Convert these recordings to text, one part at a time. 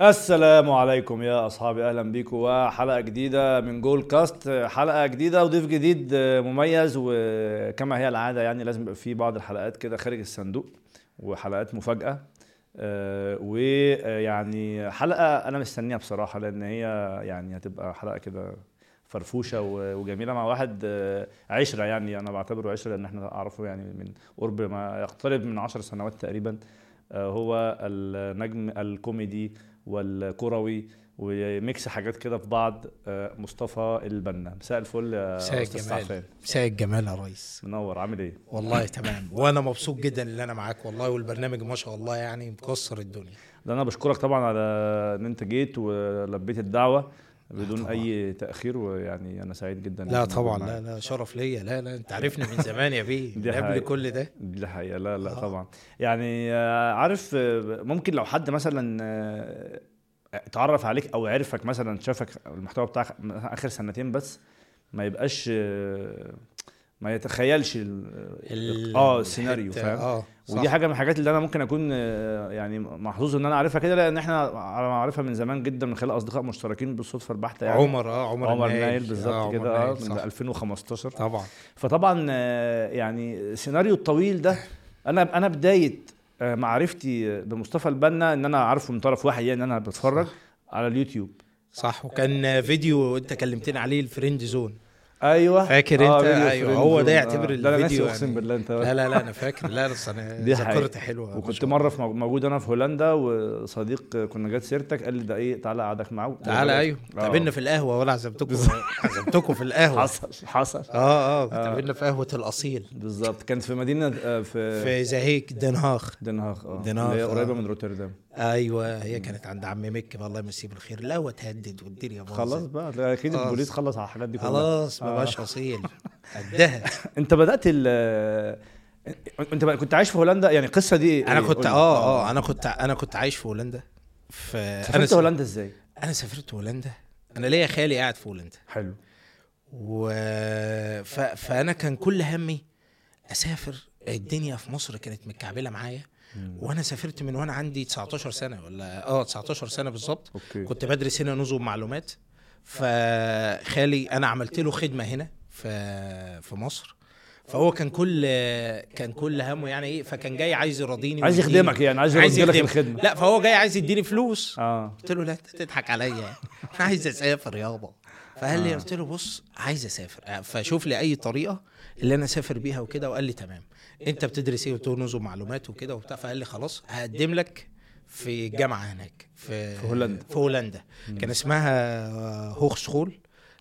السلام عليكم يا أصحابي أهلا بيكم. وحلقة جديدة من جول كاست حلقة جديدة وضيف جديد مميز وكما هي العادة يعني لازم يبقى في بعض الحلقات كده خارج الصندوق وحلقات مفاجأة. آه، ويعني حلقة أنا مستنيها بصراحة لأن هي يعني هتبقى حلقة كده فرفوشة وجميلة مع واحد آه، عشرة يعني أنا بعتبره عشرة لأن إحنا أعرفه يعني من قرب ما يقترب من عشر سنوات تقريبا. آه، هو النجم الكوميدي والكروي و mix حاجات كده في بعض آه، مصطفى البنا. مساء الفل يا مساء الجمال. مساء الجمال يا ريس. منور. عامل إيه؟ والله تمام. وأنا مبسوط جدا إن أنا معاك والله والبرنامج ما شاء الله يعني مكسر الدنيا. ده أنا بشكرك طبعا على إن أنت جيت ولبيت الدعوة. بدون طبعا. أي تأخير ويعني أنا سعيد جدا لا طبعا. لا لا شرف ليا لا لا أنت عارفني من زمان يا بيه قبل. كل ده دي حقيقة لا لا آه. طبعا يعني آه، عارف آه، ممكن لو حد مثلا آه، اتعرف عليك أو عرفك مثلا شافك المحتوى بتاعك آخر سنتين بس ما يبقاش ما يتخيلش آه السيناريو فاهم؟ آه ودي صح. حاجة من الحاجات اللي أنا ممكن أكون آه، يعني محظوظ إن أنا عارفها كده لأن إحنا على ما عارفها من زمان جدا من خلال أصدقاء مشتركين بالصدفة البحتة يعني. عمر آه عمر, عمر. نايل آه، بالظبط عمر كده آه نايل، من صح. 2015 طبعا. فطبعا آه، يعني السيناريو الطويل ده أنا أنا بداية آه، معرفتي بمصطفى البنا إن أنا عارفه من طرف واحد يعني أنا بتفرج على اليوتيوب. صح. وكان فيديو أنت كلمتني عليه ال friend zone. أيوه. فاكر آه، أنت؟ أيوة، friend هو ده. يعتبر آه، لا أنا ناسي الفيديو أقسم يعني. بالله أنت لا لا لا أنا فاكر. لا بس أنا. ذاكرتي حلوة. وكنت مرة في موجود أنا في هولندا وصديق كنا جات سيرتك قال لي ده إيه تعالى اقعدك معاه. تعالى أيوه. آه. قابلنا في القهوة ولا عزمتكم. عزمتكم في القهوة. حصل حصل. آه آه قابلنا في قهوة الأصيل. بالظبط. كانت في مدينة آه، في في زهيك دن هاغ دن هاغ آه. دن هاغ، اللي هي آه. قريبه من روتردام. أيوه هي كانت عند عم مكي الله يمسيه بالخير لا وتهدد والدنيا باظت. خلاص بقى أكيد. البوليس خلص على الحاجات دي كلها. خلاص ما آه. بقاش اصيل قدها. أنت بدأت ال أنت كنت عايش في هولندا؟ يعني القصة دي أنا؟ كنت لي. آه آه أنا كنت أنا كنت عايش في هولندا. في أنا سافرت هولندا إزاي؟ أنا سافرت هولندا. أنا ليا خالي قاعد في هولندا. حلو. و ف... فأنا كان كل همي أسافر. الدنيا في مصر كانت متكعبلة معايا. وأنا سافرت من وأنا عندي 19 سنة ولا آه 19 سنة بالظبط. كنت بدرس هنا نظم معلومات. فخالي أنا عملت له خدمة هنا في في مصر. فهو كان كل كان كل همه يعني إيه فكان جاي عايز يرضيني عايز يخدمك يعني عايز يخدم الخدمة. لا فهو جاي عايز يديني فلوس. آه. قلت له لا تضحك عليا. أنا عايز أسافر يابا. فقال لي آه. قلت له بص عايز أسافر. فشوف لي أي طريقة اللي أنا أسافر بيها وكده وقال لي تمام. انت بتدرس إيه قلت له نظم معلومات وكده وبتاع فقال لي خلاص هقدم لك في جامعة هناك في في هولندا. في هولندا. كان اسمها هوخ سكول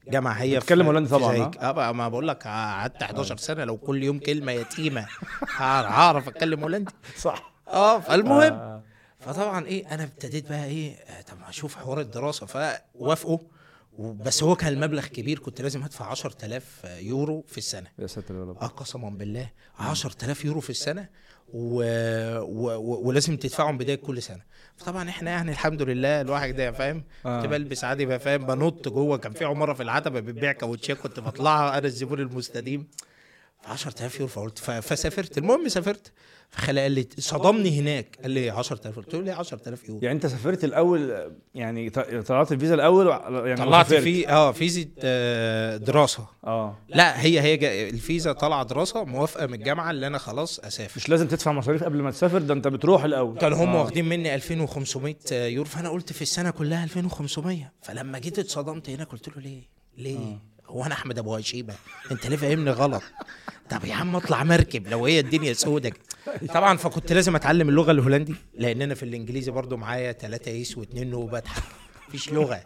جامعة هي بتتكلم هولندي طبعاً،. آه بقى ما بقول لك قعدت 11 سنة لو كل يوم كلمة يتيمه هعرف أتكلم هولندي. صح. آه فالمهم آه. فطبعا إيه أنا ابتديت بقى إيه آه، طب هشوف حوار الدراسة فوافقوا. بس هو كان المبلغ كبير كنت لازم ادفع 10000 يورو في السنة. يا ساتر يا رب. آه قسما بالله 10000 يورو في السنة و... و... و... ولازم تدفعهم بداية كل سنة. فطبعا إحنا يعني الحمد لله الواحد ده فاهم؟ آه. كنت بلبس عادي بقى فاهم؟ بنط جوه. كان في عمارة في العتبة بتبيع كاوتشات كنت بطلعها أنا الزبون المستديم. ف 10000 يورو فقلت. فسافرت. المهم سافرت. فخلى قال لي صدمني هناك. قال لي 10000 قلت له ليه 10000 يورو يعني انت سافرت الأول يعني طلعت الفيزا الأول يعني طلعت. في آه فيزا آه، دراسة. آه. لا هي هي الفيزا طالعة دراسة موافقة من الجامعة اللي أنا خلاص أسافر. مش لازم تدفع مصاريف قبل ما تسافر ده أنت بتروح الأول. كانوا هم آه. واخدين مني 2500 يورو فأنا قلت في السنة كلها 2500 فلما جيت اتصدمت هناك قلت له ليه؟ ليه؟ هو أنا أحمد أبو هشيمة؟ أنت ليه فاهمني غلط؟ طب يا عم اطلع مركب لو هي الدنيا سودك. طبعا فكنت لازم أتعلم اللغة الهولندي لأن أنا في الإنجليزي برضو معايا ثلاثة yes واثنين no بضحك مفيش لغة.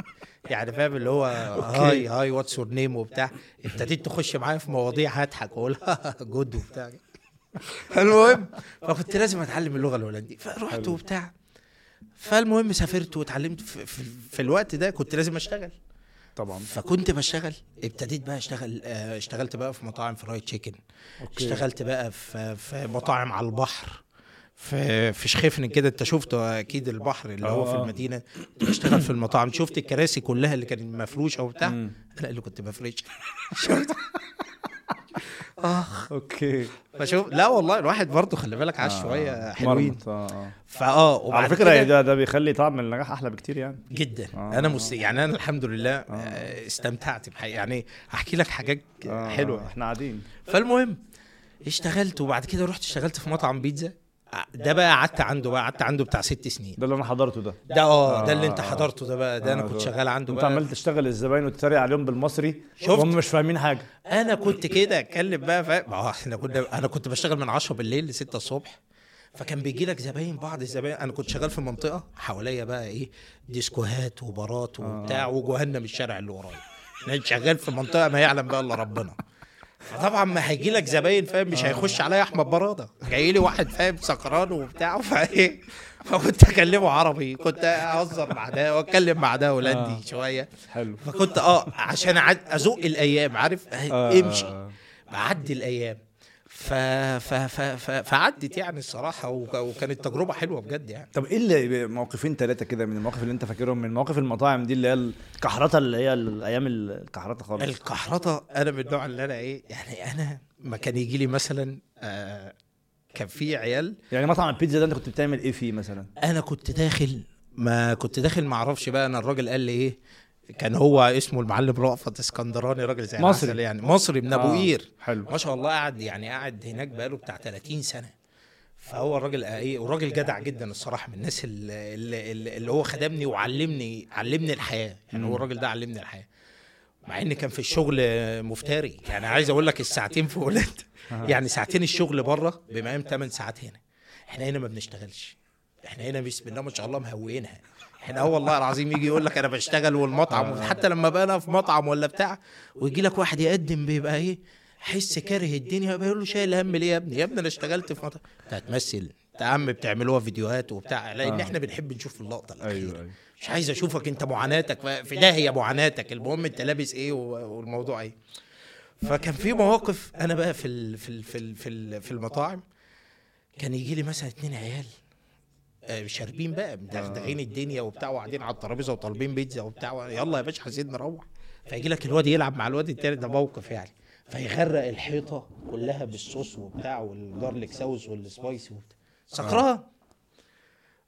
يعني فاهم اللي هو hi hi what's your name وبتاع. ابتديت تخش معايا في مواضيع هضحك واقول good وبتاع. المهم. فكنت لازم أتعلم اللغة الهولنديه فرحت. وبتاع. فالمهم سافرت واتعلمت. في, في, في الوقت ده كنت لازم أشتغل. طبعا. فكنت بشتغل ابتديت بقى أشتغل آه، اشتغلت بقى في مطاعم فرايد تشيكن. اشتغلت بقى في في مطاعم على البحر في في شخيفن كده. أنت شفته أكيد البحر اللي هو في آه. المدينة بشتغل في المطاعم. شفت الكراسي كلها اللي كانت مفروشة وبتاع. أنا اللي كنت بفرش. شفت؟ آخ أوكي فشوف لا والله الواحد برضه خلي بالك عاش شوية حلوين آه، آه. على وبعد فكرة كده ده ده بيخلي طعم النجاح أحلى بكتير يعني جدا آه. أنا مس... يعني أنا الحمد لله آه. استمتعت بحقيقة. يعني احكي لك حاجات آه، حلوة إحنا قاعدين فالمهم اشتغلت وبعد كده رحت اشتغلت في مطعم بيتزا ده بقى قعدت عنده بقى قعدت عنده بتاع ست سنين. ده اللي أنا حضرته ده. ده آه ده آه، اللي أنت آه. حضرته ده بقى ده أنا آه، كنت ده. شغال عنده أنت عمال تشتغل الزباين وتتريق عليهم بالمصري شفت؟ وهم مش فاهمين حاجة. أنا كنت كده أتكلم بقى فاهم آه إحنا كنا أنا كنت بشتغل من 10 بالليل ل 6 الصبح فكان بيجي لك زباين بعض الزباين. أنا كنت شغال في منطقه حواليا بقى إيه ديسكوهات وبارات وبتاع وجهنم الشارع اللي ورايا. أنا شغال في منطقه ما يعلم بقى إلا ربنا. فطبعا ما هيجي لك زباين فاهم؟ مش هيخش عليا أحمد برادة. جاي لي واحد فاهم؟ سكران وبتاع فإيه؟ فكنت أكلمه عربي كنت أهزر مع ده وأتكلم مع ده هولندي آه. شوية. حلو. فكنت آه عشان ازق الأيام عارف؟ آه. امشي. بعدي الأيام. ف... ف... ف... ف... فعدت يعني الصراحة وك... وكانت تجربة حلوة بجد يعني. طب إيه اللي موقفين ثلاثة كده من المواقف اللي أنت فاكرهم؟ من مواقف المطاعم دي اللي هي الكحرطة اللي هي الأيام الكحرطة خالص. الكحرطة أنا من النوع اللي أنا إيه يعني أنا ما كان يجي لي مثلا آه كان في عيال يعني مطعم البيتزا ده أنت كنت بتعمل إيه فيه مثلا؟ أنا كنت داخل ما كنت داخل ما أعرفش بقى أنا الراجل قال لي إيه كان هو اسمه المعلم رأفت اسكندراني راجل زي مصري. يعني. مصري من أبو آه، قير. حلو. ما شاء الله قعد يعني قعد هناك بقاله بتاع 30 سنة. فهو الراجل إيه وراجل جدع جدا الصراحة من الناس اللي, اللي, اللي هو خدمني وعلمني علمني الحياة. يعني هو الراجل ده علمني الحياة. مع إن كان في الشغل مفتري. يعني عايز أقول لك الساعتين في هولندا يعني ساعتين الشغل بره بمقام 8 ساعات هنا. إحنا هنا ما بنشتغلش. إحنا هنا بسم الله ما شاء الله مهوينها إحنا هو والله العظيم يجي يقول لك أنا بشتغل والمطعم حتى لما بقى أنا في مطعم ولا بتاع ويجي لك واحد يقدم بيبقى إيه حس كاره الدنيا بيقول له شايل هم ليه يا ابني؟ يا ابني أنا اشتغلت في مطعم. انت هتمثل انت يا عم بتعملوها فيديوهات وبتاع لأن آه. إحنا بنحب نشوف اللقطة الأخيرة. أيوه أيوه. مش عايز أشوفك أنت معاناتك في داهية معاناتك. المهم أنت لابس إيه والموضوع إيه. فكان في مواقف أنا بقى في ال في ال في ال في, ال في المطاعم كان يجي لي مثلا اتنين عيال. آه، شاربين بقى مدغدغين الدنيا وبتاع وقاعدين على الترابيزة وطالبين بيتزا وبتاع يلا يا باشا عايزين نروح. فيجي لك الواد يلعب مع الواد التاني ده موقف يعني. فيغرق الحيطة كلها بالصوص وبتاع والجارليك ساوس والسبايسي وبتاع. سكران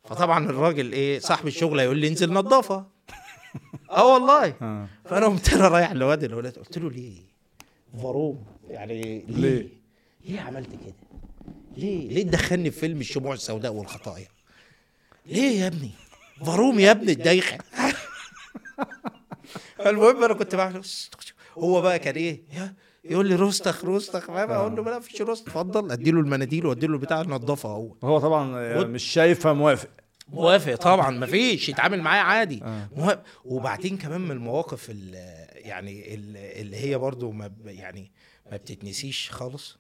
فطبعا الراجل إيه صاحب الشغل هيقول لي انزل نظافة. آه والله. آه. فأنا قمت أنا رايح لواد الولاد قلت له ليه؟ فاروم يعني ليه؟ ليه؟ ليه عملت كده؟ ليه؟ ليه تدخلني في فيلم الشموع السوداء والخطايا؟ ليه يا ابني؟ فاروم يا ابني الدايخه المهم أنا كنت بعمل هو بقى كان إيه؟ يقول لي روستخ روستخ فاهم؟ أقول له ما فيش روست اتفضل أديله المناديل وأديله البتاع نضفها هو. هو طبعا ود- مش شايف فموافق موافق طبعا مفيش يتعامل معايا عادي. آه. موافق. وبعدين كمان من المواقف ال- يعني ال- اللي هي برضو ما يعني ما بتتنسيش خالص.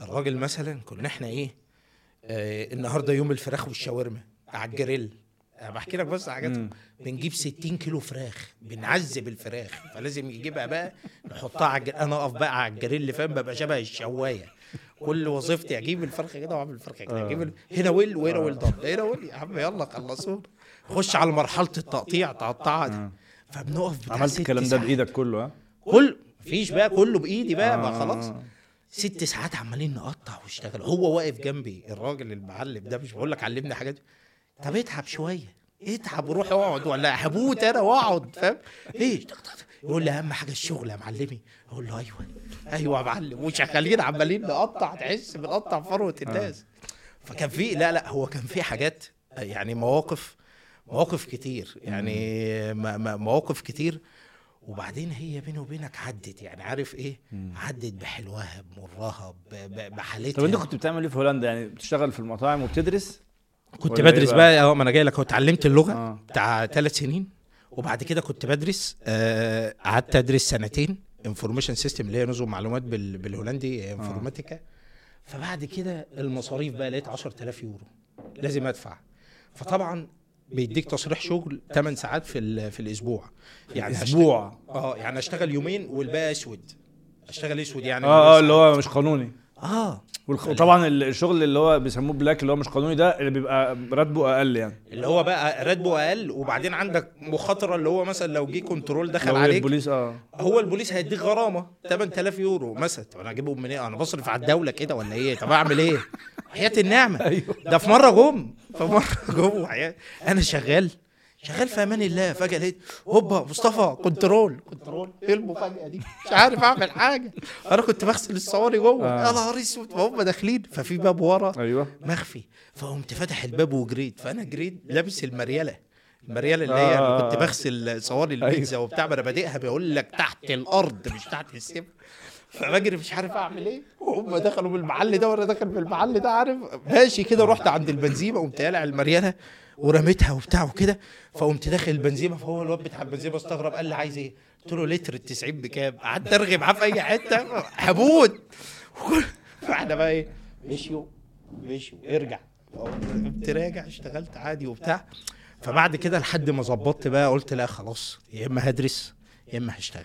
الراجل مثلا كنا إحنا إيه؟ آه النهارده يوم الفراخ والشاورما. على الجريل. بحكي لك بس حاجات. بنجيب 60 كيلو فراخ بنعذب الفراخ. فلازم يجيبها بقى نحطها على الجريل. أنا أقف بقى على الجريل اللي فاهم؟ ببقى شبه الشواية. كل وظيفتي أجيب الفرخة كده وأعمل الفرخة كده. آه. أجيب ال- هنا ويل وهنا ويل. ضب هنا ويل. يا عم يلا خلصونا. خش على مرحلة التقطيع تقطعها دي. آه. فبنقف بتاع عملت الكلام ده. بإيدك كله ها؟ كل مفيش بقى كله بإيدي بقى ما آه. خلاص. ست ساعات عمالين نقطع واشتغل. هو واقف جنبي الراجل المعلم ده مش بقول لك علمني حاجات. طب اتعب شوية اتعب وروح اقعد ولا هموت أنا واقعد فاهم؟ إيه يقول لي أهم حاجة الشغل يا معلمي. أقول له أيوه أيوه يا معلم وشغالين عمالين نقطع تحس بنقطع فروة الناس. فكان في لا لا هو كان في حاجات يعني مواقف مواقف كتير يعني مواقف كتير. وبعدين هي بيني وبينك عدت يعني عارف إيه؟ عدت بحلوها بمرها بحالتها. طب أنت كنت بتعمل إيه في هولندا؟ يعني بتشتغل في المطاعم وبتدرس؟ كنت إيه بدرس بقى؟ بقى. آه ما أنا جاي لك هو اتعلمت اللغة آه. بتاع ثلاث سنين وبعد كده كنت بدرس آه، قعدت أدرس سنتين information system اللي هي نظم معلومات بال- بالهولندي informatica فبعد كده المصاريف بقى لقيت 10000 يورو لازم أدفع. فطبعا بيديك تصريح شغل 8 ساعات في ال- في الأسبوع. يعني أسبوع. آه يعني أشتغل يومين والباقي أسود. أشتغل أسود يعني. آه آه اللي هو مش قانوني. آه. والخ- وطبعا ال- الشغل اللي هو بيسموه black اللي هو مش قانوني ده اللي بيبقى راتبه أقل يعني. اللي هو بقى راتبه أقل وبعدين عندك مخاطرة اللي هو مثلا لو جه control دخل لو عليك البوليس آه. هو البوليس هيديك غرامة 8000 يورو مثلا. طب أنا اجيبهم منين؟ أنا بصرف على الدولة كده ولا إيه؟ طب أعمل إيه؟ حياة النعمة. أيوه. ده في مرة جم. في مرة جم وحياة- أنا شغال. شغال في أمان الله. فجأة لقيت هوبا مصطفى control. control. إيه المفاجأة دي؟ مش عارف أعمل حاجة. أنا كنت بغسل الصواني جوه. آه. يا نهار أسود. فهم داخلين. ففي باب ورا أيوه. مخفي. فقمت فاتح الباب وجريت. فأنا جريت لابس المريله المريله اللي هي آه. كنت بغسل صواني البيتزا وبتاع. ما أنا بادئها بيقول لك تحت الأرض مش تحت السفر فبجري مش عارف أعمل إيه. وهم دخلوا بالمحل ده وأنا داخل بالمحل ده عارف. ماشي كده. رحت عند البنزيمه قمت قالع المريله ورميتها وبتاع وكده فقمت داخل البنزيمه فهو الواد بتاع البنزيمه استغرب قال لي عايز إيه؟ قلت له لتر ال 90 بكام؟ قعدت ارغي معاه في أي حتة هموت فاحنا بقى إيه؟ مشيوا مشيوا ارجع. قمت راجع اشتغلت عادي وبتاع. فبعد كده لحد ما ظبطت بقى قلت لا خلاص يا إما هدرس يا إما هشتغل.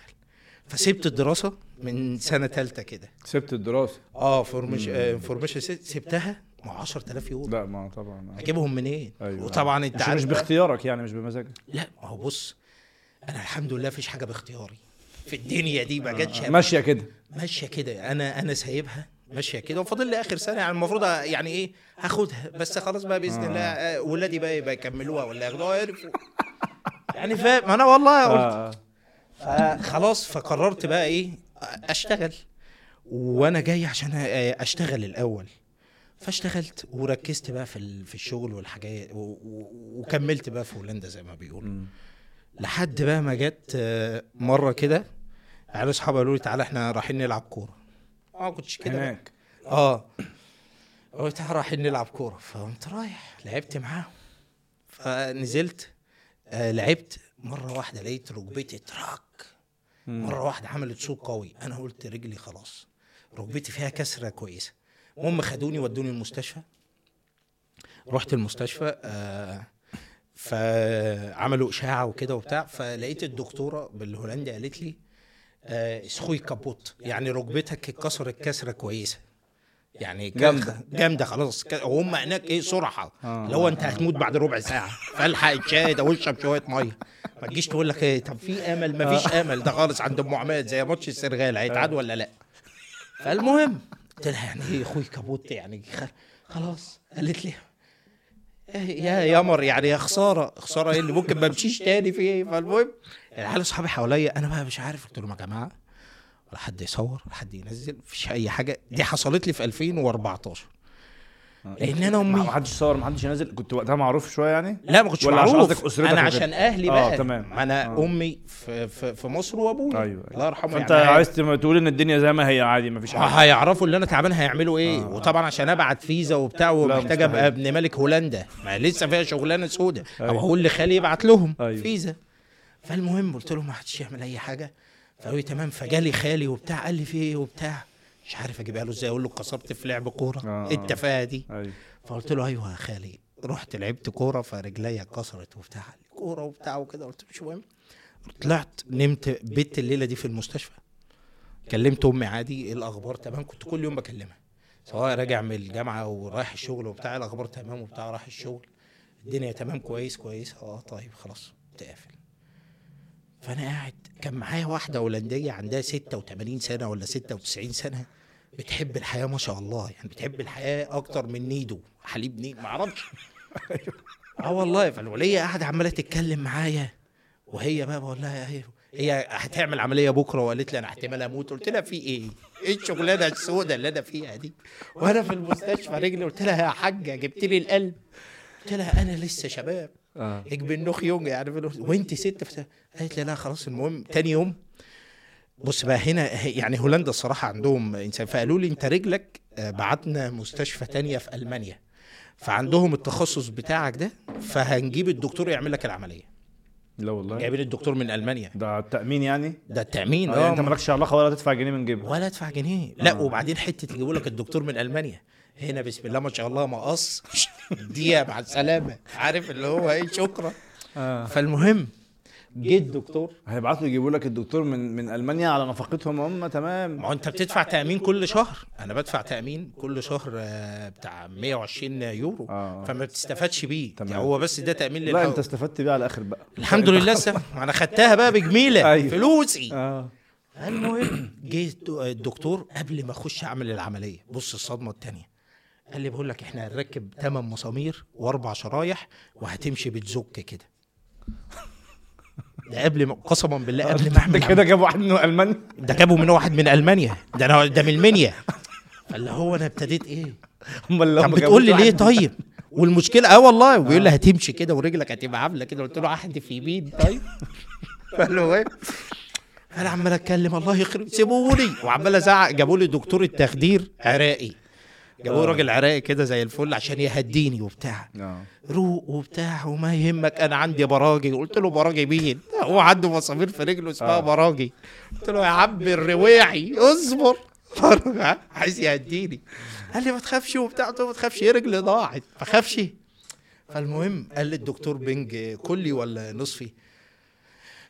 فسيبت الدراسة من سنة ثالثه كده. سبت الدراسة؟ آه formation information سبتها. مع 10000 يورو. لا ما طبعا. آه. اجيبهم منين؟ أيوه. وطبعا انت عارف مش باختيارك يعني مش بمزاجك. لا ما هو بص أنا الحمد لله مفيش حاجة باختياري. في الدنيا دي ما جاتش ماشية كده. ماشية كده. أنا أنا سايبها ماشية كده وفاضل لي آخر سنة. يعني المفروض يعني إيه هاخدها. بس خلاص بقى بإذن الله آه، ولادي بقى يبقى يكملوها ولا ياخدوها يعرفوا يعني فاهم أنا والله قلت. آه. فخلاص فقررت بقى إيه أشتغل. وأنا جاي عشان أشتغل الأول. فاشتغلت. وركزت بقى في في الشغل والحاجات وكملت بقى في هولندا زي ما بيقولوا. لحد بقى ما جت آه، مرة كده عيال أصحابي قالوا لي تعالى إحنا رايحين نلعب كورة. آه ما كنتش كده. هناك. آه. قلت رايحين نلعب كورة. فقمت رايح لعبت معاهم. فنزلت آه لعبت. مرة واحدة لقيت ركبتي تراك. مرة واحدة عملت صوت قوي. أنا قلت رجلي خلاص. ركبتي فيها كسرة كويسة. المهم خدوني ودوني المستشفى. رحت المستشفى آه فعملوا إشاعة وكده وبتاع فلقيت الدكتورة بالهولندي قالت لي آه اسخوي كابوت يعني ركبتك اتكسرت كسره كويسة. يعني جامدة. جامدة خلاص. وهم هناك إيه صرحه آه. هو أنت هتموت بعد ربع ساعة. فالحق الشاي واشرب شوية مية. ما تجيش تقول لك إيه طب في آمل؟ ما فيش آمل. ده خالص عند أم عماد زي ماتش السنغال هيتعاد ولا لأ؟ فالمهم قلت لها يعني إيه أخوي كابوت يعني خلاص. قالت لي إيه يا يمر يعني يا خسارة. خسارة إيه اللي ممكن ما امشيش تاني في إيه فالمهم العيال أصحابي حواليا أنا بقى مش عارف. قلت لهم يا جماعة ولا حد يصور ولا حد ينزل مفيش أي حاجة. دي حصلت لي في 2014 لأن أنا ما أمي. حدش صور ما حدش نازل كنت وقتها معروف شوية يعني؟ لا ما كنتش ولا عشان معروف. قصدك أسرتك أنا؟ عشان أهلي آه، بقى. تمام. ما أنا آه. أمي في, في, في مصر وأبويا. أيوه الله يرحمه فأنت يعني. عايز تقول إن الدنيا زي ما هي عادي ما فيش حاجة هيعرفوا اللي أنا تعبان هيعملوا إيه. آه. وطبعا عشان أبعت فيزا وبتاع ومحتاج. أبقى ابن ملك هولندا. ما لسه فيها شغلانة سودة أيوة. أو أقول لخالي يبعت لهم أيوة. فيزا. فالمهم قلت لهم ما حدش يعمل أي حاجة. فقالوا لي تمام. فجالي خالي وبتاع قال لي في إيه وبتاع. مش عارف أجيبها له إزاي أقول له كسرت في لعب كورة. آه. إيه التفاهة دي. أيوه. فقلت له أيوه يا خالي. رحت لعبت كورة فرجليا اتكسرت وبتاع. كوره وبتاع وكده قلت له مش مهم. طلعت نمت بيت الليلة دي في المستشفى. كلمت أمي عادي إيه الأخبار؟ تمام. كنت كل يوم بكلمها. سواء راجع من الجامعة ورايح الشغل وبتاع الأخبار؟ تمام وبتاع رايح الشغل. الدنيا تمام كويس كويس. آه طيب خلاص تقفل فأنا قاعد كان معايا واحدة هولندية عندها 86 سنة ولا 96 سنة. بتحب الحياة ما شاء الله يعني بتحب الحياة أكتر من نيدو. حليب نيد ما أعرفش. آه والله فالولية قاعدة عمالة تتكلم معايا وهي بقى بقول لها إيه هي هتعمل عملية بكرة وقالت لي أنا احتمال أموت. قلت لها في إيه؟ إيه الشغلانة السوداء اللي أنا فيها دي؟ وأنا في المستشفى رجلي. قلت لها يا حاجة جبت لي القلب. قلت لها أنا لسه شباب. آه. ich bin noch jung يعني وأنت ست؟ قالت لي لا خلاص المهم تاني يوم بص بقى هنا يعني هولندا الصراحة عندهم إنسان فقالوا لي أنت رجلك آه، بعتنا مستشفى تانية في ألمانيا. فعندهم التخصص بتاعك ده فهنجيب الدكتور يعمل لك العملية. لا والله. جايبين الدكتور من ألمانيا. ده التأمين يعني؟ ده التأمين. آه، يعني أنت آه مالكش علاقة ولا تدفع جنيه من جيبك. ولا أدفع جنيه. لا آه. وبعدين حتة يجيبوا لك الدكتور من ألمانيا. هنا بسم الله ما شاء الله مقص. دقيقه مع السلامة. عارف اللي هو إيه شكرا. آه. فالمهم جه الدكتور هيبعتوا يجيبوا لك الدكتور من من ألمانيا على نفقتهم هم تمام. ما هو أنت بتدفع تأمين كل شهر. أنا بدفع تأمين كل شهر آه، بتاع 120 يورو. آه. فما بتستفادش بيه. تمام. يعني هو بس ده تأمين لا للحو... أنت استفدت بيه على الآخر بقى. الحمد لله أنا خدتها بقى بجميلة أيوة. فلوسي. آه. المهم جه الدكتور قبل ما أخش أعمل العملية. بص الصدمة الثانية قال لي بقول لك إحنا هنركب ثمان مسامير وأربع شرايح وهتمشي بتزك كده. ده قبل ما قسما بالله قبل ما أعمل كده جاب واحد من ألمانيا. ده جابوا من واحد من ألمانيا. ده أنا ده من المنيا. فاللي هو أنا ابتديت إيه؟ طب هم بتقول لي جابوا ليه واحد- طيب؟ والمشكلة آه والله. وبيقول لي هتمشي كده ورجلك هتبقى عاملة كده. قلت له احدف يمين. طيب. قال له إيه؟ أنا عمال أتكلم. الله يخرب سيبوني. وعمال أزعق. جابوا لي دكتور التخدير عراقي. جابوا لي راجل عراقي كده زي الفل عشان يهديني وبتاع. آه روق وبتاع وما يهمك أنا عندي براجي. قلت له براجي مين؟ هو عنده مسامير في رجله اسمها آه. براجي. قلت له يا عم الرواعي اصبر. عايز يهديني. قال لي ما تخافش وبتاع. قلت له ما تخافش إيه رجلي ضاعت. ما خافش فالمهم قال لي الدكتور بنج كلي ولا نصفي؟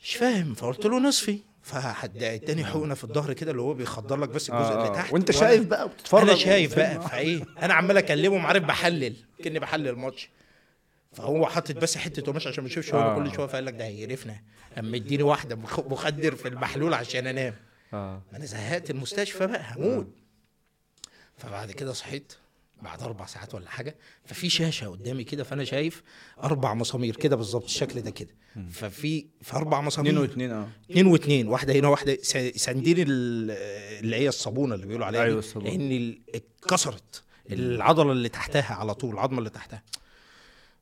مش فاهم. فقلت له نصفي. فحد اداني حقنة في الظهر كده اللي هو بيخدر لك بس الجزء آه، اللي آه. تحت وأنت شايف بقى وبتتفرج أنا شايف وفيلم. بقى فايه أنا عمال أكلمه عارف بحلل كأني بحلل الماتش. فهو حاطط بس حتة قماش عشان ما يشوفش هو آه. كل شوية فقال لك ده هيقرفنا. اما اديني واحدة مخ- مخدر في المحلول عشان أنام. ما أنا زهقت المستشفى بقى هموت. فبعد كده صحيت. بعد أربع ساعات ولا حاجة ففي شاشة قدامي كده فأنا شايف أربع مسامير كده بالظبط الشكل ده كده. ففي في أربع مسامير. اتنين واتنين آه. اتنين واتنين واحدة هنا واحدة سندين ال- اللي هي الصابونة اللي بيقولوا عليها أيوة دي، الصابونة. لأن اتكسرت. العضلة اللي تحتها على طول العظمة اللي تحتها.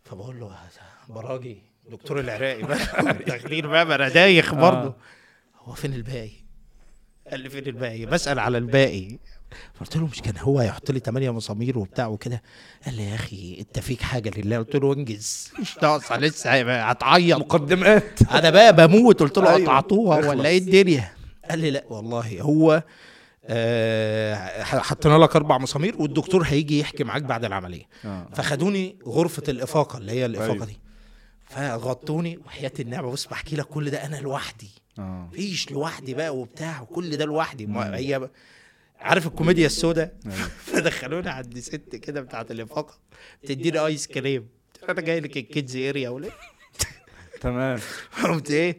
فبقول له براجي دكتور العراقي بقى تخدير بقى ما أنا دايخ برضه. هو فين الباقي؟ قال لي فين الباقي؟ بسأل على الباقي. قلت له مش كان هو هيحط لي 8 مسامير وبتاع وكده. قال لي يا أخي أنت فيك حاجة لله؟ قلت له انجز. مش ناقصة لسه هتعيط. مقدمات. أنا بقى بموت. قلت له أيوة. قطعتوها. ولا إيه الدنيا؟ قال لي لا والله هو آه حطينا لك أربع مسامير والدكتور هيجي يحكي معاك بعد العملية. آه. فخدوني غرفة الإفاقة اللي هي الإفاقة أيوة. دي. فغطوني وحياه النعمه بص بحكي لك كل ده أنا لوحدي. آه. مفيش لوحدي بقى وبتاع وكل ده لوحدي. هي بقى عارف الكوميديا السوداء؟ فدخلوني عند ست كده بتاعت الإفاقة تديني ice cream أنا جاي لك ال kids area ولا تمام. قمت إيه؟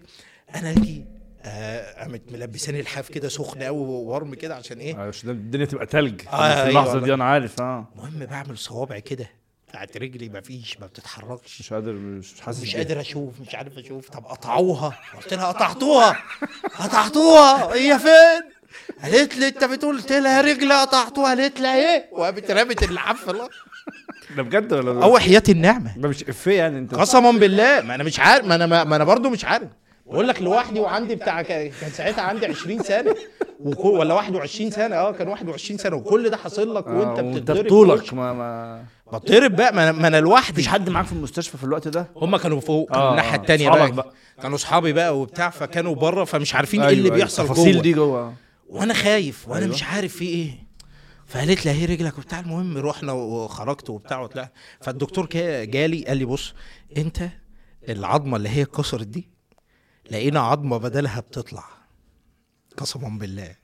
أنا أجي آه، قامت ملبساني الحاف كده سخن قوي وورم كده عشان إيه؟ آه، عشان الدنيا تبقى تلج. آه، في أيوة اللحظة. دي أنا عارف آه. المهم بعمل صوابع كده بتاعت رجلي مفيش ما بتتحركش. مش قادر مش حاسس مش. قادر أشوف مش عارف أشوف. طب قطعوها. قلت لها قطعتوها. قطعتوها. هي فين؟ قالت لي أنت بتقول قلت لها رجلي قطعتوها قالت لها إيه؟ وقامت رمت اللحاف. ده بجد ولا ده؟ أو حياه النعمة. ده مش إفيه يعني أنت؟ قسما بالله. ما أنا مش عارف ما أنا ما أنا برضو مش عارف. بقول لك لوحدي وعندي بتاع كان ساعتها عندي 20 سنة. وكو ولا 21 سنة. آه كان 21 سنة. وكل ده حاصل لك آه، وأنت وانت بتتضرب. بطولك. ما ما بتضرب بقى. ما أنا, ما أنا لوحدي. مفيش حد معاك في المستشفى في الوقت ده؟ هم كانوا فوق كانوا آه، الناحية آه، الثانية بقى. بقى. كانوا أصحابي بقى وبتاع فكانوا بره فمش عارفين إيه اللي أيوة، بيحصل التفاصيل جوه دي جوه. وأنا خايف وأنا أيوة. مش عارف في إيه. فقالت لي اهي رجلك وبتاع. المهم رحنا وخرجت وبتاع وطلع. فالدكتور جالي قال لي بص أنت العظمة اللي هي اتكسرت دي لقينا عظمة بدلها بتطلع. قسما بالله.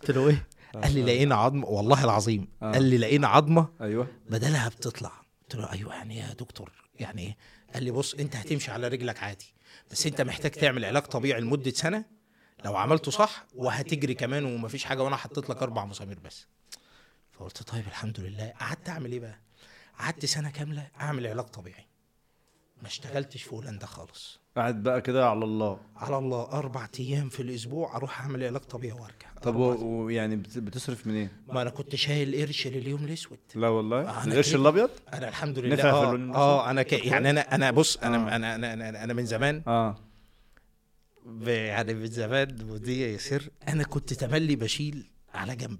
قلت له إيه؟ قال لي لقينا عظمة. والله العظيم. آه. قال لي لقينا عظمة أيوه. بدلها بتطلع. قلت له أيوه يعني إيه يا دكتور؟ يعني إيه؟ قال لي بص أنت هتمشي على رجلك عادي. بس انت محتاج تعمل علاج طبيعي لمدة سنة. لو عملته صح وهتجري كمان ومفيش حاجة وأنا حطيت لك أربع مسامير بس. فقلت طيب الحمد لله. قعدت أعمل إيه بقى؟ قعدت سنة كاملة أعمل علاج طبيعي. ما اشتغلتش في هولندا خالص. قاعد بقى كده على الله. على الله. أربع أيام في الأسبوع أروح أعمل علاج طبيعي وأرجع. طب ويعني بت- بتصرف منين؟ ما أنا كنت شايل قرش لليوم الأسود. لا والله؟ أنا القرش. الأبيض؟ أنا الحمد لله. آه, آه أنا ك... يعني أنا أنا بص أنا آه. أنا أنا أنا, أنا من زمان. آه. ب- يعني من زمان ودي سر أنا كنت تملي بشيل على جنب.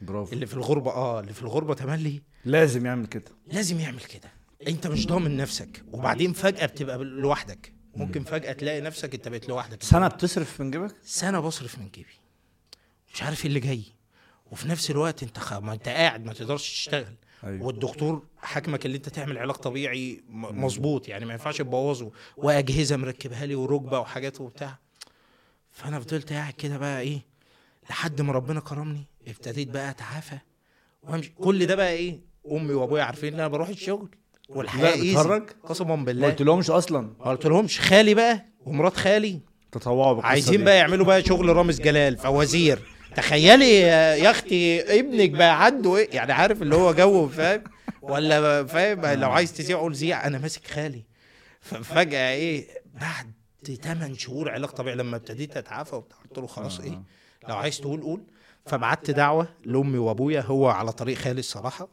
برافو. اللي في الغربة آه اللي في الغربة تملي. لازم يعمل كده. لازم يعمل كده. أنت مش ضامن نفسك. وبعدين فجأة بتبقى لوحدك. ممكن فجأة تلاقي نفسك انت بقيت لوحدك. سنة بتصرف من جيبك؟ سنة بصرف من جيبي. مش عارف إيه اللي جاي. وفي نفس الوقت انت خ... ما انت قاعد ما تقدرش تشتغل. أيوة. والدكتور حكمك اللي انت تعمل علاج طبيعي مظبوط يعني ما ينفعش تبوظه. واجهزة مركبها لي وركبة وحاجات وبتاع. فأنا فضلت قاعد كده بقى إيه لحد ما ربنا كرمني ابتديت بقى أتعافى وأمشي. كل ده بقى إيه أمي وأبويا عارفين إن أنا بروح الشغل. والحياة لا، إيزي؟ قسما ما بالله. قلت لهمش أصلا. ما قلت لهمش خالي بقى ومرات خالي. تطوعوا بالقصة عايزين دي. بقى يعملوا بقى شغل رامز جلال فوازير تخيلي يا أختي ابنك بقى عنده إيه؟ يعني عارف اللي هو جو فاهم؟ ولا فاهم؟ لو عايز تذيع قول زيع أنا ماسك خالي. ففجاه إيه؟ بعد 8 شهور علاج طبيعي لما ابتديت أتعافى وبتاع قلت له خلاص إيه؟ لو عايز تقول قول. فبعت دعوة لأمي وأبويا هو على طريق خالي الصراحة.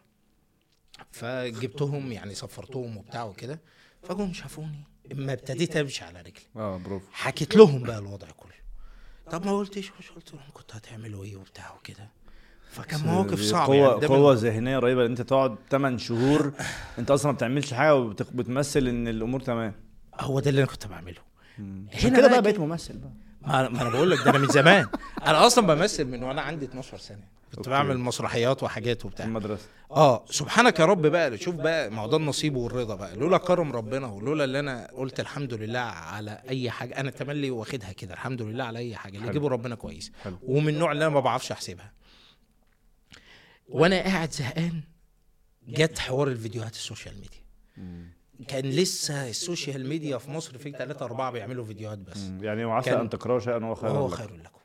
فجبتهم يعني سفرتهم وبتاع وكده. فجم شافوني اما ابتديت امشي على رجلي. آه برافو. حكيت لهم بقى الوضع كله. طب ما قلتش مش قلت لهم كنت هتعملوا إيه وبتاع وكده. فكان مواقف صعبة قوة يعني قوة ذهنية رهيبة إن أنت تقعد 8 شهور أنت أصلا ما بتعملش حاجة وبتمثل إن الأمور تمام. هو ده اللي أنا كنت بعمله. هنا كده بقى بقيت ممثل بقى. ما ما أنا بقول لك ده أنا من زمان. أنا أصلا بمثل من وأنا عندي 12 سنة. كنت أوكي. بعمل مسرحيات وحاجات في وبتاع. المدرسة. آه سبحانك يا رب بقى شوف بقى ما هو ده النصيب والرضا بقى. لولا كرم ربنا ولولا اللي أنا قلت الحمد لله على أي حاجة أنا تملي واخدها كده الحمد لله على أي حاجة. اللي. يجيبه ربنا كويس. حلو. ومن النوع اللي أنا ما بعرفش أحسبها. وأنا قاعد زهقان جت حوار الفيديوهات ال social media. كان لسه ال social media في مصر في ثلاثة أربعة بيعملوا فيديوهات بس. يعني وعسى أن تكرهوا شيئا وهو خير لكم. خير لكم.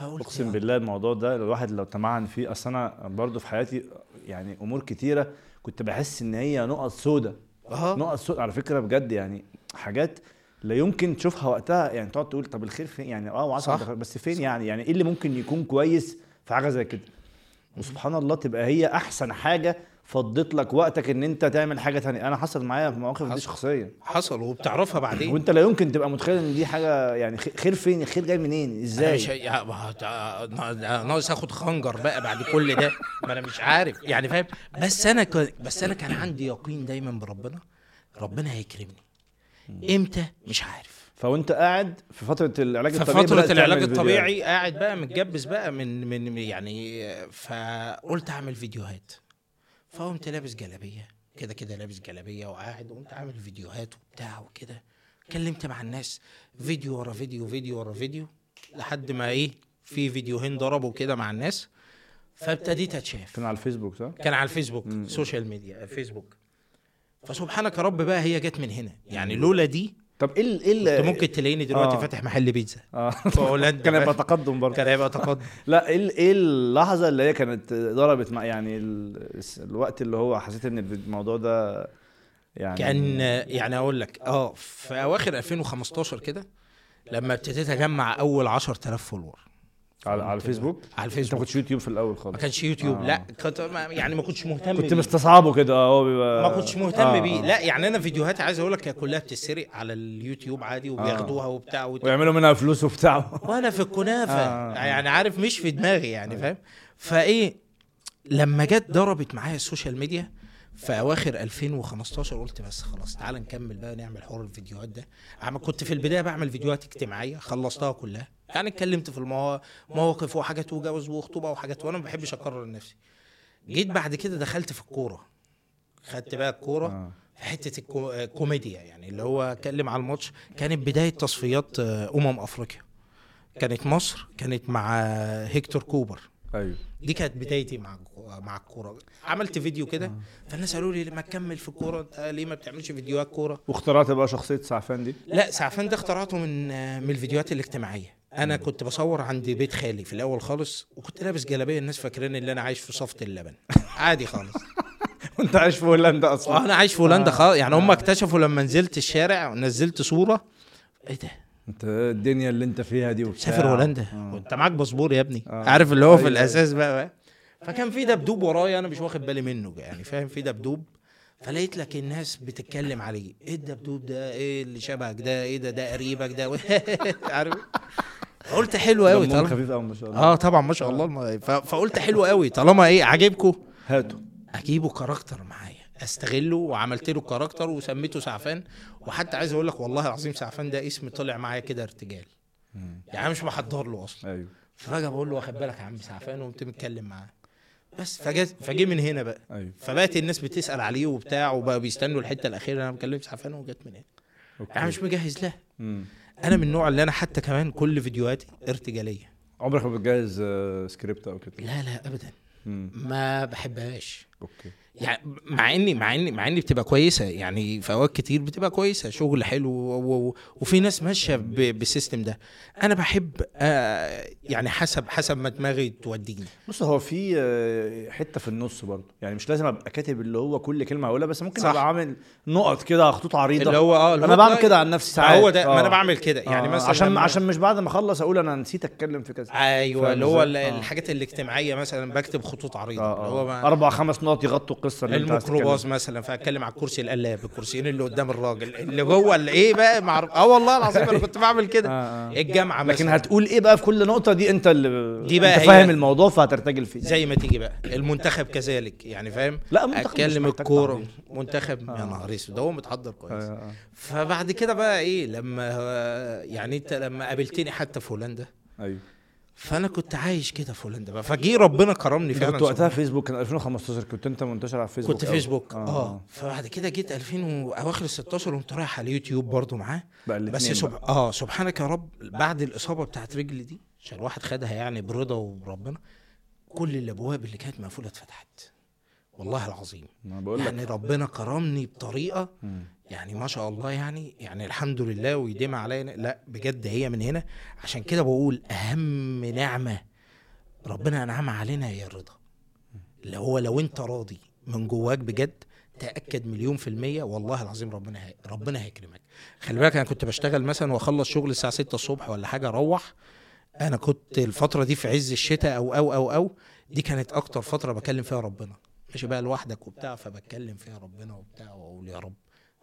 أقسم بالله الموضوع ده الواحد لو تمعن فيه أصل أنا برضو في حياتي يعني أمور كتيرة كنت بحس إن هي نقط سودة. آه نقط سودة على فكرة بجد يعني حاجات لا يمكن تشوفها وقتها. يعني تقعد تقول طب الخير فين؟ يعني آه وعسى صح. بس فين يعني؟ يعني إيه اللي ممكن يكون كويس في حاجة زي كده؟ وسبحان الله تبقى هي أحسن حاجة فضت لك وقتك إن أنت تعمل حاجة تانية. أنا حصل معايا في مواقف دي. شخصيه حصل وبتعرفها بعدين. وأنت لا يمكن تبقى متخيل إن دي حاجة يعني خير فين؟ الخير جاي منين؟ إزاي؟ مش ناقص آخد خنجر بقى بعد كل ده. ما أنا مش عارف. يعني فاهم؟ بس أنا ك... بس أنا كان عندي يقين دايما بربنا. ربنا هيكرمني. إمتى؟ مش عارف. فوأنت قاعد في فترة العلاج في الطبيعي فترة بدأت العلاج. الطبيعي قاعد بقى متجبس بقى من من يعني فقلت أعمل فيديوهات. فقمت لابس جلابية. كده كده لابس جلابية وقاعد وقمت عامل فيديوهات وبتاع وكده. كلمت مع الناس فيديو ورا فيديو فيديو ورا فيديو لحد ما إيه في فيديوهين ضربوا كده مع الناس. فابتديت أتشاف. كان على الفيسبوك صح؟ كان على الفيسبوك social media فيسبوك. فسبحانك يا رب بقى هي جت من هنا. يعني لولا دي طب إيه ال- إيه كنت ممكن تلاقيني دلوقتي آه. فاتح محل بيتزا آه في هولندا كان هيبقى؟ تقدم برضه كان هيبقى تقدم لا إيه إيه اللحظة اللي هي كانت ضربت مع يعني ال- الوقت اللي هو حسيت إن الموضوع ده يعني كان يعني أقول لك آه في أواخر 2015 كده لما ابتديت أجمع أول 10000 follower على, على الفيسبوك؟ على انت ما الفيسبوك. كنتش يوتيوب في الأول ما خالص كانش يوتيوب. آه. لا كنت ما- يعني ما كنتش مهتم كنت. مستصعبه كده آه بيبقى ما كنتش مهتم آه، بيه. آه. لا يعني أنا فيديوهاتي عايز أقول لك هي كلها بتتسرق على اليوتيوب عادي وبياخدوها وبتاع وت... ويعملوا منها فلوس وبتاع. وأنا في الكنافة. آه. يعني عارف مش في دماغي يعني فاهم؟ فإيه لما جت ضربت معايا ال social media في أواخر 2015 قلت بس خلاص تعال نكمل بقى نعمل حوار الفيديوهات ده. عم كنت في البداية بعمل فيديوهات اجتماعية خلصتها كلها. يعني اتكلمت في الموا- مواقف وحاجات وجواز وخطوبة وحاجات وأنا ما بحبش أكرر نفسي جيت بعد كده دخلت في الكورة. خدت بقى الكورة آه. في حتة الكو- الكوميديا يعني اللي هو أتكلم على الماتش. كانت بداية تصفيات آه، أمم أفريقيا. كانت مصر كانت مع هيكتور كوبر. أيوه. دي كانت بدايتي مع مع الكورة. عملت فيديو كده. فالناس قالوا لي ما تكمل في الكورة؟ انت ليه ما بتعملش فيديوهات كورة؟ واخترعت بقى شخصية سعفان دي؟ لا سعفان ده اخترعته من من الفيديوهات الاجتماعية. أنا كنت بصور عند بيت خالي في الأول خالص وكنت لابس جلابية الناس فاكرين إن أنا عايش في صفط اللبن عادي خالص. وأنت عايش في هولندا أصلا. آه أنا عايش في هولندا خالص. يعني هم اكتشفوا لما نزلت الشارع ونزلت صورة. إيه ده؟ أنت الدنيا اللي أنت فيها دي وبتاع. سافر هولندا. آه. وأنت معاك باسبور يا ابني. آه. عارف اللي هو في أيوة. الأساس بقى, بقى فكان في دبدوب ورايا أنا مش واخد بالي منه يعني فاهم؟ في دبدوب. فلقيت لك الناس بتتكلم عليه. إيه الدبدوب ده؟ إيه اللي شبهك ده؟ إيه ده؟ ده قريبك ده؟ عارف؟ قلت حلو قوي طالما خفيف قوي ما شاء الله. آه طبعا ما شاء الله. ف- فقلت حلو قوي طالما إيه عاجبكم هاتوا أجيبه character معايا. أستغله وعملت له character وسميته سعفان. وحتى عايز أقول لك والله العظيم سعفان ده اسم طلع معايا كده ارتجال. يعني مش محضر له أصلا. أيوه. ففجأة بقول له واخد بالك يا عم سعفان وقمت متكلم معاه. بس فجه من هنا بقى. أيوه. فبقت الناس بتسأل عليه وبتاع وبقى بيستنوا الحتة الأخيرة. أنا بكلم سعفان وجت من هنا. أنا مش مجهز لها. أنا من النوع اللي أنا حتى كمان كل فيديوهاتي ارتجالية. عمرك ما بتجهز آه، سكريبت أو كده؟ لا لا ابدا. مم. ما بحبهاش. okay. يعني مع اني مع اني مع إني بتبقى كويسة. يعني في أوقات كتير بتبقى كويسة. شغل حلو وفي ناس ماشية بال system ده. أنا بحب آه يعني حسب حسب ما دماغي توديني. بص هو في آه، حتة في النص برضه. يعني مش لازم أبقى كاتب اللي هو كل كلمة هقولها بس ممكن صح. ابقى عامل نقط كده خطوط عريضة. اللي هو آه أنا بعمل. كده عن نفسي ساعات هو ده ما أنا آه. بعمل كده. يعني آه، مثلا عشان عشان مش بعد ما أخلص أقول أنا نسيت أتكلم في كذا. أيوه اللي هو آه. الحاجات الاجتماعية مثلا بكتب خطوط عريضة. آه، اللي آه. هو أربع خمس نقط يغطوا القصة اللي الميكروباص. مثلا فأتكلم على الكرسي القلاب الكرسيين اللي قدام الراجل اللي جوه اللي إيه بقى؟ مع آه والله العظيم أنا كنت بعمل كده. آه، آه. الجامعة لكن مثلا. هتقول إيه بقى في كل نقطة؟ دي أنت اللي دي بقى أنت فاهم الموضوع فهترتجل فيه. زي ما تيجي بقى. المنتخب كذلك يعني فاهم؟ لا المنتخب مش أتكلم الكورة. منتخب يا. نهار أسود هو متحضر كويس. آه، آه. فبعد كده بقى إيه؟ لما يعني أنت لما قابلتني حتى في هولندا أيوه. فأنا كنت عايش كده في هولندا بقى. فجي ربنا كرمني فعلا كنت وقتها فيسبوك كان 2015 كنت أنت منتشر على فيسبوك كنت. فيسبوك. آه. فبعد كده جيت 2000 واواخر ال 16 قمت رايح على اليوتيوب برضو معاه. بس سب... آه سبحانك يا رب بعد الإصابة بتاعت رجلي دي عشان الواحد خدها يعني برضا وربنا كل الأبواب اللي كانت مقفولة اتفتحت. والله العظيم. ما بقول لك. يعني ربنا كرمني بطريقة مم. يعني ما شاء الله يعني يعني الحمد لله ويديم عليا لا بجد هي من هنا. عشان كده بقول أهم نعمة ربنا انعمها علينا هي الرضا. اللي هو لو أنت راضي من جواك بجد تأكد مليون في المية والله العظيم ربنا هي ربنا هيكرمك. خلي بالك أنا كنت بشتغل مثلا وأخلص شغل الساعة 6 الصبح ولا حاجة أروح. أنا كنت الفترة دي في عز الشتاء أو أو أو أو دي كانت أكتر فترة بكلم فيها ربنا. ماشي بقى لوحدك وبتاع فبتكلم فيها ربنا وبتاع وأقول يا رب.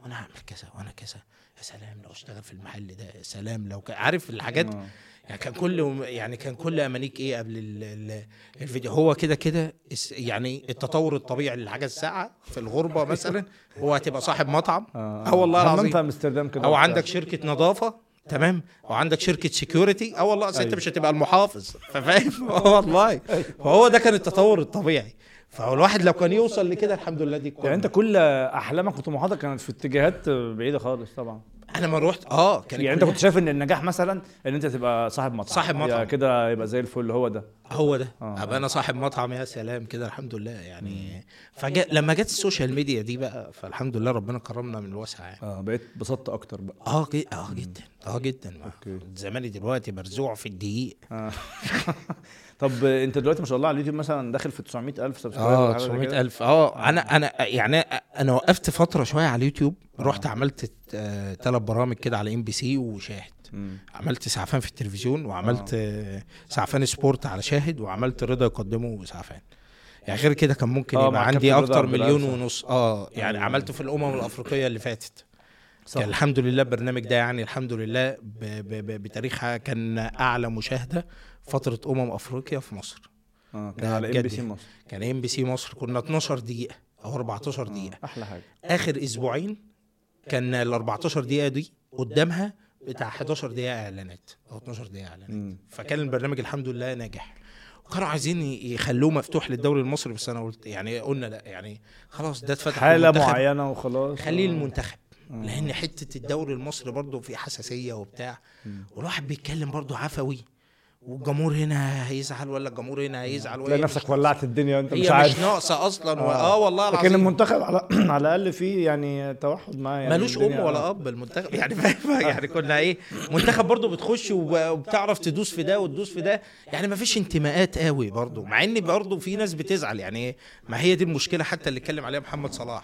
وأنا هعمل كذا وأنا كذا يا سلام لو اشتغل في المحل ده يا سلام لو ك... عارف الحاجات؟ آه. يعني كان كل يعني كان كل أمانيك إيه قبل ال... ال... الفيديو. هو كده كده يعني التطور الطبيعي للحاجة الساعة في الغربة مثلا هو هتبقى صاحب مطعم. آه والله حمام العظيم في أمستردام كده؟ أو. عندك شركة نظافة تمام؟ أو عندك شركة سكيورتي آه والله أصل أنت أيوة. مش هتبقى المحافظ فاهم؟ آه والله فهو ده كان التطور الطبيعي. فهو الواحد لو كان يوصل لكده الحمد لله دي يعني انت كل احلامك وطموحاتك كانت في اتجاهات بعيدة خالص طبعا. أنا ما روحت آه كان يعني انت كنت شايف ان النجاح مثلا ان انت تبقى صاحب مطعم. صاحب مطعم. كده يبقى زي الفل هو ده. هو ده. آه. أبقى أنا صاحب مطعم يا سلام كده الحمد لله. يعني فجأة لما جت ال social media دي بقى فالحمد لله ربنا كرمنا من الواسع يعني. آه بقيت بسطت أكتر بقى. آه جي- آه جدا. آه جدا okay. زماني دلوقتي مرزوع في الدقيق آه. طب أنت دلوقتي ما شاء الله على اليوتيوب مثلا داخل في 900000 subscriber آه ولا حاجة زي كده؟ 900 ألف آه أنا أنا يعني أنا وقفت فترة شوية على اليوتيوب رحت عملت ثلاث برامج كده على إم بي سي وشاهد مم. عملت سعفان في التلفزيون وعملت آه. سعفان سبورت على شاهد وعملت رضا يقدمه سعفان يعني غير كده كان ممكن آه، يبقى عندي أكتر مليون. ونص آه يعني أيوة. عملته في الأمم الأفريقية اللي فاتت صح. كان الحمد لله البرنامج ده يعني الحمد لله ب ب ب بتاريخها كان أعلى مشاهدة فترة أمم أفريقيا في مصر آه كان على إم بي سي. مصر كان إم بي سي مصر كنا 12 دقيقة أو 14 دقيقة أحلى حاجة آخر أسبوعين كان ال 14 دقيقة دي قدامها بتاع 11 دقيقة إعلانات أو 12 دقيقة إعلانات مم. فكان البرنامج الحمد لله ناجح وكانوا عايزين يخلوه مفتوح للدوري المصري بس أنا قلت يعني قلنا لأ يعني خلاص ده اتفتح حالة معينة وخلاص خليه آه. المنتخب آه. لأن حتة الدوري المصري برضه في حساسية وبتاع. والواحد بيتكلم برضه عفوي والجمهور هنا هيزعل ولا الجمهور هنا هيزعل ولا تلاقي نفسك ولعت الدنيا وأنت مش هي مش عارف. ناقصة أصلا و... آه. آه والله لكن العظيم. المنتخب على على الأقل فيه يعني توحد معاه يعني ملوش أم ولا أب المنتخب يعني فاهم؟ يعني كنا إيه منتخب برضو بتخش وب- وبتعرف تدوس في ده وتدوس في ده. يعني ما فيش انتماءات قوي برضو مع إن برضو في ناس بتزعل. يعني ما هي دي المشكلة حتى اللي اتكلم عليها محمد صلاح.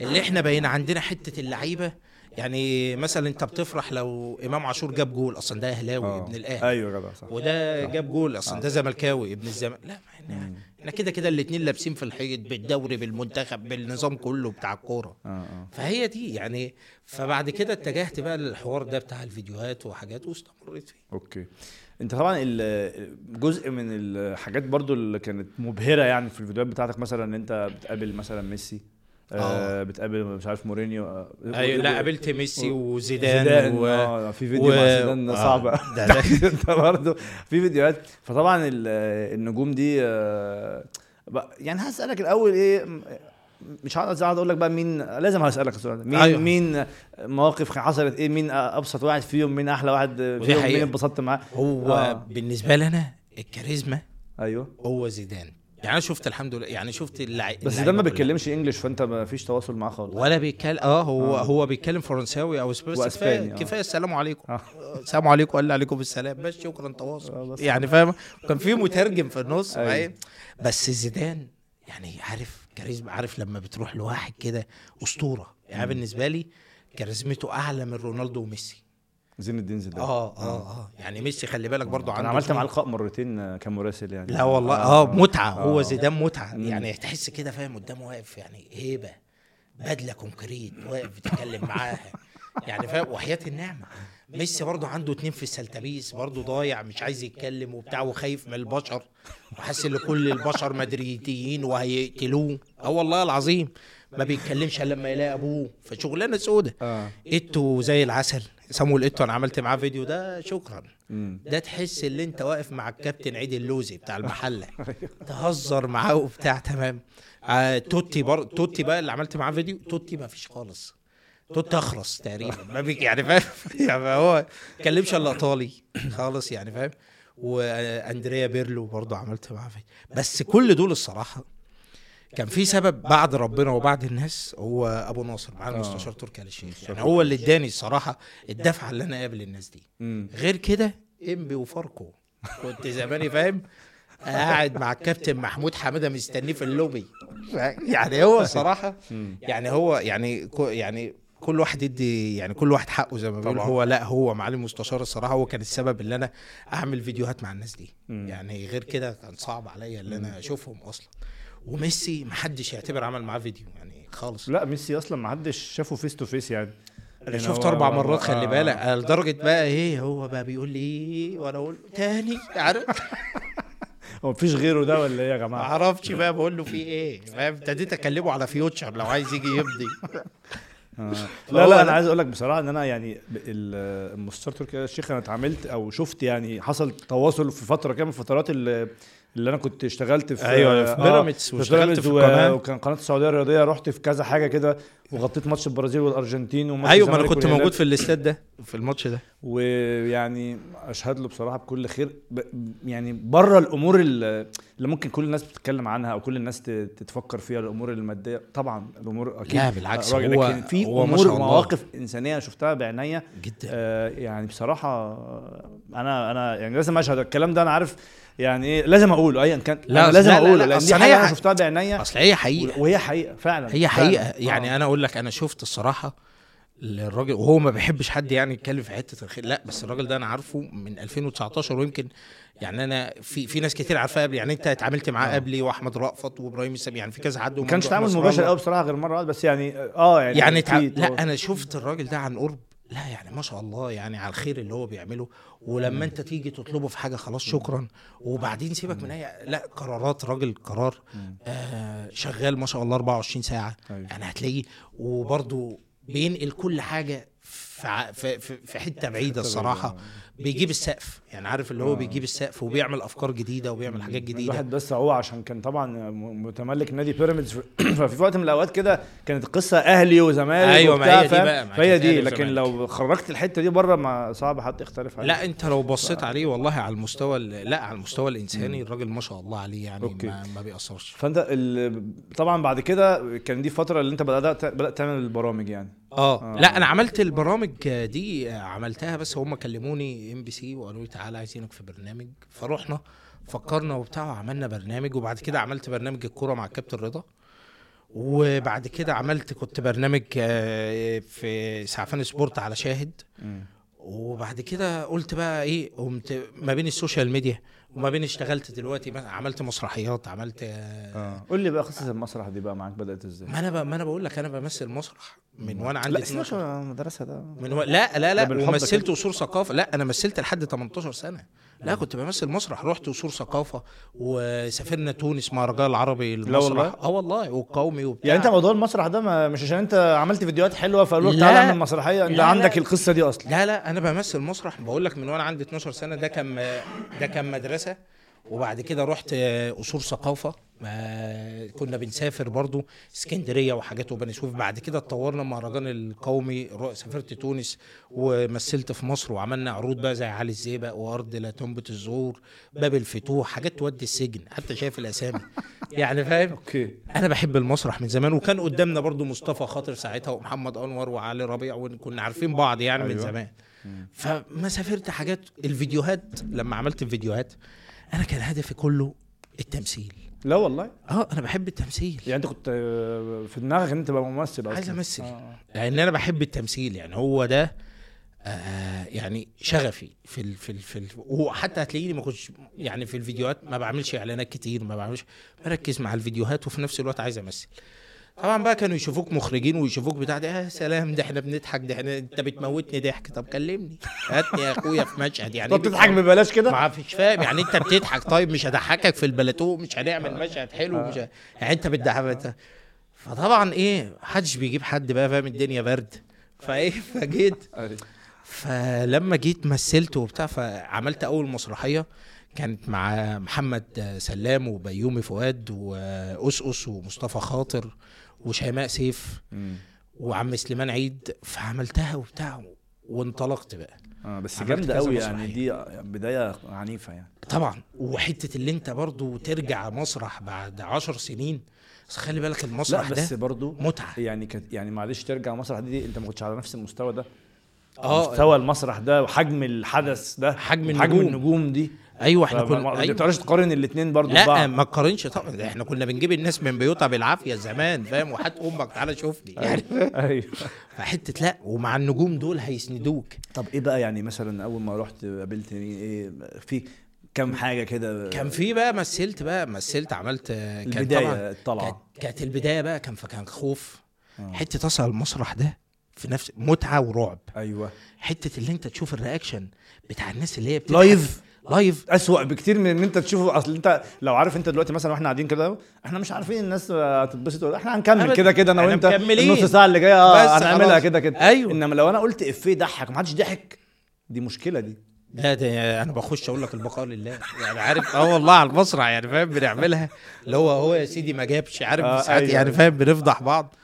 اللي إحنا بقينا عندنا حتة اللعيبة يعني مثلا أنت بتفرح لو إمام عاشور جاب جول أصلا ده أهلاوي آه. ابن الأهلي. أيوه جدع صح. وده جاب جول أصلا ده زملكاوي ابن الزمالك لا إحنا إحنا كده كده الاثنين لابسين في الحيط بالدوري بالمنتخب بالنظام كله بتاع الكورة. آه آه. فهي دي يعني. فبعد كده اتجهت بقى للحوار ده بتاع الفيديوهات وحاجات واستمريت فيه. okay. أنت طبعا جزء من الحاجات برضو اللي كانت مبهرة يعني في الفيديوهات بتاعتك مثلا إن أنت بتقابل مثلا ميسي؟ آه آه. بتقابل مش عارف مورينيو آه، أيوه لا قابلت ميسي وزيدان زيدان و... آه في فيديو و- مع زيدان آه، صعب ده- ده- انت برضه في فيديوهات فطبعا ال- النجوم دي آه، يعني هسألك الأول إيه مش اقعد أقول لك بقى مين لازم هسألك السؤال ده مين أيوة. مين مواقف حصلت إيه مين أبسط واحد فيهم مين أحلى واحد فيهم. مين اتبسطت معاه هو آه. بالنسبة لي أنا الكاريزما أيوه هو زيدان يعني أنا شفت الحمد لله يعني شفت اللع... بس ده ما بيتكلمش انجلش فأنت ما فيش تواصل معاه خالص ولا بيتكلم آه هو آه. آه. هو بيتكلم فرنساوي أو إسباني كفاية آه. كفاية السلام عليكم آه. السلام عليكم قال لي عليكم بالسلام بس شكرا آه، تواصل بس. يعني فاهم كان في مترجم في النص. فاهم بس زيدان يعني عارف كاريزما عارف لما بتروح لواحد كده أسطورة يعني بالنسبة لي كاريزمته أعلى من رونالدو وميسي زين الدين زيدان. آه آه آه. يعني ميسي خلي بالك برضه عنده أنا عملت معاه لقاء مرتين آه، كمراسل يعني. لا والله آه. متعة. آه. هو زيدان متعة. يعني تحس كده فاهم؟ قدامه واقف يعني هيبة. بدلة كونكريت واقف بتتكلم معاها. يعني فاهم؟ وحياة النعمة. ميسي برضه عنده اتنين في السلتبيس برضه ضايع مش عايز يتكلم وبتاع وخايف من البشر. وحاسس إن كل البشر مدريديين وهيقتلوه. آه والله العظيم. ما بيتكلمش إلا لما يلاقي أبوه فشغلانه سودة. آه. إيتو زي العسل. سامويل ايتو أنا عملت معاه فيديو ده شكرا. ده تحس إن أنت واقف مع الكابتن عيد اللوزي بتاع المحلة. تهزر معاه وبتاع تمام. آه توتي بر... توتي بقى اللي عملت معاه فيديو توتي ما فيش خالص. توتي اخرس تقريبا. ما بيك يعني فاهم؟ يعني هو ما اتكلمش الا إيطالي. خالص يعني فاهم؟ وأندريا بيرلو برضه عملت معاه فيديو. بس كل دول الصراحة كان في سبب بعد ربنا وبعد الناس هو أبو ناصر معاه آه. المستشار تركي آل الشيخ مستشار يعني هو اللي اداني الصراحة الدفعة اللي أنا اقابل الناس دي. غير كده انبي وفاركو كنت زماني فاهم قاعد مع الكابتن محمود حمادة مستنيه في اللوبي يعني هو الصراحه مم. يعني هو يعني يعني كل واحد يدي يعني كل واحد حقه زي ما بيقول. هو لا هو معالي المستشار الصراحة هو كان السبب اللي أنا أعمل فيديوهات مع الناس دي. يعني غير كده كان صعب عليا اللي أنا أشوفهم أصلا وميسي محدش يعتبر عمل معاه فيديو يعني خالص. لا ميسي أصلا ما حدش شافه face to face يعني. أنا يعني شفت هو- أربع مرات خلي آه. بالك. أنا لدرجة بقى إيه هو بقى بيقول لي إيه وأنا أقول تاني عارف؟ هو مفيش غيره ده ولا إيه يا ما جماعة أعرفش بقى بقول له في إيه. فاهم؟ ابتديت أكلمه على Future لو عايز يجي يمضي آه. لا لا. أنا عايز أقول لك بصراحة إن أنا يعني المستشار تركي الشيخ أنا اتعاملت أو شفت يعني حصل تواصل في فترة كده من الفترات اللي اللي أنا كنت اشتغلت في أيوة، في آه، بيراميدز في واشتغلت في القناة. وكان قناة السعودية الرياضية رحت في كذا حاجة كده وغطيت ماتش البرازيل والأرجنتين وماتش أيوه ما أنا كنت. موجود في الاستاد ده في الماتش ده ويعني أشهد له بصراحة بكل خير ب... يعني بره الأمور ال- اللي ممكن كل الناس بتتكلم عنها أو كل الناس تتفكر فيها الأمور المادية طبعا الأمور أكيد لا، بالعكس، هو- لكن في هو أمور. مواقف إنسانية شفتها بعينيا جدا آه يعني بصراحة آه، أنا أنا يعني لازم أشهد الكلام ده أنا عارف يعني إيه لازم أقوله ايا كان لا، أنا لازم لا، أقوله لا، لأن دي حاجة أنا شفتها بعينيا أصل هي حقيقة وهي حقيقة فعلا هي حقيقة فعلاً. يعني آه. أنا أقول لك أنا شفت الصراحة الراجل وهو ما بيحبش حد يعني يتكلم في حتة الخير لا بس الراجل ده أنا عارفه من 2019 ويمكن يعني أنا في في ناس كتير عارفاه قبل يعني أنت اتعاملت معاه آه. قبلي وأحمد رأفت وإبراهيم السبي يعني في كذا حد ما كانش تعامل مباشر. قوي بصراحة غير مرة واحدة، بس يعني آه يعني يعني تع... لا أنا شفت الراجل ده عن قرب لا يعني ما شاء الله يعني على الخير اللي هو بيعمله ولما انت تيجي تطلبه في حاجة خلاص شكرا. وبعدين سيبك من أي لا قرارات راجل قرار آه شغال ما شاء الله 24 ساعة. أيوة. يعني هتلاقيه وبرده بينقل كل حاجة في في في, حتة بعيدة الصراحة بيجيب السقف يعني عارف اللي هو آه. بيجيب السقف وبيعمل أفكار جديدة وبيعمل حاجات جديدة الواحد بس هو عشان كان طبعا متملك نادي بيراميدز ففي وقت من الأوقات كده كانت القصة أهلي وزمالك أيوة، ما هي دي؟ بقى، فهي دي لكن. لو خرجت الحتة دي بره ما صعب حد يختلف عليها لا أنت لو بصيت عليه والله على المستوى ال- لا على المستوى الإنساني الراجل ما شاء الله عليه يعني أوكي. ما, ما بيأثرش فأنت. طبعا بعد كده كان دي الفترة اللي أنت بدأت بدأت تعمل البرامج يعني آه. آه. لا أنا عملت البرامج دي عملتها بس هم كلموني إم بي سي وقالوا لي تعالى عايزينك في برنامج. فروحنا فكرنا وبتاع وعملنا برنامج وبعد كده عملت برنامج الكورة مع الكابتن رضا. وبعد كده عملت كنت برنامج آه، في سعفان Sport على شاهد. وبعد كده قلت بقى إيه قمت ما بين ال social media وما بين اشتغلت دلوقتي عملت مسرحيات عملت آه. قول لي بقى قصة المسرح دي بقى معاك بدأت إزاي؟ ما أنا ب... ما أنا بقول لك أنا بمثل مسرح من وأنا عندي لا سيبك 12 من المدرسة ده. من و... لا لا لا ومثلت. اصول ثقافة. لا أنا مثلت لحد 18 سنة. لا كنت بمثل مسرح. رحت اصول ثقافة وسافرنا تونس مهرجان العربي المسرح؟ آه والله والقومي وبتاع. يعني انت موضوع المسرح ده ما مش عشان انت عملت فيديوهات حلوة فقالوا لك. تعالى اعمل مسرحية؟ انت عندك لا. القصة دي أصلا. لا لا أنا بمثل مسرح. بقول لك من وأنا عندي 12 سنة ده كان ده كان مدرسة. وبعد كده رحت آه، قصور ثقافة آه، كنا بنسافر برضو اسكندرية وحاجات وبني سويف بعد كده اتطورنا المهرجان القومي سافرت تونس ومثلت في مصر وعملنا عروض بقى زي علي الزيبق وأرض لا تنبت الزهور باب الفتوح حاجات تودي السجن حتى شايف الأسامي. يعني فاهم؟ أوكي. أنا بحب المسرح من زمان وكان قدامنا برضو مصطفى خاطر ساعتها ومحمد أنور وعلي ربيع وكنا عارفين بعض يعني من أيوة. زمان. فما سافرت حاجات الفيديوهات لما عملت الفيديوهات أنا كان هدفي كله التمثيل. لا والله. آه أنا بحب التمثيل. يعني أنت كنت آه، في دماغك إن أنت تبقى ممثل أصلا؟ عايز أمثل. آه. لأن أنا بحب التمثيل يعني هو ده آه يعني شغفي في ال في ال في ال وحتى هتلاقيني ما كنتش يعني في الفيديوهات ما بعملش إعلانات كتير ما بعملش بركز مع الفيديوهات وفي نفس الوقت عايز أمثل. طبعا بقى كانوا يشوفوك مخرجين ويشوفوك بتاع ده يا سلام ده إحنا بنضحك ده إحنا انت بتموتني ضحك. طب كلمني. هاتني يا أخويا في مشهد يعني طب تضحك ببلاش كده؟ ما فيش فاهم يعني انت بتضحك طيب مش هضحكك في البلاتو مش هنعمل مشهد حلو مش ه... يعني انت بتضحك فطبعا إيه محدش بيجيب حد بقى فاهم الدنيا برد. فايه فجيت. أيوة. فلما جيت مثلت وبتاع فعملت أول مسرحية كانت مع محمد سلام وبيومي فؤاد وأسقس ومصطفى خاطر وشيماء سيف. مم. وعم سليمان عيد فعملتها وبتاع وانطلقت بقى. آه بس جامدة قوي يعني. دي بداية عنيفة يعني. طبعا. وحتة اللي انت برضو ترجع مسرح بعد عشر سنين بس خلي بالك لا المسرح بس ده برضو متعة. يعني كانت يعني معلش ترجع مسرح دي, دي انت ما كنتش على نفس المستوى ده؟ آه. مستوى المسرح ده وحجم الحدث ده حجم حجم النجوم. النجوم دي. أيوه إحنا كنا ما أيوة. تقدرش تقارن الاثنين برضو لا ببعض. ما تقارنش. طبعا إحنا كنا بنجيب الناس من بيوتها بالعافيه زمان فاهم؟ وحات أمك تعالى شوفني. يعني أيوه. فحتة لا ومع النجوم دول هيسندوك. طب إيه بقى يعني مثلا أول ما رحت قابلت مين؟ إيه في كم حاجة كده؟ كان في بقى مثلت بقى مثلت عملت كان البداية الطلعة. كانت, البداية بقى كان فكان خوف. آه. حتة تصل المسرح ده في نفس متعة ورعب. أيوه. حتة اللي أنت تشوف ال reaction بتاع الناس اللي هي بتضحك. live. live أسوأ بكتير من إن أنت تشوفه. أصل أنت لو عارف أنت دلوقتي مثلا وإحنا قاعدين كده إحنا مش عارفين الناس هتتبسط ولا إحنا هنكمل. كده كده أنا وأنت. النص ساعة اللي جاية. بس هنعملها. كده كده. أيوة. إنما لو أنا قلت إفيه ضحك ومحدش ضحك دي مشكلة دي. لا ده أنا بخش أقول لك البقاء لله. يعني عارف آه والله على المسرح يعني فاهم؟ بنعملها. اللي هو هو يا سيدي ما جابش عارف؟ آه، ساعات أيوة، يعني أيوة. فاهم بنفضح بعض.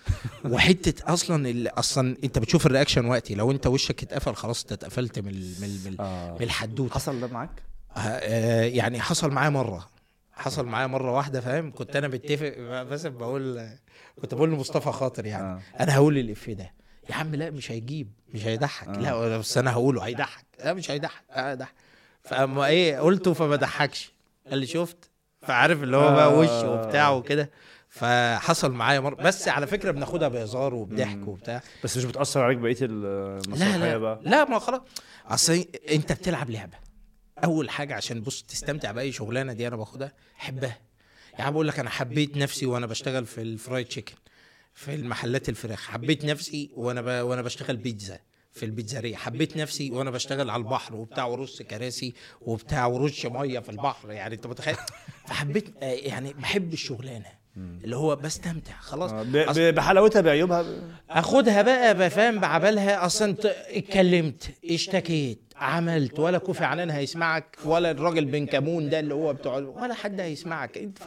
وحتة أصلا أصلا أنت بتشوف الرياكشن وقتي. لو أنت وشك اتقفل خلاص أنت اتقفلت من من من, آه. من الحدوتة. حصل ده معاك؟ يعني حصل معايا مرة. حصل معايا مرة واحدة فاهم؟ كنت أنا متفق بس بقول كنت بقول لمصطفى خاطر يعني. آه. أنا هقول الافيه ده. يا عم لا مش هيجيب مش هيضحك. آه. لا بس أنا هقوله هيضحك. لا مش هيضحك. آه ضحك فاما إيه قلته فما ضحكش. قال لي شفت؟ فعارف اللي هو بقى آه. وشه وبتاع وكده. فحصل معايا مرة. بس على فكرة بناخدها بهزار وبضحك. وبتاع. بس مش بتأثر عليك بقية لا المسرحية لا بقى؟ لا ما خلاص. أصل أنت بتلعب لعبة. أول حاجة عشان بص تستمتع بأي شغلانة دي أنا باخدها حبها يعني بقول لك أنا حبيت نفسي وأنا بشتغل في الفرايد تشيكن في المحلات الفراخ. حبيت نفسي وأنا ب... وأنا بشتغل بيتزا في البيتزارية حبيت نفسي وأنا بشتغل على البحر وبتاع ورص كراسي وبتاع ورش مية في البحر. يعني أنت متخيل؟ فحبيت آه، يعني بحب الشغلانة. اللي هو بستمتع خلاص. آه، بحلاوتها بعيوبها؟ آخدها بقى بفهم بعبالها أصلا اتكلمت اشتكيت عملت ولا كوفي عنان هيسمعك ولا الراجل بن كمون ده اللي هو بتوع ولا حد هيسمعك. انت.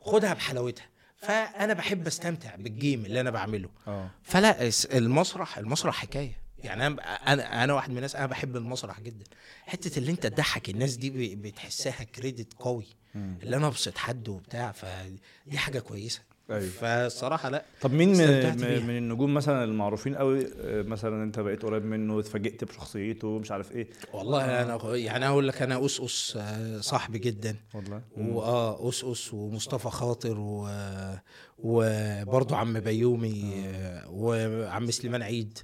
خدها بحلاوتها. فأنا بحب أستمتع بالجيم اللي أنا بعمله. آه. فلا المسرح المسرح حكاية. يعني أنا أنا أنا واحد من الناس أنا بحب المسرح جدا. حتة اللي أنت تضحك الناس دي بتحسها كريدت قوي. اللي أنا أبسط حد وبتاع فدي حاجة كويسة. أيوة. فالصراحه لا. طب مين من, من النجوم مثلا المعروفين قوي آه، مثلا أنت بقيت قريب منه اتفاجئت بشخصيته مش عارف إيه؟ والله أنا يعني أقول لك أنا اسقس آه، صاحبي جدا. والله. واه اسقس ومصطفى خاطر و... وبرضه عم بيومي آه، وعم سليمان عيد.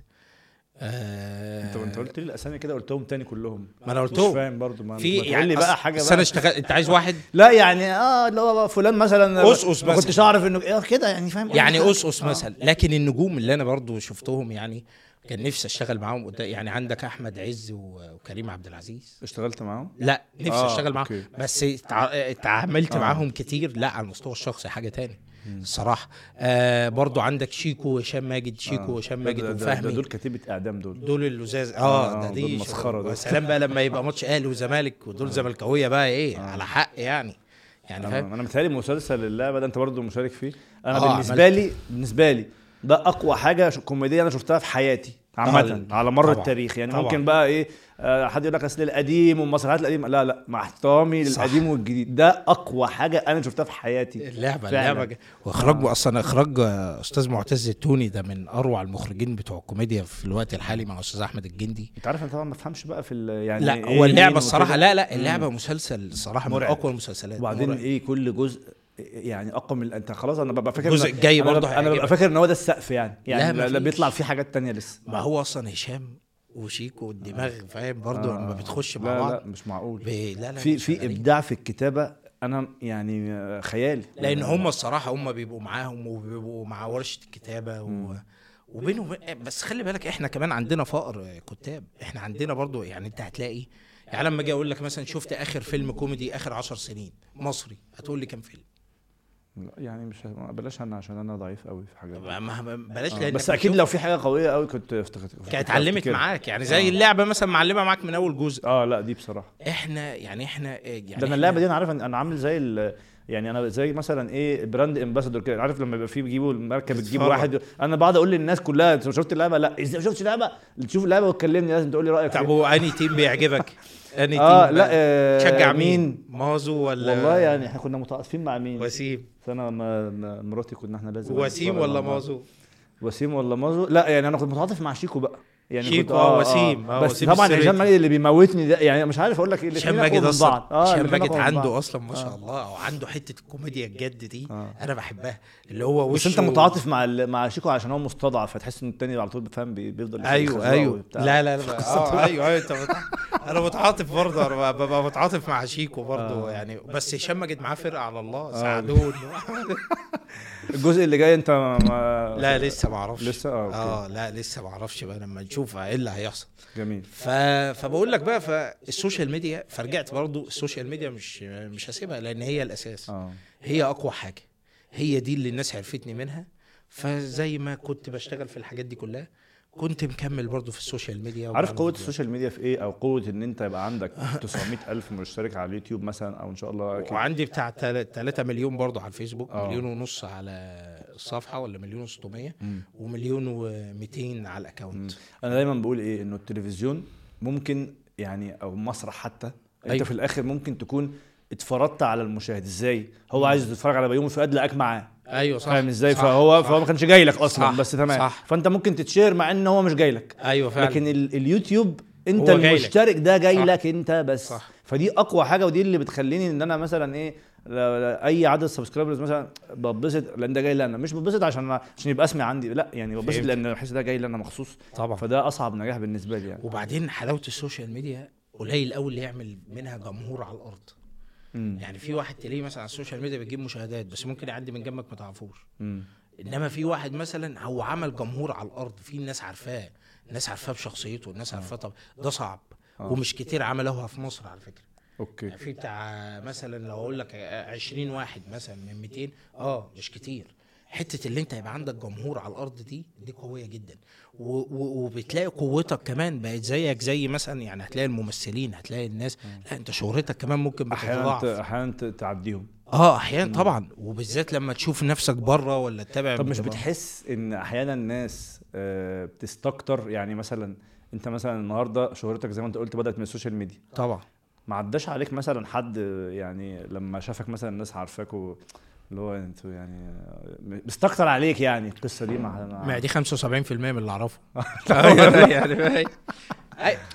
آه، انت انت قلت لي الاسامي كده قلتهم تاني كلهم. ما أنا مش قلتهم. فاهم برضو ما في تقول لي بقى حاجة بقى أنا اشتغلت أنت عايز واحد؟ لا يعني آه اللي هو فلان مثلا. أسقس ما. كنتش أعرف انه إيه كده يعني فاهم؟ يعني اسقس آه. مثلا. لكن النجوم اللي أنا برضو شفتهم يعني كان نفسي أشتغل معاهم قدام يعني عندك أحمد عز وكريم عبد العزيز. اشتغلت معاهم؟ لا نفسي آه، أشتغل معاهم. بس اتع- اتعاملت آه. معاهم كتير لا على المستوى الشخصي حاجة تاني الصراحه آه برضو عندك شيكو وهشام ماجد شيكو وهشام ده- ماجد وفهمي. دول كتيبة إعدام دول. دول اللزاز آه، آه ده دول دي مسخرة دول. سلام بقى لما يبقى ماتش أهلي وزمالك ودول زملكاوية بقى إيه على حق يعني. يعني فاهم؟ أنا متهيألي مسلسل اللعبة ده أنت برضو مشارك فيه. أنا آه، بالنسبة لي بالنسبة لي ده أقوى حاجة كوميدية أنا شفتها في حياتي. عامة على مر طبعاً، التاريخ يعني طبعاً. ممكن بقى إيه آه، حد يقول لك أصل القديم والمسرحيات القديمه لا لا مع احترامي. للقديم والجديد ده أقوى حاجة أنا شفتها في حياتي اللعبة فعلاً. اللعبة وإخراج أصلا إخراج آه، أستاذ معتز التوني ده من أروع المخرجين بتوع الكوميديا في الوقت الحالي مع أستاذ أحمد الجندي أنت عارف أنا طبعا ما بفهمش بقى في يعني لا إيه هو مين اللعبه. الصراحه لا لا اللعبة مسلسل الصراحه من. أقوى المسلسلات وبعدين مرعب. إيه كل جزء يعني أقوى من أنت خلاص أنا ببقى فاكر الجزء الجاي أنا برضه أنا ببقى. فاكر إن هو ده السقف يعني لا، يعني لا, لا. بيطلع فيه حاجات تانية لسه ما هو أصلا هشام وشيكو والدماغ فاهم برضه آه. لما بتخش مع لا بعض لا مش معقول. لا لا في في. إبداع في الكتابة أنا يعني آه، خيالي لأن هم الصراحة هم بيبقوا معاهم وبيبقوا مع ورشة الكتابة و... وبينهم بس خلي بالك إحنا كمان عندنا فقر كتاب إحنا عندنا برضو يعني أنت هتلاقي يعني لما أجي أقول لك مثلا شفت آخر فيلم كوميدي آخر عشر سنين مصري هتقول لي كام فيلم لا، يعني مش بلاش أنا عشان أنا ضعيف قوي في حاجات ما بلاش آه، لأن بس أكيد لو في حاجة قوية قوي كنت افتكرت كانت علمت أفتكرها. معاك يعني زي اللعبة مثلا معلمة معاك من أول جزء. آه لا دي بصراحة. إحنا يعني إحنا يعني ده أنا اللعبة دي أنا عارف أنا عامل زي يعني أنا زي مثلا إيه brand ambassador كده عارف لما يبقى فيه بيجيبوا المركب تجيب تتفرج. واحد أنا بقعد أقول للناس كلها أنت شفت اللعبة لا إزاي ما شفتش اللعبة تشوف اللعبة وتكلمني لازم تقول لي رأيك طب. هو أنهي team بيعجبك؟ أنهي آه team لا؟ آه تشجع مين؟ مازو ولا والله يعني إحنا كنا متعاطفين مع مين وسيم بس أنا ما- ما- مراتي كنا إحنا لازم وسيم ولا. مازو؟ وسيم ولا مازو لا يعني أنا كنت متعاطف مع شيكو بقى يعني شيكو، كنت آه، وسيم، آه، بس وسيم طبعا. هشام ماجد اللي بيموتني ده يعني مش عارف أقول لك إيه هشام ماجد أصلا. آه هشام ماجد. عنده أصلا ما شاء آه. الله وعنده حتة الكوميديا الجد دي آه. أنا بحبها اللي هو بس وشه انت متعاطف مع ال- مع شيكو عشان هو مستضعف فتحس إن التاني على طول بي- بيفضل أيوه أيوه. لا لا لا أيوه أيوه أنا متعاطف برضه أنا ببقى متعاطف مع شيكو برضه آه. يعني بس هشام ماجد معاه فرقة على الله ساعدوني الجزء اللي جاي انت ما لا لسه ما أعرفش. لسه؟ آه آه لا لسه ما أعرفش بقى لما نشوف إيه اللي هيحصل. جميل. ف... فبقول لك بقى فال social media فرجعت برضو ال social media مش مش هسيبها لأن هي الأساس. آه. هي أقوى حاجة. هي دي اللي الناس عرفتني منها. فزي ما كنت بشتغل في الحاجات دي كلها كنت مكمل برضو في ال social media عارف فيديوهات. السوشيال ميديا في إيه أو قوة إن أنت يبقى عندك 900 ألف مشترك على اليوتيوب مثلا أو إن شاء الله أكيد. وعندي بتاع 3 مليون برضو على الفيسبوك آه. مليون ونص على الصفحه ولا مليون و600 مم. ومليون و200 على ال account أنا دايما بقول إيه إنه التلفزيون ممكن يعني أو مسرح حتى أنت أيوة. في الآخر ممكن تكون اتفرجت على المشاهد إزاي هو عايز يتفرج على بيومي فؤاد لقاك معاه أيوه صح فاهم إزاي صح، فهو صح. فهو ما كانش جاي لك أصلا صح، بس تمام صح. فأنت ممكن تت share مع إن هو مش جاي لك أيوه فعلا لكن ال- اليوتيوب أنت. المشترك ده جاي صح. لك أنت بس صح. فدي أقوى حاجة ودي اللي بتخليني إن أنا مثلا إيه لا- لا- أي عدد subscribers مثلا بتبسط لأن ده جاي لي أنا مش بتبسط عشان عشان يبقى اسمي عندي لا يعني بتبسط فهمت. لأن بحس ده جاي لي أنا مخصوص طبعا فده أصعب نجاح بالنسبة لي يعني وبعدين حلاوة ال social media قليل قوي اللي يعمل منها جمهور على الأرض. يعني في واحد تلاقيه مثلا على ال social media بيجيب مشاهدات بس ممكن يعدي من جنبك ما تعرفوش. إنما في واحد مثلا هو عمل جمهور على الأرض في الناس عارفاه الناس عارفاه بشخصيته الناس عارفاه طب ده صعب. آه. ومش كتير عملوها في مصر على فكرة. أوكي. يعني في بتاع مثلا لو أقول لك 20 واحد مثلا من 200 آه مش كتير. حتة اللي أنت يبقى عندك جمهور على الأرض دي دي قوية جدا. وبتلاقي قوتك كمان بقت زيك زي مثلا يعني هتلاقي الممثلين هتلاقي الناس لا انت شهرتك كمان ممكن أحيانا بتتضاعف أحيانا ت- تعديهم. آه أحيانا طبعا. وبالذات لما تشوف نفسك بره ولا تتابع طب مش بتحس إن أحيانا الناس آه، بتستكتر؟ يعني مثلا أنت مثلا النهارده شهرتك زي ما أنت قلت بدأت من ال social media. طبعا. ما عداش عليك مثلا حد يعني لما شافك مثلا الناس عارفاك و... اللي هو أنتوا يعني بيستكتر عليك يعني القصة دي مع. ما دي 75% من اللي أعرفه. يعني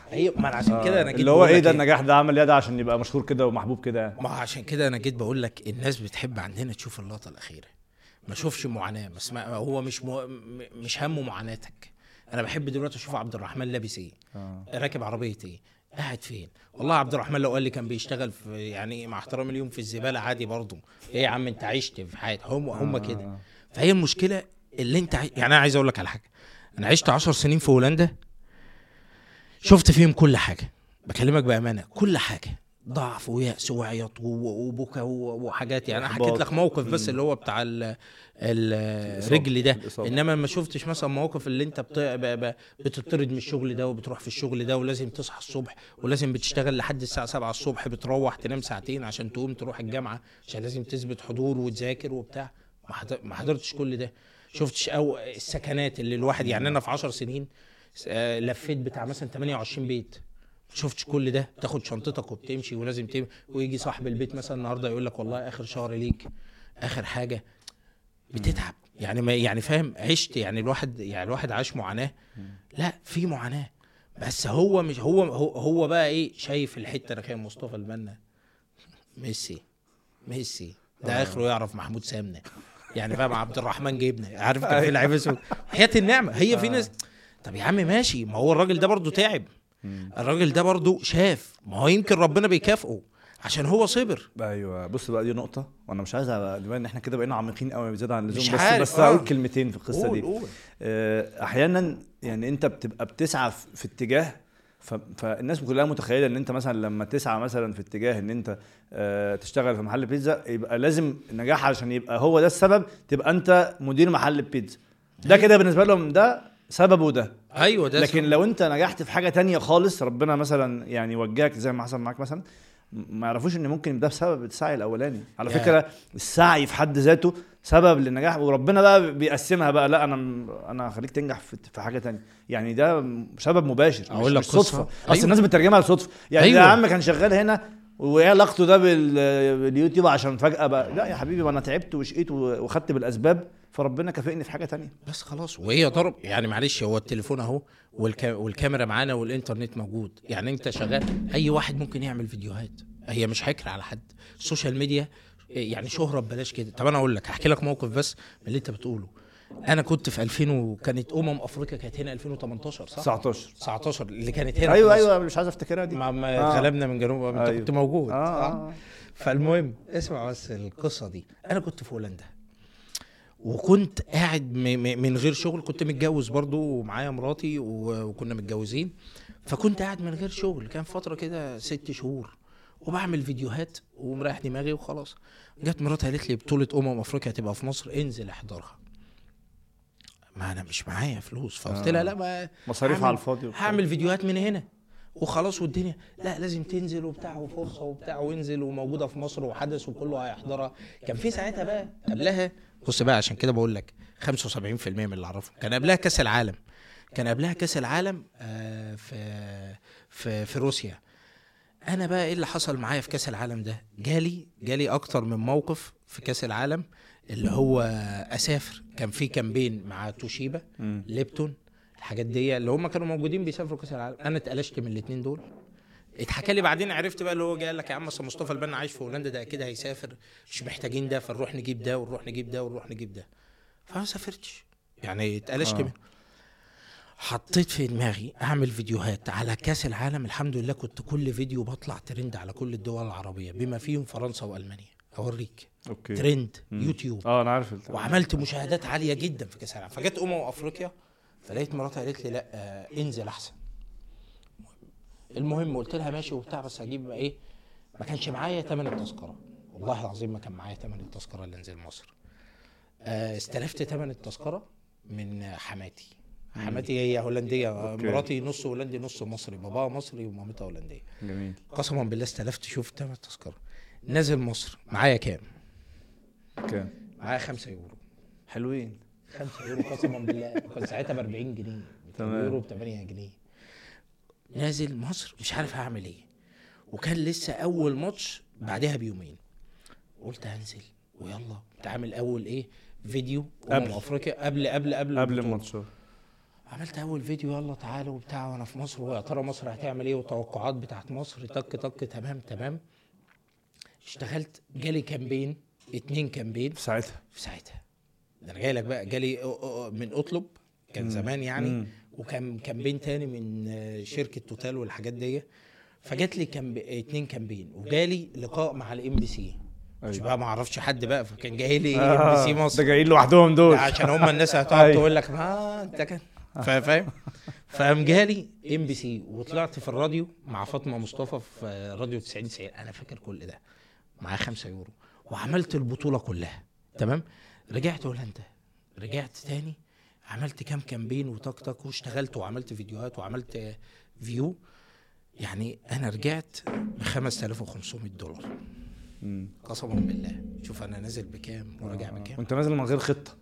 هي ما أنا عشان كده أنا جيت اللي هو إيه ده النجاح ده عمل إيه ده عشان يبقى مشهور كده ومحبوب كده؟ يعني ما عشان كده أنا جيت بقول لك الناس بتحب عندنا تشوف اللقطة الأخيرة. ما أشوفش معاناة بس ما هو مش مو مش همه معاناتك. أنا بحب دلوقتي أشوف عبد الرحمن لابس إيه؟ آه. راكب عربية إيه؟ قاعد فين؟ والله عبد الرحمن لو قال لي كان بيشتغل في يعني مع احترامي اليوم في الزبالة عادي برضه. إيه يا عم أنت عشت في حياتك هم هم آه. كده. فهي المشكلة اللي أنت عاي... يعني أنا عايز أقول لك على حاجة. أنا عشت 10 سنين في هولندا شفت فيهم كل حاجة. بكلمك بأمانة كل حاجة. ضعف ويأس وعياط و- وبكا و- وحاجات يعني أنا حكيت. لك موقف بس اللي هو بتاع ال- الرجل ده. إنما ما شفتش مثلا مواقف اللي أنت. بتطرد من الشغل ده وبتروح في الشغل ده ولازم تصحى الصبح ولازم بتشتغل لحد الساعة 7 الصبح بتروح تنام ساعتين عشان تقوم تروح الجامعة عشان لازم تثبت حضور وتذاكر وبتاع ما حضرتش كل ده شفتش أو السكنات اللي الواحد يعني أنا في 10 سنين آه، لفيت بتاع مثلا 28 بيت شفتش كل ده تاخد شنطتك وبتمشي ولازم تم ويجي صاحب البيت مثلا النهارده يقول لك والله آخر شهر ليك آخر حاجة. بتتعب. يعني ما يعني فاهم عشت يعني الواحد يعني الواحد عاش معاناة. لا في معاناة. بس هو مش هو هو, هو بقى إيه شايف الحتة كان مصطفى البنا ميسي ميسي. ده آخره يعرف محمود سامنه يعني فاهم عبد الرحمن جبنة. عارف كان في لعيبه اسمه حياة النعمة. هي في ناس طب يا عم ماشي. ما هو الراجل ده برضه تعب. الراجل ده برضه شاف. ما هو يمكن ربنا بيكافئه عشان هو صبر. أيوه. بص بقى دي نقطة وأنا مش عايز بما إن إحنا كده بقينا عميقين قوي زيادة عن اللزوم بس عارف، بس آه. هقول كلمتين في القصة قول دي. قول. آه، أحيانا يعني أنت بتبقى بتسعى في- اتجاه فالناس كلها متخيلة إن أنت مثلا لما تسعى مثلا في اتجاه إن أنت آه، تشتغل في محل بيتزا يبقى لازم نجاح عشان يبقى هو ده السبب تبقى أنت مدير محل بيتزا. ده كده بالنسبة لهم ده سببه ده. أيوه ده لكن لو أنت نجحت في حاجة تانية خالص ربنا مثلا يعني وجهك زي ما حصل معاك مثلا ما يعرفوش إن ممكن ده بسبب السعي الأولاني على يا. فكرة السعي في حد ذاته سبب للنجاح وربنا بقى بيقسمها بقى لا أنا أنا هخليك تنجح في حاجة تانية يعني ده سبب مباشر مش, أقول لك صدفة قصة. أصل أيوة. الناس بتترجمها لصدفة يعني أيوة. ده يا عم كان شغال هنا وايه علاقته ده بال- باليوتيوب عشان فجأة بقى لا يا حبيبي ما أنا تعبت وشقيت وخدت بالأسباب فربنا كافئني في حاجة تانية. بس خلاص وهي ضرب. يعني معلش هو التليفون أهو والكا... والكاميرا معانا والإنترنت موجود. يعني أنت شغال أي واحد ممكن يعمل فيديوهات. هي مش حكر على حد. ال social media يعني شهرة ببلاش كده. طب أنا أقول لك هحكي لك موقف بس من اللي أنت بتقوله. أنا كنت في 2000 وكانت أمم أفريقيا كانت هنا 2018 صح؟ 19 19 اللي كانت هنا. أيوه. أيوه مش عايز أفتكرها دي. ما, ما آه. اتغلبنا من جنوب أنت أيوة. كنت موجود آه، صح؟ آه. فالمهم اسمع بس القصة دي. أنا كنت في هولندا. وكنت قاعد من غير شغل كنت متجوز برضو ومعايا مراتي وكنا متجوزين. فكنت قاعد من غير شغل. كان فترة كده ست شهور وبعمل فيديوهات ومريح دماغي وخلاص. جت مراتي قالت لي بطولة أمم أفريقيا هتبقى في مصر انزل احضرها. ما أنا مش معايا فلوس. فقلت آه. لها لا ما مصاريف على الفاضي. هعمل فيديوهات من هنا. وخلاص والدنيا لا لازم تنزل وبتاع وفرصة وبتاع وانزل وموجودة في مصر وحدث وكله هيحضرها. كان في ساعتها بقى قبلها بص بقى عشان كده بقول لك 75% من اللي أعرفه. كان قبلها كأس العالم. كان قبلها كأس العالم آه، في في في روسيا. أنا بقى إيه اللي حصل معايا في كأس العالم ده؟ جالي جالي أكتر من موقف في كأس العالم اللي هو أسافر. كان في كامبين مع توشيبا. ليبتون الحاجات دي اللي هم كانوا موجودين بيسافروا كأس العالم. أنا اتقلشت من الاثنين دول. اتحكى لي بعدين عرفت بقى اللي هو جاي قال لك يا عم أصل مصطفى البنا عايش في هولندا ده أكيد هيسافر مش محتاجين ده فنروح نجيب ده ونروح نجيب ده ونروح نجيب ده. فما سافرتش. يعني اتقلشت آه. منه حطيت في دماغي أعمل فيديوهات على كأس العالم. الحمد لله كنت كل فيديو بطلع ترند على كل الدول العربية بما فيهم فرنسا وألمانيا. أوريك. أوكي. ترند. مم. يوتيوب. آه أنا عارف الت- وعملت مشاهدات عالية جدا في كأس العالم. فجت أمم أفريقيا فلقيت مراتي قالت لي لا آه انزل أحسن. المهم قلت لها ماشي وبتاع بس هجيب إيه؟ ما كانش معايا ثمن التذكرة. والله العظيم ما كان معايا ثمن التذكرة اللي انزل مصر. آه استلفت ثمن التذكرة من حماتي. حماتي هي هولندية. أوكي. مراتي نص هولندي نص مصري. باباها مصري ومامتها هولندية. جميل. قسما بالله استلفت شوف ثمن التذكرة. نازل مصر. معايا كام؟ كام؟ معايا 5 يورو. حلوين. 5 يورو قسما بالله. كان ساعتها ب 40 جنيه. تمام. يورو ب 8 جنيه. نازل مصر مش عارف هعمل إيه. وكان لسه أول ماتش بعدها بيومين. قلت هنزل ويلا. تعمل أول إيه فيديو قبل. قبل. أفريقيا قبل قبل قبل قبل. الماتشات عملت أول فيديو يلا تعالوا وبتاع وأنا في مصر ويا ترى مصر هتعمل إيه؟ وتوقعات بتاعت مصر تك تك تمام تمام. اشتغلت جالي campaign اتنين campaign. في ساعتها. في ساعتها. ده أنا جاي لك بقى جالي من أطلب كان زمان يعني. مم. وكان campaign تاني من آه، شركة توتال والحاجات دي. فجات لي camp... اتنين campaign وجالي لقاء مع ال MBC مش أيوة. بقى ما أعرفش حد بقى فكان جاي لي MBC ده مصر. جايين لوحدهم دول. عشان هم الناس هتقعد أيوة. تقول لك ما أنت كان فا- فاهم؟ فقام جالي MBC وطلعت في الراديو مع فاطمة مصطفى في راديو 90 90 أنا فاكر كل ده. معاه 5 يورو. وعملت البطولة كلها. تمام؟ رجعت هولندا رجعت تاني؟ عملت كام كامبين وتك تك واشتغلت وعملت فيديوهات وعملت فيو يعني أنا رجعت ب 5500 دولار. قسما بالله. شوف أنا نازل بكام وراجع بكام. وأنت نازل من غير خطة.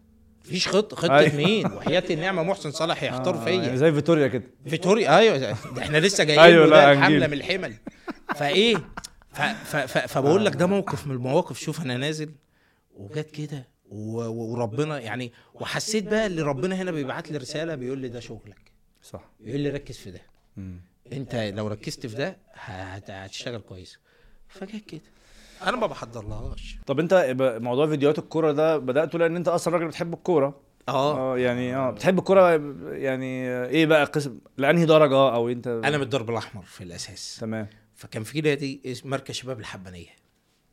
مفيش خط خطة أيوة. مين؟ وحياه النعمه محسن صالح يحتار آه، فيا. يعني زي فيتوريا كده. فيتوريا أيوه. ده إحنا لسه جايين أيوة، لا، لا حمله هنجيب. من الحمل. فإيه؟ فبقول لك ده موقف من المواقف. شوف أنا نازل وجت كده وربنا يعني وحسيت بقى اللي ربنا هنا بيبعت لي رسالة بيقول لي ده شغلك. صح. بيقول لي ركز في ده. مم. انت لو ركزت في ده هت- هتشتغل كويس. فجت كده. أنا ما بحضرلهاش. طب انت ب- موضوع فيديوهات الكورة ده بدأته لأن انت أصلا راجل بتحب الكورة. آه. آه يعني آه بتحب الكورة يعني إيه بقى؟ قسم لأنهي درجة؟ أو أنت أنا من الدرب الأحمر في الأساس. تمام. فكان في نادي مركز شباب الحبانية.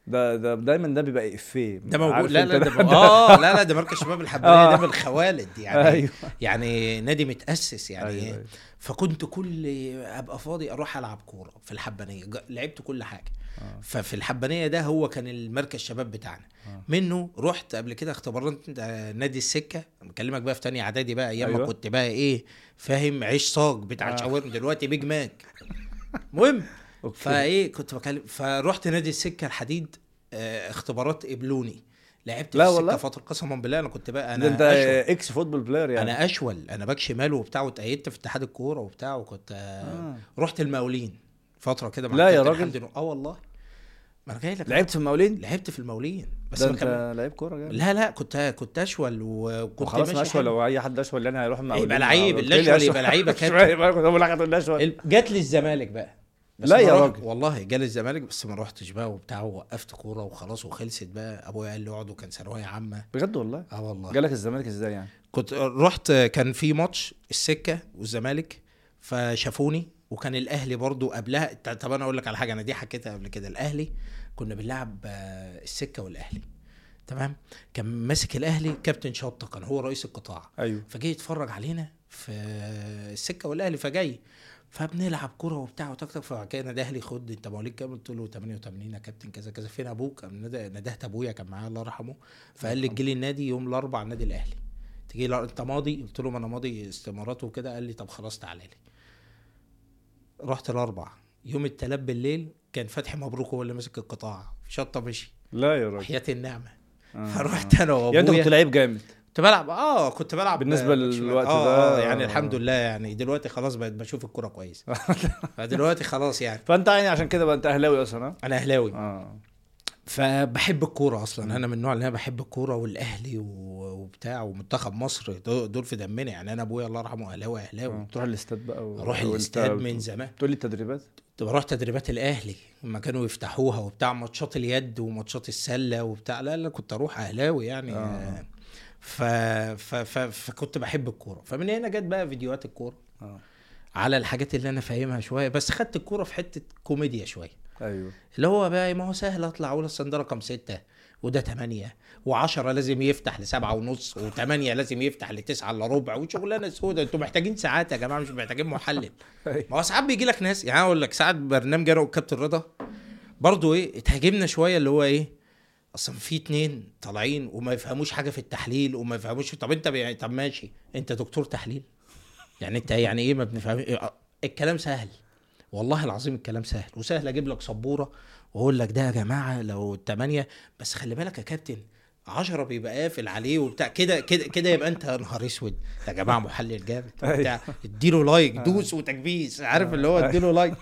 ده ده دايما ده بيبقى إفيه ده موجود لا لا ده آه لا لا ده مركز شباب الحبانيه آه. ده من الخوالد يعني أيوه يعني نادي متأسس يعني أيوة، أيوة أيوة. فكنت كل أبقى فاضي أروح ألعب كورة في الحبانية لعبت كل حاجة آه. ففي الحبانية ده هو كان المركز شباب بتاعنا آه. منه رحت قبل كده اختبارات آه، نادي السكة بكلمك بقى في تانية إعدادي بقى أيام ما أيوة. كنت بقى إيه فاهم عيش صاج بتاع آه. الشاورما دلوقتي بيج ماك المهم okay. فإيه كنت بكلم فرحت نادي السكة الحديد آه، اختبارات قبلوني لعبت لا في؟ السكه فترة قسما بالله أنا كنت بقى أنا أنت أشول. ex football player يعني أنا أشول أنا باك شمال وبتاع واتأيدت في اتحاد الكورة وبتاع وكنت آه. آه. رحت المقاولين فترة كده لا يا راجل. آه والله ما أنا جاي لك لعبت في المقاولين لعبت في المقاولين بس ده أنت لعيب كورة جامد لا لا كنت كنت أشول وكنت ماشي أشول. لو أي حد أشول يعني هيروح المقاولين يبقى لعيب، أشول يبقى لعيب يا كابتن. شوية بقى، كنت بقول لك هتقول لي أشول جات لي الزمالك بقى لا يا راجل. والله جالي الزمالك بس ما روحتش بقى وبتاع ووقفت كورة وخلاص وخلصت بقى. أبويا قال لي اقعد وكان ثانوية عامة. بجد والله؟ آه والله. جالك الزمالك إزاي يعني؟ كنت رحت كان في ماتش السكة والزمالك فشافوني وكان الأهلي برضو قبلها. طب أنا أقول لك على حاجة أنا دي حكيتها قبل كده. الأهلي كنا بنلعب آه، السكة والأهلي. تمام؟ كان ماسك الأهلي كابتن شطه كان هو رئيس القطاع. أيوه. فجاي يتفرج علينا في السكة والأهلي فجاي فبنلعب كورة وبتاع وتك تك فكان الاهلي خد أنت مواليد كام؟ قلت له 88 يا كابتن كذا كذا. فين أبوك؟ ندهت ابويا كان معايا الله يرحمه. فقال لي تجي لي النادي يوم الاربع النادي الأهلي. تجي لي أنت ماضي؟ قلت له ما أنا ماضي استمارات وكده. قال لي طب خلاص تعالى لي. رحت الاربع يوم التلات بالليل كان فتحي مبروك هو اللي ماسك القطاع. شطة مشي. لا يا راجل. حياه النعمة. آه. فرحت أنا وابويا يعني أنت كنت لعيب جامد. كنت بلعب آه كنت بلعب شمال. للوقت آه ده، آه يعني. الحمد لله يعني. دلوقتي خلاص بقيت بشوف الكورة كويس. فدلوقتي خلاص يعني. فأنت يعني عشان كده بقى أنت أهلاوي أصلا؟ أنا أهلاوي. آه. فبحب الكورة أصلا. أنا من النوع اللي أنا بحب الكورة والأهلي وبتاع ومنتخب مصر. دول في دمنا يعني. أنا أبويا الله يرحمه أهلاوي أهلاوي. آه. تروح الاستاد بقى و... أروح الاستاد من زمان. تقول لي التدريبات؟ كنت بروح تدريبات الأهلي. لما كانوا يفتحوها وبتاع ماتشات اليد وماتشات السلة وبتاع. لا لا كنت أروح أهلاوي يعني. آه. آه. ف... ف... ف... فكنت بحب الكورة. فمن هنا جت بقى فيديوهات الكورة. آه. على الحاجات اللي أنا فاهمها شوية بس خدت الكورة في حتة كوميديا شوية. أيوه. اللي هو بقى ما هو سهل أطلع أقول أصل ده رقم ستة وده تمانية وعشرة لازم يفتح لسبعة ونص وثمانية لازم يفتح لتسعة إلا ربع وشغلانة سودة. أنتوا محتاجين ساعات يا جماعة مش محتاجين محلل. أيوة. ما هو ساعات بيجي لك ناس يعني أقول لك ساعات برنامج أنا والكابتن رضا برضه إيه اتهاجمنا شوية اللي هو إيه أصلا في اتنين طالعين وما يفهموش حاجة في التحليل وما يفهموش طب أنت بي... طب ماشي. أنت دكتور تحليل. يعني أنت يعني إيه ما بنفهم؟ إيه؟ الكلام سهل. والله العظيم الكلام سهل. وسهل أجيب لك سبورة وأقول لك ده يا جماعة لو الثمانيه بس خلي بالك يا كابتن عشرة بيبقى قافل عليه وبتاع. كده كده كده يبقى أنت يا نهار أسود. يا جماعة محلل جامد. وبتاع اديله like دوس وتكبيس عارف اللي هو اديله like.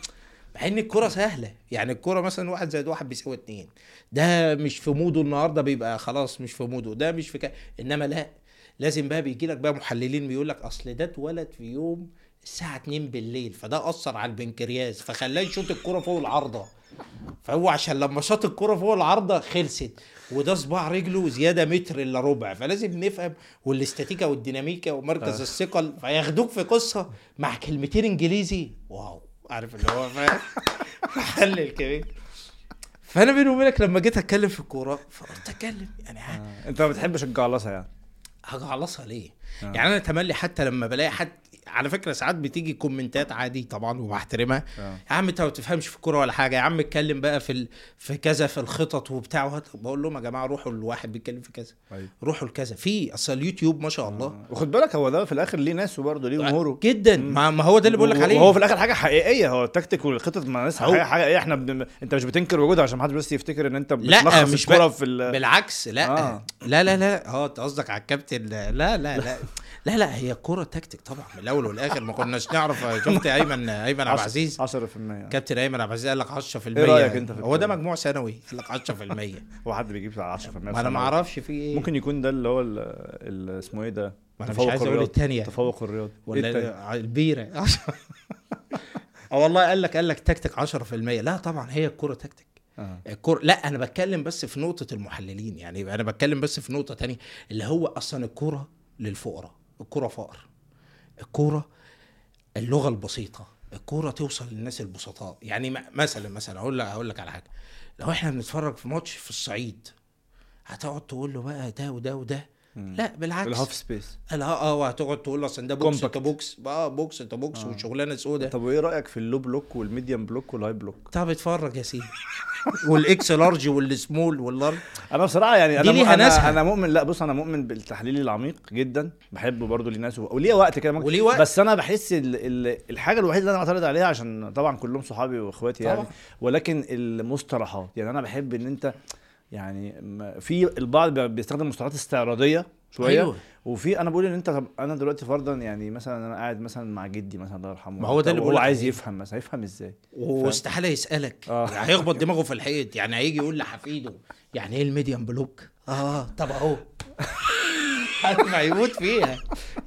مع إن الكرة سهلة. يعني الكرة مثلا واحد زائد واحد بيساوي اتنين. ده مش في موده النهارده بيبقى خلاص مش في موده. ده مش في كده إنما لا. لازم بقى بيجي لك بقى محللين بيقول لك أصل ده اتولد في يوم الساعة 2 بالليل فده أثر على البنكرياس فخلاه يشوط الكرة فوق العارضة. فهو عشان لما شاط الكرة فوق العارضة خلصت وده صباع رجله زيادة متر إلا ربع. فلازم نفهم والاستاتيكا والديناميكا ومركز آه. الثقل فياخدوك في قصة مع كلمتين إنجليزي. wow. عارف اللي هو فاهم محلل كبير فأنا بيني وبينك لما جيت أتكلم في الكورة فقلت أتكلم يعني آه. أنت ما بتحبش الجعلصة يعني هجعلصها ليه؟ آه. يعني أنا تملي حتى لما بلاقي حد على فكرة ساعات بتيجي comment ات عادي طبعا وبحترمها. آه. يا عم انت ما بتفهمش في الكورة ولا حاجة. يا عم اتكلم بقى في ال... في كذا في الخطط وبتاع. وهت- بقول لهم يا جماعة روحوا الواحد بيتكلم في كذا. أيوة. روحوا لكذا. في أصل اليوتيوب ما شاء الله. وخد بالك هو ده في الآخر ليه ناسه برضه ليه جمهوره. جدا. ما, ما هو ده اللي بقول لك عليه. وهو في الآخر حاجة حقيقية. هو التكتيك والخطط مع ناس هو- حاجة إيه إحنا بن... أنت مش بتنكر وجودها عشان محدش بس يفتكر إن أنت لا بتلخص مش الكورة بقى- في ال... بالعكس لا. آه. آه. لا لا لا. آه أنت قصدك على الكابتن. لا لا لا. لا لا, هي كوره تكتيك طبعا. من الأول والآخر ما كناش نعرف. شفت أيمن أيمن عبد العزيز 10% كابتن أيمن عبد العزيز قال لك 10% إيه رأيك أنت في هو ده؟ مجموع ثانوي قال لك 10% هو حد بيجيب 10% ما أنا ما أعرفش في إيه. ممكن يكون ده اللي هو. اسمه إيه ده؟ ما أنا مش تفوق عايز أقول. الثانية تفوق الرياضي إيه؟ ولا البيرة. آه والله قال لك قال لك تكتيك 10% لا طبعا هي الكوره تكتيك. آه. الكورة لا أنا بتكلم بس في نقطة المحللين يعني. أنا بتكلم بس في نقطة تانية اللي هو أصلا الكورة للفقراء. الكورة فقر. الكورة اللغة البسيطة. الكورة توصل للناس البسطاء. يعني مثلا مثلا أقول لك أقول لك على حاجة. لو إحنا بنتفرج في ماتش في الصعيد هتقعد تقول له بقى ده وده وده لا بالعكس. ال half space. آه وهتقعد تقول له اصل ده box. انت box. آه box انت box وشغلانة سودة طب وإيه رأيك في ال low block وال medium block وال high block؟ طب اتفرج يا سيدي. والإكس لارج والسمول واللارج. أنا بصراحة يعني أنا ليها أنا. أنا مؤمن لا بص أنا مؤمن بالتحليل العميق جدا. بحبه برضه ليه ناس وليه وقت كده ممكن- وليه وقت. بس أنا بحس ال ال الحاجة الوحيدة اللي أنا معترض عليها عشان طبعا كلهم صحابي وإخواتي يعني. ولكن المصطلحات. يعني أنا بحب إن أنت يعني في البعض بي- بيستخدم مصطلحات استعراضية شوية أيوة. وفي أنا بقول إن أنت طب أنا دلوقتي فرضا يعني مثلا أنا قاعد مثلا مع جدي مثلا الله يرحمه ما هو ده اللي هو عايز. يفهم مثلا يفهم إزاي واستحالة يسألك آه. يعني هيخبط دماغه في الحيط يعني هيجي يقول لحفيده يعني إيه ال medium block آه طب أهو ما يموت فيها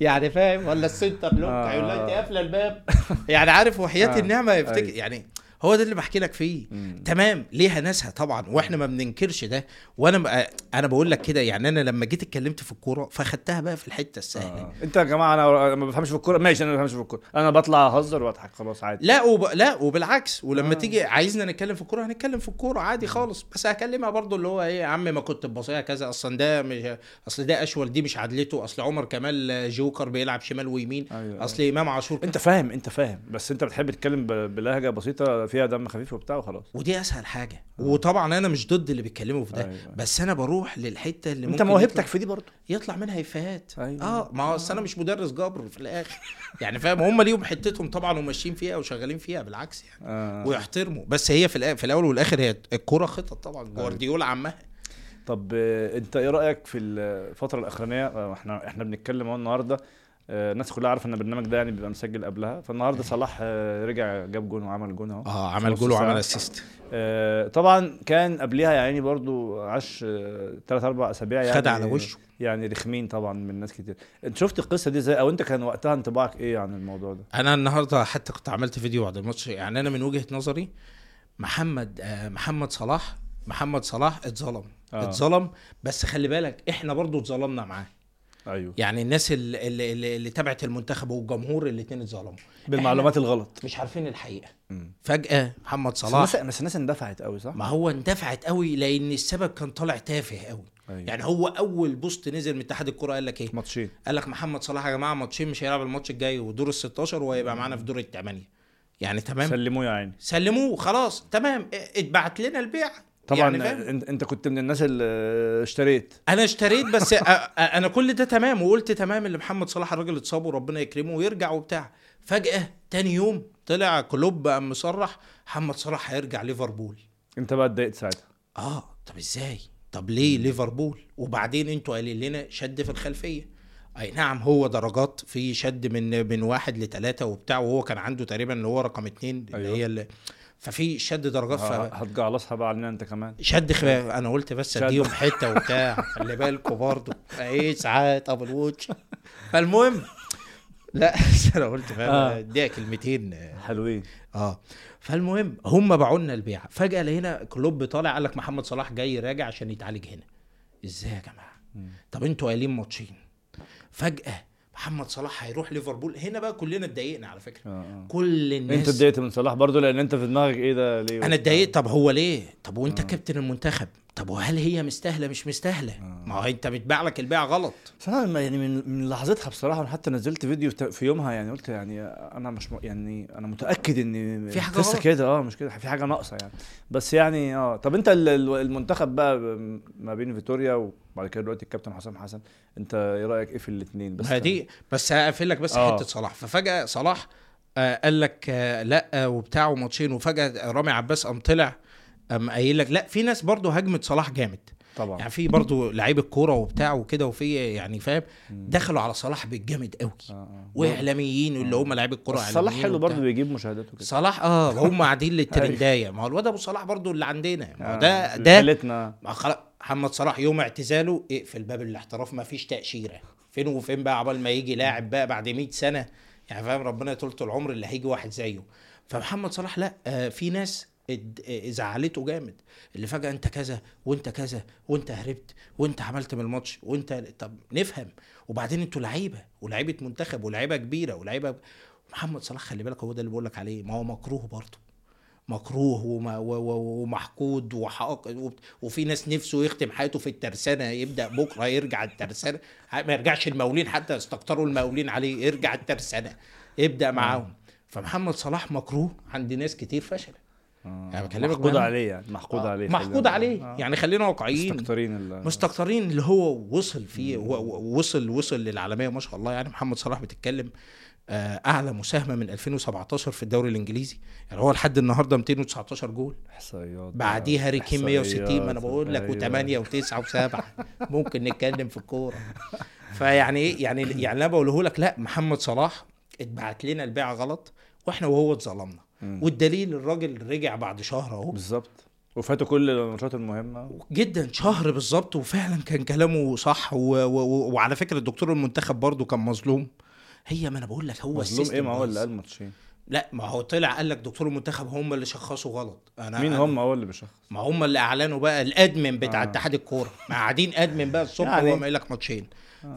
يعني فاهم ولا ال center lock آه. هيقول لها أنت قافلة الباب يعني عارف وحياة آه. النعمة يفتكر أيوة. يعني هو ده اللي بحكي لك فيه. مم. تمام ليها ناسها طبعا وإحنا ما بننكرش ده. وأنا ب- أنا بقول لك كده يعني أنا لما جيت اتكلمت في الكورة فأخدتها بقى في الحتة السهلة. آه. أنت يا جماعة أنا ما بفهمش في الكورة. ماشي أنا ما بفهمش في الكورة. أنا بطلع أهزر وأضحك خلاص عادي. لا وب... لا وبالعكس. ولما آه. تيجي عايزنا نتكلم في الكورة هنتكلم في الكورة عادي خالص. بس هكلمها برضو اللي هو إيه يا عم ما كنت ببصيها كذا. أصلا ده مش أصل ده أشول دي مش عدلته. أصل عمر كمال جوكر بيلعب شمال ويمين. أيوة. أصل إمام عاشور. أنت فاهم أنت فاهم. بس أنت بتحب تتكلم بلهجة بسيطة فيها دم خفيف وبتاع وخلاص. ودي أسهل حاجة. وطبعا أنا مش ضد اللي بيتكلموا في ده أيوة. بس أنا بروح للحتة اللي أنت موهبتك في دي برضه. يطلع منها إفيهات. أيوة. آه ما هو أنا مش مدرس جبر في الآخر. يعني فاهم هم ليهم حتتهم طبعا وماشيين فيها وشغالين فيها بالعكس يعني. آه. ويحترموا. بس هي في في الأول والآخر هي الكوره خطط طبعا جوارديولا عمها طب آه، أنت إيه رأيك في الفترة الأخرانية؟ آه، إحنا إحنا بنتكلم أهو النهارده آه، الناس كلها عارفة إن البرنامج ده يعني بيبقى مسجل قبلها. فالنهاردة صلاح آه، رجع جاب جون وعمل جون أهو. آه عمل جول. وعمل assist آه، طبعا كان قبلها يا عيني برضو عاش ثلاث أربع أسابيع يعني خد على وشه. يعني رخمين طبعا من ناس كتير. أنت شفت القصة دي إزاي؟ أو أنت كان وقتها انطباعك إيه عن الموضوع ده؟ أنا النهارده حتى كنت عملت فيديو بعد الماتش. يعني أنا من وجهة نظري محمد آه محمد صلاح محمد صلاح اتظلم. آه. آه. اتظلم. بس خلي بالك إحنا برضو اتظلمنا معاه. أيوه. يعني الناس اللي, اللي, اللي, اللي تبعت المنتخب والجمهور الاثنين اتظلموا. بالمعلومات الغلط. مش عارفين الحقيقة. مم. فجأة محمد صلاح الناس بس الناس اندفعت قوي صح؟ ما هو اندفعت قوي لأن السبب كان طالع تافه قوي. أيوة. يعني هو أول post نزل من اتحاد الكرة قال لك إيه؟ ماتشين. قال لك محمد صلاح يا جماعة ماتشين مش هيلعب الماتش الجاي ودور ال 16 وهيبقى معانا في دور الثمانيه يعني تمام؟ سلموه يا عيني. سلموه خلاص تمام. اتبعت لنا البيع. طبعا يعني؟ انت كنت من الناس اللي اشتريت. أنا اشتريت بس أنا كل ده تمام وقلت تمام اللي محمد صلاح الراجل اتصاب وربنا يكرمه ويرجع وبتاع. فجأة تاني يوم طلع كلوب قام مصرح محمد صلاح هيرجع ليفربول. انت بقى اتضايقت ساعتها. آه طب إزاي؟ طب ليه ليفربول؟ وبعدين أنتوا قايلين لنا شد في الخلفية. أي نعم هو درجات في شد من من واحد لثلاثة وبتاع وهو كان عنده تقريبا اللي هو رقم اتنين اللي أيوه. هي اللي ففي شد درجات ف... هتجعلصها بقى علينا انت كمان. شد خ... أنا قلت بس. أديهم حتة وبتاع. خلي بالكوا برضه. إيه ساعات أبو الوتش. فالمهم لا أنا قلت فاهم. أديها كلمتين. حلوين. آه. فالمهم هم باعوا لنا البيع. فجأة لقينا كلوب طالع قال لك محمد صلاح جاي راجع عشان يتعالج هنا. إزاي يا جماعة؟ طب أنتوا قايلين ماتشين. فجأة محمد صلاح هيروح ليفربول. هنا بقى كلنا اتضايقنا على فكرة. آه آه. كل الناس انت اتضايقت من صلاح برضو لأن انت في دماغك إيه ده؟ ليه أنا اتضايقت. طب هو ليه؟ طب وأنت كابتن المنتخب؟ طب وهل هي مستاهلة؟ مش مستاهلة. ما هو أنت بتباع لك البيع غلط. ما- يعني من من لحظتها بصراحة أنا حتى نزلت فيديو في يومها يعني قلت يعني أنا مش م- يعني أنا متأكد ان في حاجة لسه غلط. كده. آه مش كده. في حاجة ناقصة يعني. بس يعني آه طب أنت ال- ال- المنتخب بقى ما بين فيتوريا وبعد كده دلوقتي الكابتن حسام حسن. انت إيه رأيك إيه في الاثنين بس دي بس هقفل لك بس آه. حتة صلاح. ففجأة صلاح آه قال لك آه لأ آه وبتاع وماتشين. وفجأة رامي عباس قام طلع قام قايل لك لأ في ناس برضه هاجمت صلاح جامد. طبعا. يعني في برضه لعيبة كوره وبتاع وكده وفي يعني فاهم دخلوا على صلاح بالجامد قوي آه، آه. واعلاميين اللي هم لعيبة الكورة صلاح حلو. برضه بيجيب مشاهدات وكده. صلاح آه هم قاعدين للترنداية. ما هو الواد أبو صلاح برضو اللي عندنا. ما هو ده آه، ده ما خلاص. محمد صلاح يوم اعتزاله اقفل باب الاحتراف ما فيش تأشيرة. فين وفين بقى عبال ما يجي لاعب بقى بعد 100 سنة؟ يعني فاهم ربنا يطول العمر اللي هيجي واحد زيه. فمحمد صلاح لا آه في ناس آه، زعلته جامد. اللي فجأة انت كذا وانت كذا وانت هربت وانت عملت من الماتش وانت طب نفهم. وبعدين أنتوا لعيبة ولعيبة منتخب ولعيبة كبيرة ولعيبة محمد صلاح خلي بالك هو ده اللي بقول لك عليه ما هو مكروه برضه. مكروه ومحقود وحق وفي ناس نفسه يختم حياته في الترسانة يبدأ بكرة يرجع الترسانة. ما يرجعش المقاولين حتى استكتروا المقاولين عليه يرجع الترسانة. يبدأ معاهم. فمحمد صلاح مكروه عند ناس كتير فشل يعني بكلمك محقود. عليه يعني محقود آه، عليه محقود عليه. آه. يعني خلينا واقعيين. مستكترين مستكترين اللي هو وصل فيه وصل وصل للعالمية ما شاء الله. يعني محمد صلاح بتتكلم آه، أعلى مساهمة من 2017 في الدوري الإنجليزي. يعني هو لحد النهارده 219 جول. إحصائيات بعديها هاري كين 160 ما أنا بقول لك أيوة. و8 و9 و7 ممكن نتكلم في الكوره فيعني إيه؟ يعني يعني أنا بقوله لك لا محمد صلاح اتبعت لنا البيعة غلط وإحنا وهو اتظلمنا. والدليل الراجل رجع بعد شهر أهو. بالظبط. وفاتوا كل الماتشات المهمة. جدا شهر بالظبط وفعلا كان كلامه صح و... و... وعلى فكرة الدكتور المنتخب برضو كان مظلوم. هي ما أنا بقول لك هو مظلوم إيه؟ ما هو. اللي قال ماتشين. لا ما هو طلع قال لك دكتور المنتخب هم اللي شخصوا غلط. أنا مين أنا- هم؟ هو اللي بيشخص. ما هم اللي أعلنوا بقى الأدمن بتاع آه. اتحاد الكورة. ما قاعدين أدمن بقى الصبح يعني- هو قايل لك ماتشين.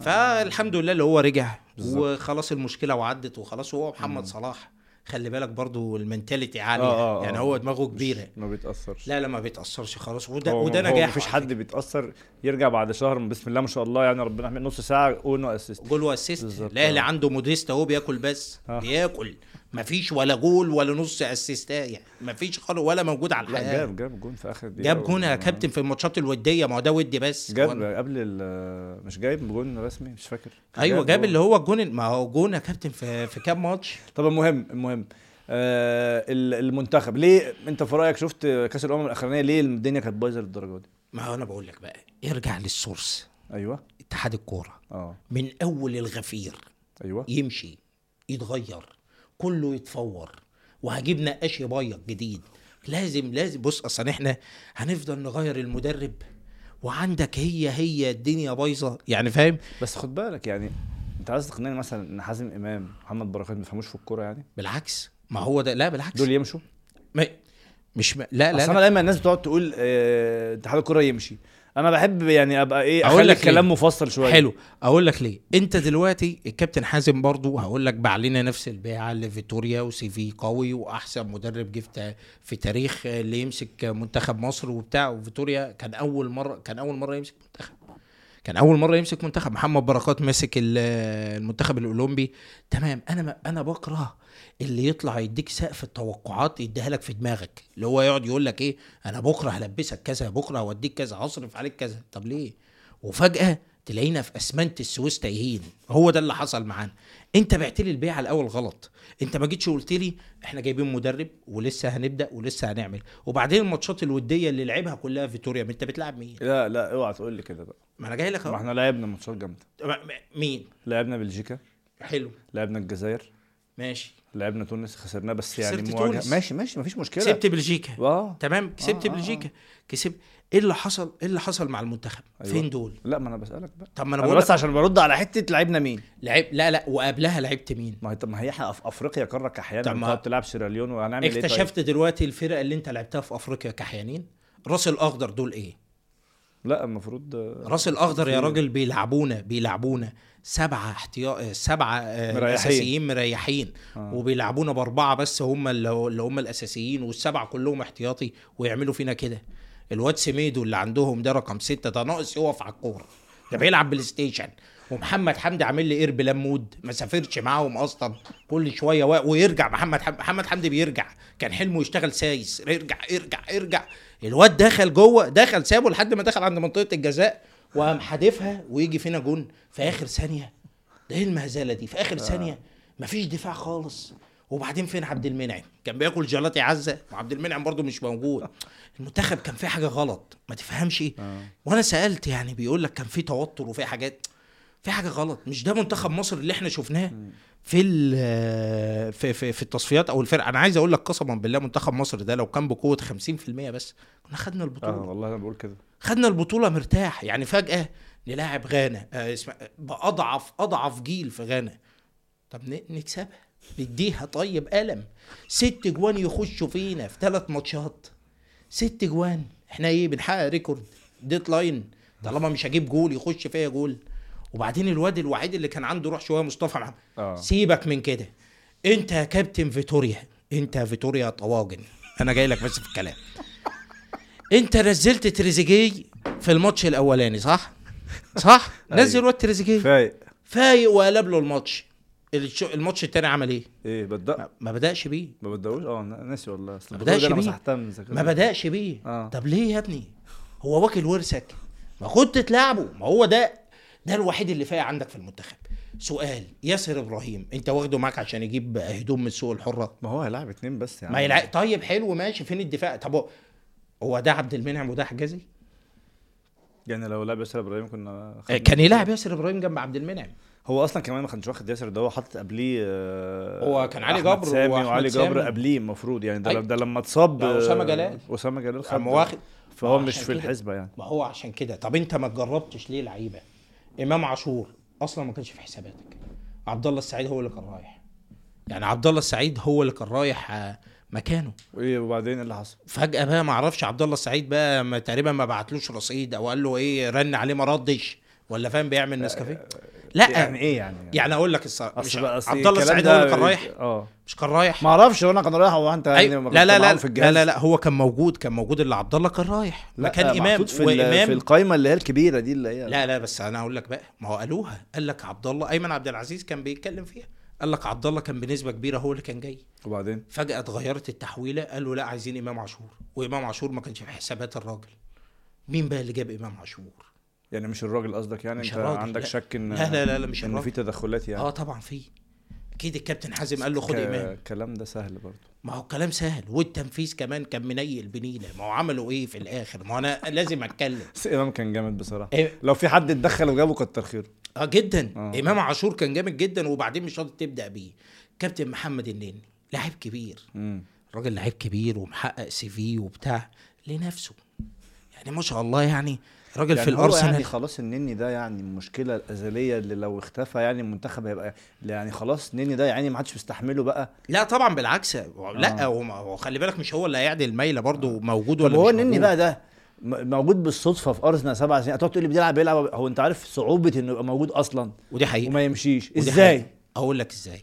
فالحمد لله اللي هو رجع بالظبط. وخلاص المشكلة وعدت وخلاص وهو محمد صلاح. خلي بالك برضو ال mentality عالية. آه، آه، يعني آه. هو دماغه كبيرة. ما بيتأثرش. لا لا ما بيتأثرش خلاص. وده هو وده نجاح مفيش حد. بيتأثر. يرجع بعد شهر بسم الله ما شاء الله يعني ربنا يحمي نص ساعة جون و assist goal و assist الأهلي آه. عنده موديست اهو بياكل بس. آه. بياكل. مفيش ولا جول ولا نص assist ات يعني مفيش خالص ولا موجود على الحياة جاب جاب جون في آخر دقيقة جاب جون يا كابتن في الماتشات الودية. ما هو ده ودي بس. جاب هو- قبل مش جايب جون رسمي؟ مش فاكر. أيوه جاب جون. اللي هو الجون ما هو جون يا كابتن في في كام ماتش؟ طب المهم المهم آه ال- المنتخب. ليه أنت في رأيك شفت كأس الأمم الأخرانية ليه الدنيا كانت بايظة للدرجة دي؟ ما هو أنا بقول لك بقى ارجع لل source. أيوه. اتحاد الكورة آه. من أول الغفير أيوه. يمشي يتغير. كله يتفور وهجيب نقاش يبيض جديد. لازم لازم بص أصلا إحنا هنفضل نغير المدرب وعندك هي هي الدنيا بايظة يعني فاهم؟ بس خد بالك يعني أنت عايز تقنعني مثلا إن حازم إمام محمد بركات ما بيفهموش في الكورة يعني؟ بالعكس. ما هو ده لا بالعكس. دول يمشوا؟ ما مش ما لا لا, أصل أنا. دايما الناس بتقعد تقول آه، اتحاد الكورة يمشي. أنا بحب يعني أبقى إيه أقول أخلي لك الكلام ليه؟ مفصل شوية. حلو. أقول لك ليه؟ أنت دلوقتي الكابتن حازم برضو هقول لك باع لنا نفس البيعة لفيتوريا وسي في قوي وأحسن مدرب جه في- تاريخ اللي يمسك منتخب مصر وبتاع. وفيتوريا كان أول مرة كان أول مرة يمسك منتخب. كان أول مرة يمسك منتخب. محمد بركات ماسك ال- المنتخب الأولمبي. تمام. أنا ما أنا بكره اللي يطلع يديك سقف التوقعات يديها لك في دماغك. اللي هو يقعد يقول لك إيه؟ أنا بكرة هلبسك كذا بكرة هوديك كذا هصرف عليك كذا. طب ليه؟ وفجأة تلاقينا في أسمنت السويس تايهين. هو ده اللي حصل معانا. أنت بعت لي البيعة الأول غلط. أنت ما جيتش قلت لي إحنا جايبين مدرب ولسه هنبدأ ولسه هنعمل. وبعدين الماتشات الودية اللي لعبها كلها فيتوريا ما أنت بتلعب مين؟ لا لا اوعى تقول لي كده بقى. ما أنا جاي لك ما اهو إحنا لعبنا ماتشات جامدة. ما- ما- مين؟ لعبنا بلجيكا. حلو. لعبنا الجزائر. ماشي. لعبنا تونس خسرناه بس يعني مواجهة. تونس. ماشي ماشي مفيش مشكلة. كسبت بلجيكا. آه. تمام؟ كسبت آه، آه، بلجيكا. كسبت. إيه اللي حصل؟ إيه اللي حصل مع المنتخب؟ أيوة. فين دول؟ لا ما أنا بسألك بقى. طب ما أنا بقول بس عشان برد على حتة لعبنا مين؟ لعب لا لا وقبلها لعبت مين؟ ما هي طب ما هي إحنا في أفريقيا قارة طب ما- بتقعد تلعب سيراليون وهنعمل إيه طيب؟ اكتشفت دلوقتي الفرق اللي أنت لعبتها في أفريقيا كحيانين. راس الأخضر دول إيه؟ لا المفروض آه، راس الأخضر يا راجل بيلعبونا بيلعبونا. سبعة احتياط سبعة آه، مريحين. أساسيين مريحين. آه. وبيلعبونا بأربعة بس هم اللي هم الأساسيين والسبعة كلهم احتياطي ويعملوا فينا كده. الواد سميدو اللي عندهم ده رقم ستة ده ناقص يقف على الكورة. ده بيلعب PlayStation. ومحمد حمدي عامل لي قرب لمود ما سافرش معاهم أصلا. كل شوية و... ويرجع محمد حمدي محمد حمدي بيرجع. كان حلمه يشتغل سايس. يرجع يرجع يرجع الواد دخل جوه دخل سابه لحد ما دخل عند منطقة الجزاء. وقام حادفها ويجي فينا جون في آخر ثانية. ده إيه المهزلة دي؟ في آخر ثانية مفيش دفاع خالص. وبعدين فين عبد المنعم؟ كان بياكل جيلاتي عزة وعبد المنعم برضو مش موجود. المنتخب كان فيه حاجة غلط ما تفهمش إيه. وأنا سألت يعني بيقول لك كان فيه توتر وفيه حاجات. في حاجة غلط. مش ده منتخب مصر اللي إحنا شفناه في في في, في التصفيات أو الفرق. أنا عايز أقول لك قسما بالله منتخب مصر ده لو كان بقوة 50% بس كنا خدنا آه البطوله والله أنا بقول كده. خدنا البطولة مرتاح. يعني فجأة نلاعب غانا. آه اسمع بأضعف أضعف جيل في غانا. طب نكسبها. نديها طيب قلم. ست جوان يخشوا فينا في ثلاث ماتشات. ست جوان. إحنا إيه بنحقق record. deadline طالما مش هجيب جول يخش فيا جول. وبعدين الواد الوحيد اللي كان عنده روح شوية مصطفى محمد. آه. سيبك من كده. انت يا كابتن فيتوريا انت يا فيتوريا طواجن. أنا جاي لك بس في الكلام. انت نزلت تريزيجيه في الماتش الأولاني صح؟ صح؟ نزل واد تريزيجيه. فايق. فايق وقلب له الماتش. الماتش التاني عمل إيه؟ إيه بدأ. ما بدأش بيه. ما بدأوش؟ آه ناسي والله. أصل ما أنا بيه. ما بدأش بيه. آه. طب ليه يا ابني؟ هو واكل ورثك. ما كنت تلعبه. ما هو ده ده الوحيد اللي فايق عندك في المنتخب. سؤال ياسر إبراهيم انت واخده معاك عشان يجيب هدوم من السوق الحرة؟ ما هو هيلاعب اتنين بس يعني ما يلعب. طيب حلو ماشي. فين الدفاع؟ طب هو- هو ده عبد المنعم وده حجازي؟ يعني لو لعب ياسر إبراهيم كنا آه، كان يلعب ياسر إبراهيم جنب عبد المنعم. هو أصلا كمان ما كانش واخد ياسر ده هو حاطط قبليه آه، هو كان علي جبر سامي وعلي. جبر قبليه المفروض يعني. ده, أيوة. ده لما اتصاب ده أسامة آه، جلال. أسامة جلال خد واخد فهو مش في. الحسبة يعني. ما هو عشان كده. طب انت ما جربتش ليه لعيبة؟ إمام عاشور أصلا ما كانش في حساباتك. عبد الله السعيد هو اللي كان رايح. يعني عبد الله السعيد هو اللي كان رايح آه، مكانه. وإيه وبعدين إيه اللي حصل؟ فجأة بقى ما أعرفش عبد الله السعيد بقى ما تقريبا ما بعتلوش رصيد أو قال له إيه رن عليه ما ردش. ولا فاهم بيعمل نسكافيه؟ لا يعني إيه يعني؟ يعني أقول لك الصراحة مش عبد الله السعيد هو اللي كان رايح؟ آه. مش كان رايح؟ ما أعرفش هو أنا كان رايح هو أنت يعني أيوة. ما لا لا لا في لا الجهاز؟ لا لا هو كان موجود كان موجود اللي عبد الله كان رايح. لا مكان إمام في, ال- في وامام القايمة اللي هي الكبيرة دي اللي هي لا لا بس أنا أقول لك بقى ما هو قالوها قال لك عبد الله أيمن عبد العزيز كان بيتكلم فيها. قال لك عبد الله كان بنسبة كبيرة هو اللي كان جاي. وبعدين؟ فجأة اتغيرت التحويلة قالوا لا عايزين إمام عاشور. وإمام عاشور ما كانش في حسابات الراجل. مين بقى اللي جاب إمام عاشور؟ يعني مش الراجل قصدك يعني؟ مش انت الراجل، عندك لا. شك إن لا لا لا, لا مش إن في تدخلات يعني؟ آه طبعا في. أكيد الكابتن حازم قال له خد ك- امام الكلام ده سهل برضه. ما هو كلام سهل والتنفيذ كمان كان منيل بنيلة. ما هو عملوا إيه في الآخر؟ ما أنا لازم أتكلم. بس إمام كان جامد بصراحة. إيه؟ لو في حد اتدخل وجابه كتر خيره. آه جدا. آه. إمام عاشور كان جامد جدا وبعدين مش راضي تبدأ بيه. كابتن محمد النني لاعب كبير. امم راجل لعيب كبير ومحقق سي في وبتاع لنفسه. يعني ما شاء الله يعني راجل يعني في هو الأرسنال. يعني خلاص النني ده يعني المشكلة الازليه اللي لو اختفى يعني المنتخب هيبقى يعني خلاص النني ده يعني ما حدش مستحمله بقى. لا طبعا بالعكس. لا آه. وما- وخلي بالك مش هو اللي هيعدل الميلة برضه موجود طب ولا هو النني موجود. بقى ده موجود بالصدفة في أرسنال سبع سنين. هتقعد تقول لي بيلعب بيلعب هو أنت عارف صعوبة إنه يبقى موجود أصلا ودي حقيقة. وما يمشيش. إزاي؟ أقول لك إزاي.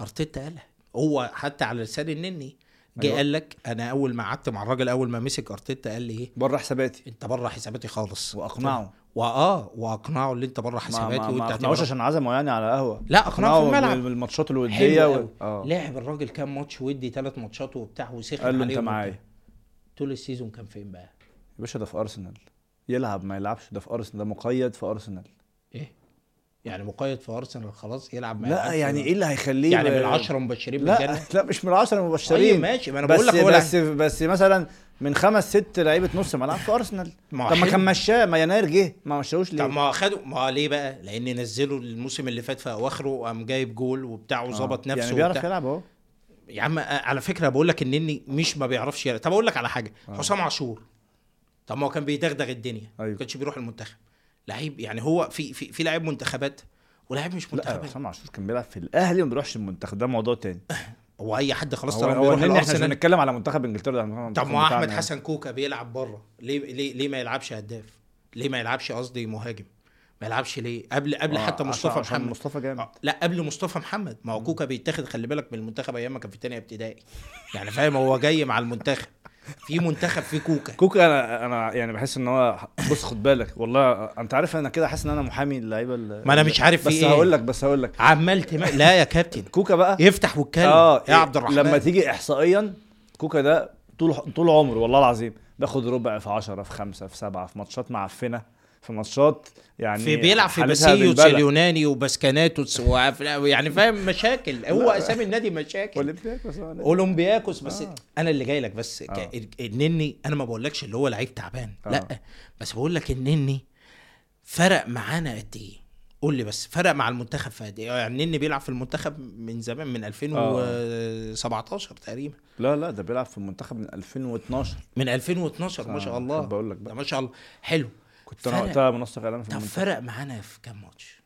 أرتيتا قالها. هو حتى على لسان النني جه أيوة. قال لك أنا أول ما قعدت مع الراجل أول ما مسك أرتيتا قال لي إيه؟ بره حساباتي. أنت بره حساباتي خالص. وأقنعه. واه وأقنعه اللي أنت بره ما, حساباتي ما, ما هتبقى أقنعوش عشان عزمه يعني على قهوة. لا أقنعه في الملعب. بالماتشات الودية و... آه. لعب الراجل كام ماتش ودي ثلاث ماتشات وبتاع وسخن قال له أنت معايا. طول ال season كان فين بقى؟ يا باشا ده في أرسنال. يلعب ما يلعبش. ده في أرسنال. ده مقيد في أرسنال. إيه؟ يعني مقيد في أرسنال خلاص يلعب ما لا يعني إيه اللي هيخليه يعني من العشرة مبشرين بالجنة لا لا مش من العشرة طيب المبشرين ماشي ما أنا بقول لك هو بس بس مثلا من خمس ست لعيبة نص ملعب في أرسنال طب ما. كان مشاه ما يناير جه ما مشاهوش ليه؟ طب ما خدوا ما ليه بقى؟ لأن نزلوا الموسم اللي فات في أواخره قام جايب جول وبتاع وظبط آه. نفسه يعني بيعرف. يلعب أهو يا عم آه، على فكرة بقول لك انني مش ما بيعرفش يلعب طب أقول لك على حاجة حسام عاشور طب ما هو كان بيدغدغ الدنيا أيوة. ما كانش بيروح المنتخب لعيب يعني هو في في في لعيب منتخبات ولاعيب مش لا منتخبات. حسام عاشور كان بيلعب في الأهلي وما بيروحش المنتخب ده موضوع تاني. هو أي حد خلاص هو, هو بيروح إحنا مش بنتكلم على منتخب إنجلترا ده طب ما هو أحمد بتاعنا. حسن كوكا بيلعب بره ليه ليه ليه ما يلعبش هداف؟ ليه ما يلعبش قصدي مهاجم؟ ما يلعبش ليه؟ قبل قبل آه، حتى مصطفى عشان محمد. مصطفى جامد. آه، لا قبل مصطفى محمد. ما هو كوكا بيتاخد خلي بالك من المنتخب أيام ما كان في تانية ابتدائي. يعني فاهم هو جاي مع المنتخب. في منتخب في كوكا. كوكا أنا أنا يعني بحس إن هو بص خد بالك. والله أنت عارف أنا كده حاسس إن أنا محامي اللعيبة ال- ما أنا مش عارف بس إيه. هقول لك بس هقول لك. عمال تم... لا يا كابتن. كوكا بقى. يفتح ويتكلم. آه يا عبد الرحمن. لما تيجي احصائيا كوكا ده طول طول عمره والله العظيم بياخد ربع في 10 في خمسة في سبعة في ماتشات معفنه في ماتشات يعني في بيلعب في باسيوس. اليوناني وباسكاناتوس يعني فاهم مشاكل هو أسامي النادي مشاكل أولمبياكوس آه. أولمبياكوس بس آه. أنا اللي جاي لك بس. آه. النني أنا ما بقولكش اللي هو لعيب تعبان آه. لأ بس بقول لك النني فرق معانا قد إيه قول لي بس فرق مع المنتخب في قد إيه يعني النني بيلعب في المنتخب من زمان من 2017 تقريبا لا لا ده بيلعب في المنتخب من 2012 من 2012 ما شاء آه، الله بقول لك بقى ما شاء الله حلو كنت أنا. وقتها منسق اعلامي في طب المنتخب فرق معانا في كام ماتش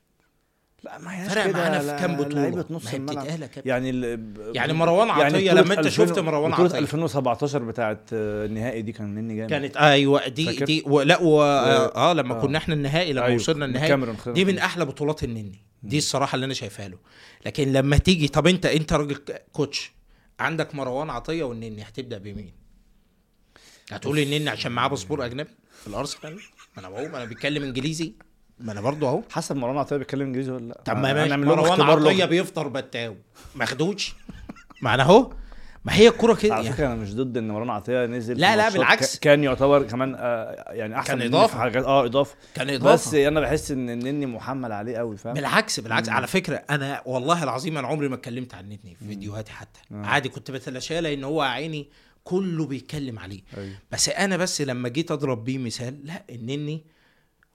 لا ما هياش فرق معانا في كام بطولة؟ لعيبة نص الملعب. يعني ال... يعني مروان عطية بطولة لما أنت 2000 شفت مروان عطية. 2017 بتاعت آه، النهائي دي كان مني جامد كانت أيوه دي فاكر؟ دي و... لا و... آه, لما آه. كنا إحنا النهائي لما أيوة، وصلنا النهائي دي من. أحلى بطولات النني دي الصراحة اللي أنا شايفها له لكن لما تيجي طب أنت أنت راجل coach عندك مروان عطية والنني هتبدأ بمين؟ هتقول النني عشان معاه باسبور أجنبي في الأرسنال ما أنا بقول ما أنا بيتكلم انجليزي. ما أنا برضه اهو. حسب مروان عطية بيتكلم انجليزي ولا لا. طب ما نعمل لهم مروان عطية. بيفطر بتاو ما خدوش ما أنا اهو. ما هي الكورة كده على يعني. فكرة أنا مش ضد إن مروان عطية نزل لا، لا، بالعكس. كان يعتبر كمان آه، يعني أحسن كان. في حاجات آه إضافة. كان إضافة. بس أنا بحس إن النني محمل عليه قوي فاهم؟ بالعكس بالعكس. على فكرة أنا والله العظيم أنا عمري ما اتكلمت عن نتني في فيديوهاتي حتى. آه. عادي كنت بتلاشاه لأن هو عيني كله بيتكلم عليه. أيوة. بس أنا بس لما جيت أضرب بيه مثال لا النني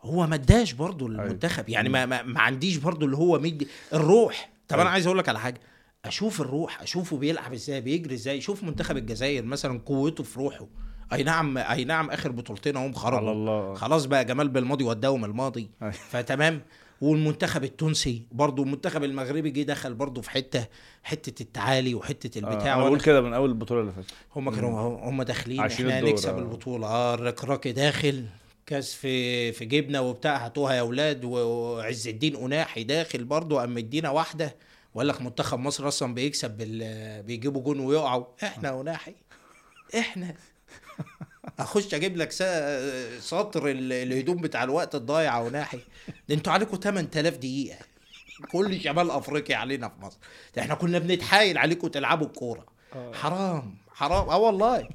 هو ما اداش برضه للمنتخب يعني ما, ما, ما عنديش برضه اللي هو مدي الروح. طب أنا أيوة. عايز أقول لك على حاجة. أشوف الروح أشوفه بيلعب إزاي بيجري إزاي. شوف منتخب الجزائر مثلا قوته في روحه. أي نعم أي نعم آخر بطولتين هم خرجوا خلاص بقى جمال بالماضي وداهم الماضي. أيوة. فتمام. والمنتخب التونسي برضو المنتخب المغربي جه دخل برضو في حتة حتة التعالي وحتة آه، البتاع. وأنا- بقول كده من أول البطولة اللي فاتت. هم كانوا هم داخلين إحنا الدور، هنكسب آه. البطولة. آه الركراكي داخل كاس في في جبنه وبتاع هاتوها يا أولاد وعز الدين اناحي داخل برضو قام مدينا واحدة. وقال لك منتخب مصر أصلا بيكسب بال... بيجيبوا جون ويقعوا. إحنا اناحي إحنا. اخش أجيب لك سطر ال- الهدوم بتاع الوقت الضايع وناحي. ده أنتوا عليكم 8000 دقيقة. كل شمال افريقيا علينا في مصر. ده إحنا كنا بنتحايل عليكم تلعبوا الكورة. حرام حرام. آه والله.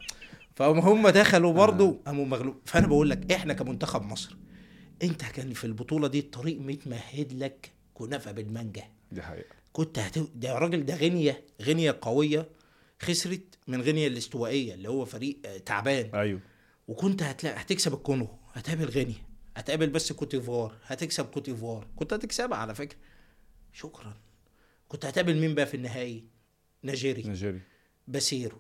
فهم هم دخلوا برضه قاموا مغلوب فأنا بقول لك إحنا كمنتخب مصر أنت كان في البطولة دي الطريق متمهد لك كنافة بالمانجا. دي حقيقة. كنت هت... ده راجل ده غينيا غينيا قوية. خسرت من غينيا الاستوائية اللي هو فريق آه، تعبان. أيوه. وكنت هتلاقي هتكسب الكونغو هتقابل غينيا هتقابل بس كوت ديفوار هتكسب كوت ديفوار. كنت هتكسبها على فكرة. شكرا. كنت هتقابل مين بقى في النهائي؟ نيجيريا نيجيريا بيسيرو.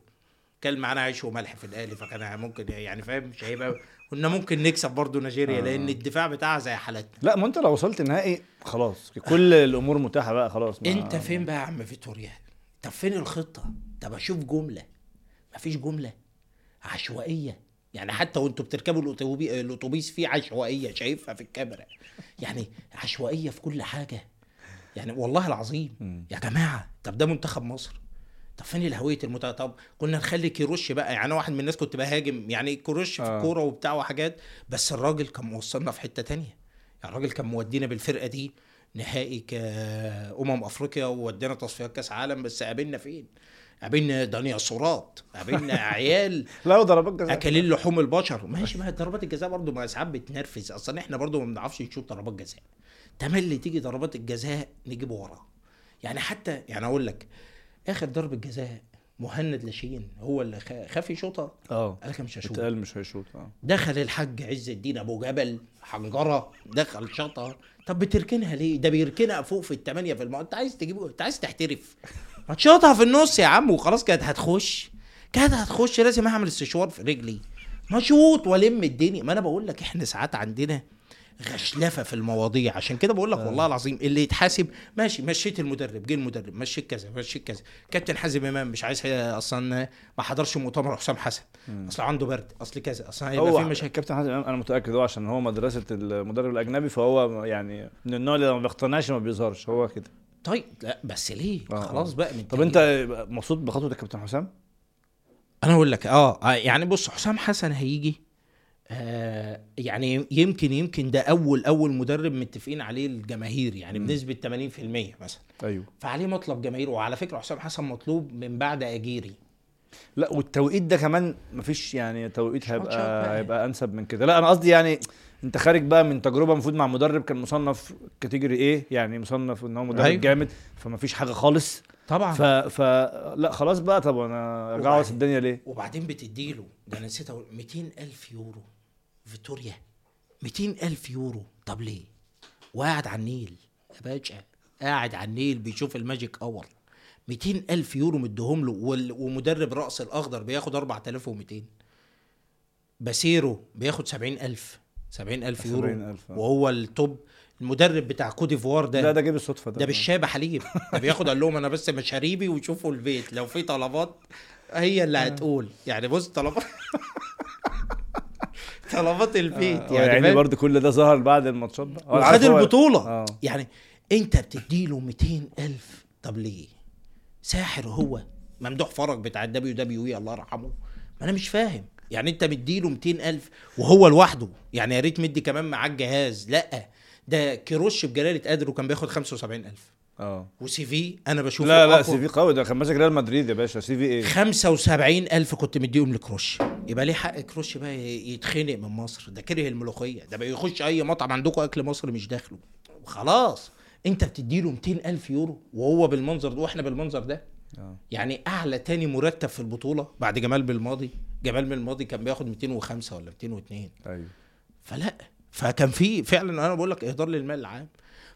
كان معانا عيش وملح في الاهلي فكان ممكن يعني فاهم مش هيبقى كنا ممكن نكسب برضو نيجيريا آه. لأن الدفاع بتاعها زي حالتنا. لا ما أنت لو وصلت نهائي خلاص. كل الأمور متاحة بقى خلاص. أنت فين بقى يا عم فيتوريا طب فين الخطة؟ طب أشوف جملة. مفيش جملة. عشوائية. يعني حتى وأنتوا بتركبوا الاتوبيس في عشوائية شايفها في الكاميرا. يعني عشوائية في كل حاجة. يعني والله العظيم. يا جماعة طب ده منتخب مصر. طب فين الهوية المنتخب؟ طب كنا نخلي كيروش بقى. يعني أنا واحد من الناس كنت بهاجم يعني كيروش في آه. الكوره وبتاع وحاجات بس الراجل كان موصلنا في حتة تانية. يعني الراجل كان مودينا بالفرقة دي نهائي كأمم أفريقيا وودينا تصفيات كأس عالم بس قابلنا فين؟ قابلنا ديناصورات قابلنا عيال لا ضربات جزاء. اكلين لحوم البشر. ماشي ما هي ضربات الجزاء برضه ما ساعات بتنرفز. أصلا إحنا برضه ما بنعرفش نشوط ضربات جزاء. تملي تيجي ضربات الجزاء نجيب ورا. يعني حتى يعني أقول لك آخر ضربه جزاء مهند لاشين هو اللي خا- خاف يشوطها؟ آه. قال لك مش هشوط. اتقال مش هيشوط آه. دخل الحاج عز الدين أبو جبل حنجرة دخل شطها طب بتركنها ليه؟ ده بيركنها فوق في الثمانيه في الماء أنت عايز تجيبه أنت عايز تحترف. ما تشوطها في النص يا عم وخلاص كانت هتخش. كانت هتخش لازم أعمل استشوار في رجلي. ما اشوط والم الدنيا. ما أنا بقول لك إحنا ساعات عندنا غشلفة في المواضيع. عشان كده بقول لك والله العظيم اللي يتحاسب ماشي مشيت المدرب جه المدرب مشيت كذا مشيت كذا. كابتن حازم إمام مش عايز أصلا ما حضرش مؤتمر حسام حسن. أصل عنده برد أصل كذا أصل هيبقى في هو مشاكل. كابتن حازم إمام أنا متأكد هو عشان هو مدرسة المدرب الأجنبي فهو يعني من النوع اللي ما بيقتنعش ما بيظهرش. هو كده. طيب لا بس ليه؟ آه، خلاص آه. بقى من طب أنت مبسوط بخطوة الكابتن حسام؟ أنا أقول لك آه آه، يعني بص حسام حسن هيجي آه يعني يمكن يمكن ده أول أول مدرب متفقين عليه الجماهير يعني مم. بنسبة 80% مثلا. أيوه. فعليه مطلب جماهير وعلى فكرة حسام حسن مطلوب من بعد أجيري. لا والتوقيت ده كمان مفيش يعني توقيت هيبقى بقى. هيبقى أنسب من كده. لا أنا قصدي يعني انت خارج بقى من تجربة المفروض مع مدرب كان مصنف category إيه يعني مصنف إن هو مدرب. أيوه. جامد فمفيش حاجة خالص. طبعا. ف... ف لا خلاص بقى طب أنا اوصل الدنيا ليه؟ وبعدين بتديله ده أنا نسيت أقول 200 ألف يورو. فيتوريا 200 ألف يورو. طب ليه؟ وقاعد على النيل يا باشا قاعد على النيل بيشوف ال magic hour 200 ألف يورو مديهم له وال- ومدرب رأس الأخضر بياخد 4200 بيسيرو بياخد 70000 70000 يورو 70,000 آه. وهو ال top المدرب بتاع كوت ديفوار ده. لا ده جيب الصدفة ده. ده بالشابة حليب. ده بياخد قال لهم أنا بس مشاريبي وشوفوا البيت. لو في طلبات هي اللي هتقول. يعني بص طلبات طلبات البيت. يعني, يعني يعني؟ برضه كل ده ظهر بعد الماتشات هو وخد البطولة. يعني أنت بتديله 200 ألف. طب ليه؟ ساحر هو. ممدوح فرج بتاع ال WWE الله يرحمه. ما أنا مش فاهم. يعني انت مديله 200 ألف وهو لوحده يعني يا ريت مدي كمان معاه الجهاز. لا ده كيروش بجلاله قدره كان بياخد 75 ألف. آه. و CV أنا بشوفه لا لا. سي في قوي ده كان ماسك ريال مدريد يا باشا. CV إيه؟ 75 ألف كنت مديهم لكيروش. يبقى ليه حق كيروش بقى يتخنق من مصر؟ ده كره الملوخية. ده بقى يخش أي مطعم عندكم أكل مصري مش داخله. خلاص. أنت بتديله 200 ألف يورو وهو بالمنظر ده وإحنا بالمنظر ده. آه. يعني أعلى تاني مرتب في البطولة بعد جمال بالماضي. جمال بالماضي كان بياخد 205 ولا 202 أيوه. فلا فكان في فعلا أنا بقول لك إهدار للمال العام.